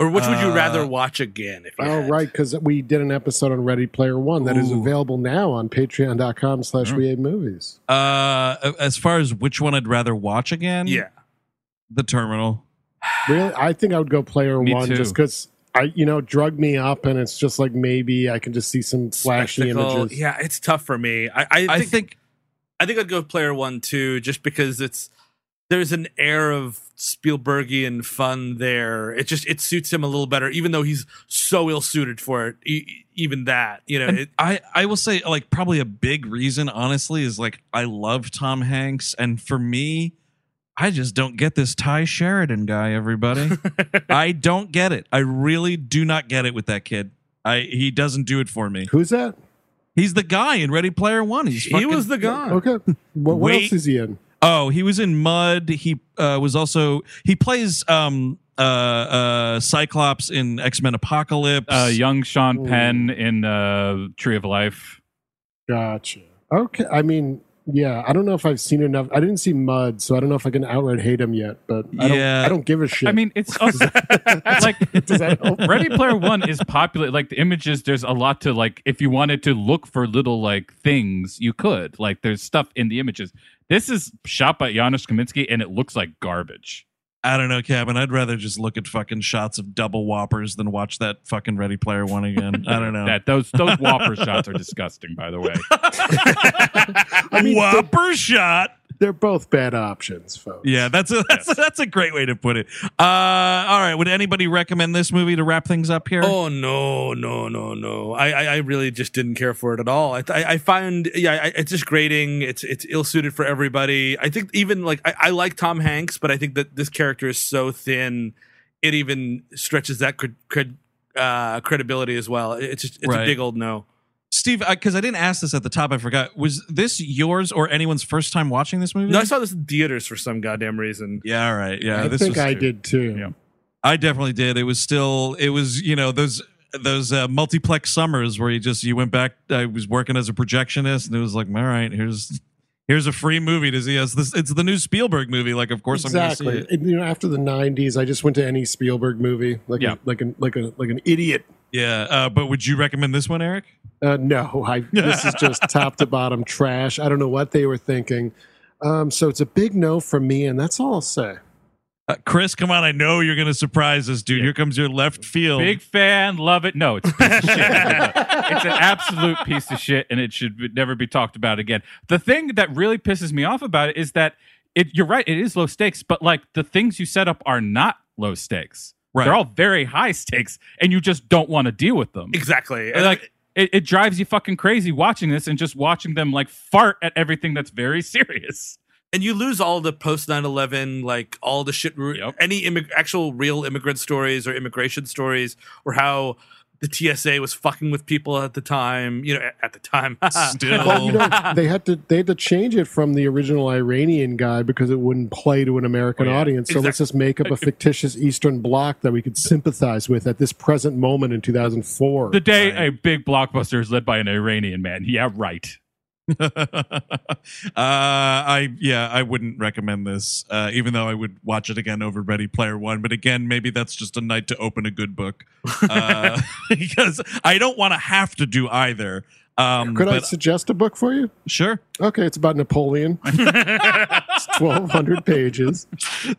Or which would you Uh, rather watch again? If you Oh, had? right, because we did an episode on Ready Player One that is Ooh. available now on patreon.com slash we hate movies. Uh, as far as which one I'd rather watch again, Yeah. The Terminal. Really? I think I would go player Me one too. just because I, you know, drug me up and it's just like maybe I can just see some flashy Spectacle. images. Yeah, it's tough for me. I, I, I think, think I think I'd go player one too, just because it's there's an air of Spielbergian fun there. It just it suits him a little better, even though he's so ill suited for it. E- even that, you know, it, I, I will say like probably a big reason honestly is like I love Tom Hanks and for me I just don't get this Tye Sheridan guy everybody. I don't get it. I really do not get it with that kid. I he doesn't do it for me. Who's that? He's the guy in Ready Player 1. He's he was the guy. Okay. What, what else is he in? Oh, he was in Mud. He uh, was also he plays um uh uh Cyclops in X-Men Apocalypse. Uh, young Sean Ooh. Penn in uh, Tree of Life. Gotcha. Okay. I mean, yeah, I don't know if I've seen enough. I didn't see Mud, so I don't know if I can outright hate him yet, but I, don't, Yeah. I don't give a shit. I mean, it's also, like Does that help? Ready Player One is popular. Like the images, there's a lot to like. If you wanted to look for little like things, you could. Like there's stuff in the images. This is shot by Janusz Kaminski, and it looks like garbage. I don't know, Kevin. I'd rather just look at fucking shots of double whoppers than watch that fucking Ready Player One again. I don't know. That those those Whopper shots are disgusting. By the way, I mean, they're, Whopper shot. They're both bad options, folks. Yeah, that's a that's, a that's a great way to put it. Uh, all right, would anybody recommend this movie to wrap things up here? Oh no, no, no, no! I, I, I really just didn't care for it at all. I, I, I find, yeah, I, it's just grating. It's, it's ill suited for everybody. I think even like I, I like Tom Hanks, but I think that this character is so thin, it even stretches that cred, cred, uh, credibility as well. It's just, it's Right. a big old no. Steve, because I, didn't ask this at the top, I forgot. Was this yours or anyone's first time watching this movie? No, I saw this in theaters for some goddamn reason. yeah, all right. Yeah, I this think was, I did too. Yeah. I definitely did. It was still, it was, you know, those those uh, multiplex summers where you just you went back. I was working as a projectionist, and it was like, all right, here's here's a free movie to see. Us. This it's the new Spielberg movie. Like, of course I'm going to see Exactly. it. And, you know, after the '90s, I just went to any Spielberg movie, like Yeah. a, like an like a like an idiot. Yeah, uh, but would you recommend this one, Eric? Uh, no, I this is just top to bottom trash. I don't know what they were thinking. Um, so it's a big no from me, and that's all I'll say. Uh, Chris, come on! I know you're going to surprise us, dude. Here comes your left field. big fan, love it. No, it's a piece of shit. it's an absolute piece of shit, and it should never be talked about again. The thing that really pisses me off about it is that it. You're right. It is low stakes, but like the things you set up are not low stakes. Right. They're all very high stakes, and you just don't want to deal with them. Exactly. And, like it, it drives you fucking crazy watching this and just watching them like fart at everything that's very serious. and you lose all the post 9-11 like all the shit Yep. any immig- actual real immigrant stories or immigration stories or how the tsa was fucking with people at the time you know at, at the time Still, Well, you know, they had to they had to change it from the original Iranian guy because it wouldn't play to an American Oh, yeah. audience. So let's just make up a fictitious Eastern Bloc that we could sympathize with at this present moment in 2004. The day a big blockbuster is led by an Iranian man. Yeah, right. uh, I yeah, I wouldn't recommend this, uh, even though I would watch it again over Ready Player One. But again, maybe that's just a night to open a good book, uh, because I don't want to have to do either. Um, Could I suggest a book for you? sure, Okay, it's about Napoleon. it's 1,200 pages.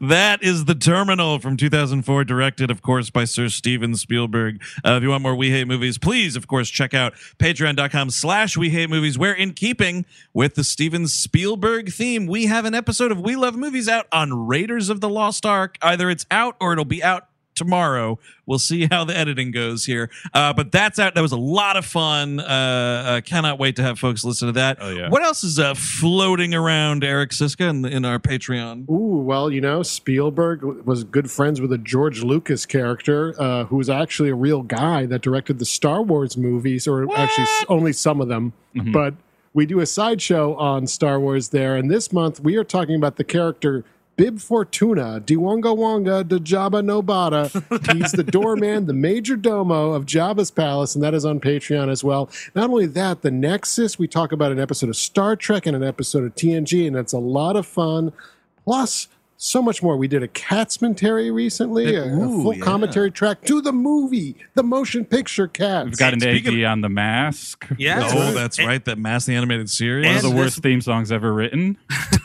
that is the Terminal from 2004, directed, of course, by Sir Steven Spielberg. Uh, if you want more We Hate Movies, please, of course, check out Patreon.com/slash We Hate Movies. Where, in keeping with the Steven Spielberg theme, we have an episode of We Love Movies out on Raiders of the Lost Ark. Either it's out or it'll be out tomorrow. We'll see how the editing goes here. Uh, but that's out. That was a lot of fun. Uh, uh, cannot wait to have folks listen to that. Oh, yeah. What else is uh, floating around Eric Szyszka in, in our Patreon? Ooh, well, you know, Spielberg was good friends with a George Lucas character uh, who was actually a real guy that directed the Star Wars movies, or actually only some of them. But we do a sideshow on Star Wars there, and this month we are talking about the character Bib Fortuna, Diwonga Wonga, Jabba Nobata. He's the doorman, the major domo of Jabba's palace, and that is on Patreon as well. Not only that, the Nexus, we talk about an episode of Star Trek and an episode of TNG, and it's a lot of fun. Plus, so much more. We did a Catsmentary recently, a, a Ooh, full yeah. commentary track to the movie, the motion picture Cats. We've got an Speaking AD on the mask. Yeah. That's oh, right. that's And- right. That Mass the Animated Series. One of And the this- worst theme songs ever written.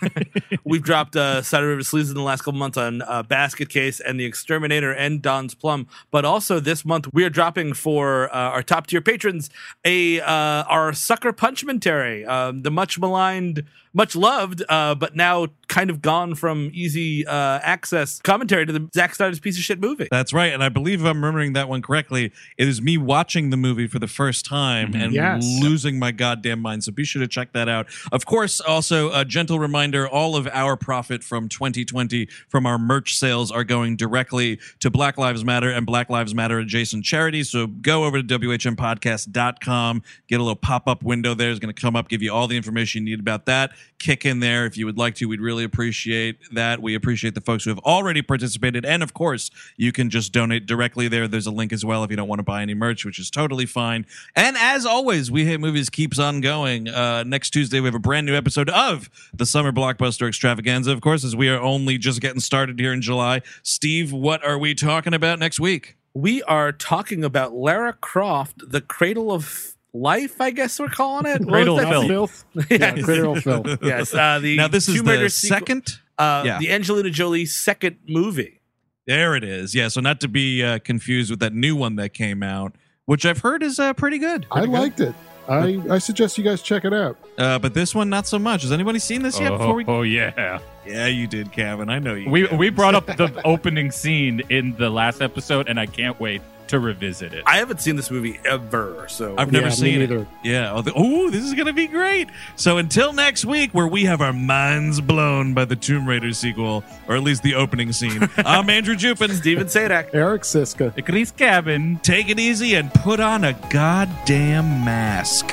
We've dropped uh, Cider River Sleeves in the last couple months on uh, Basket Case and The Exterminator and Don's Plum. But also this month we are dropping for uh, our top tier patrons a uh, our Sucker Punchmentary, um, the much maligned, much loved, uh, but now kind of gone from easy uh, access commentary to the Zack Snyder's piece of shit movie. That's right. And I believe if I'm remembering that one correctly, it is me watching the movie for the first time and Yes. losing my goddamn mind. So be sure to check that out. Of course, also a gentle reminder all of our profit from 2020 from our merch sales are going directly to Black Lives Matter and Black Lives Matter adjacent charities. So go over to WHMpodcast.com, get a little pop up window there. It's going to come up, give you all the information you need about that. Kick in there if you would like to. We'd really appreciate that. We appreciate the folks who have already participated. And of course, you can just donate directly there. There's a link as well if you don't want to buy any merch, which is totally fine. And as always, We Hate Movies keeps on going. Uh, next Tuesday, we have a brand new episode of the Summer Blockbuster Extravaganza, of course, as we are only just getting started here in July. Steve, what are we talking about next week? we are talking about Lara Croft, the Cradle of Life, I guess we're calling it. What was Cradle that? of Filth. filth. Yeah, Cradle of filth. Yes, uh, the now, this is Tomb Raider the sequel- second. uh, yeah. the Angelina Jolie second movie. There it is. Yeah, so not to be uh, confused with that new one that came out, which I've heard is uh, pretty good. I good. liked it. I, I suggest you guys check it out. Uh, but this one, not so much. Has anybody seen this yet? Before we, Oh, oh, yeah. yeah, you did, Kevin. I know you. We Kevin. we brought up the opening scene in the last episode, and I can't wait to revisit it. I haven't seen this movie ever, so I've never Yeah, seen it. neither. Yeah. Oh, the- this is gonna be great. So until next week, where we have our minds blown by the Tomb Raider sequel, or at least the opening scene. I'm Andrew Jupin. Stephen Sajdak. Eric Szyszka. The Grease Cabin. Take it easy and put on a goddamn mask.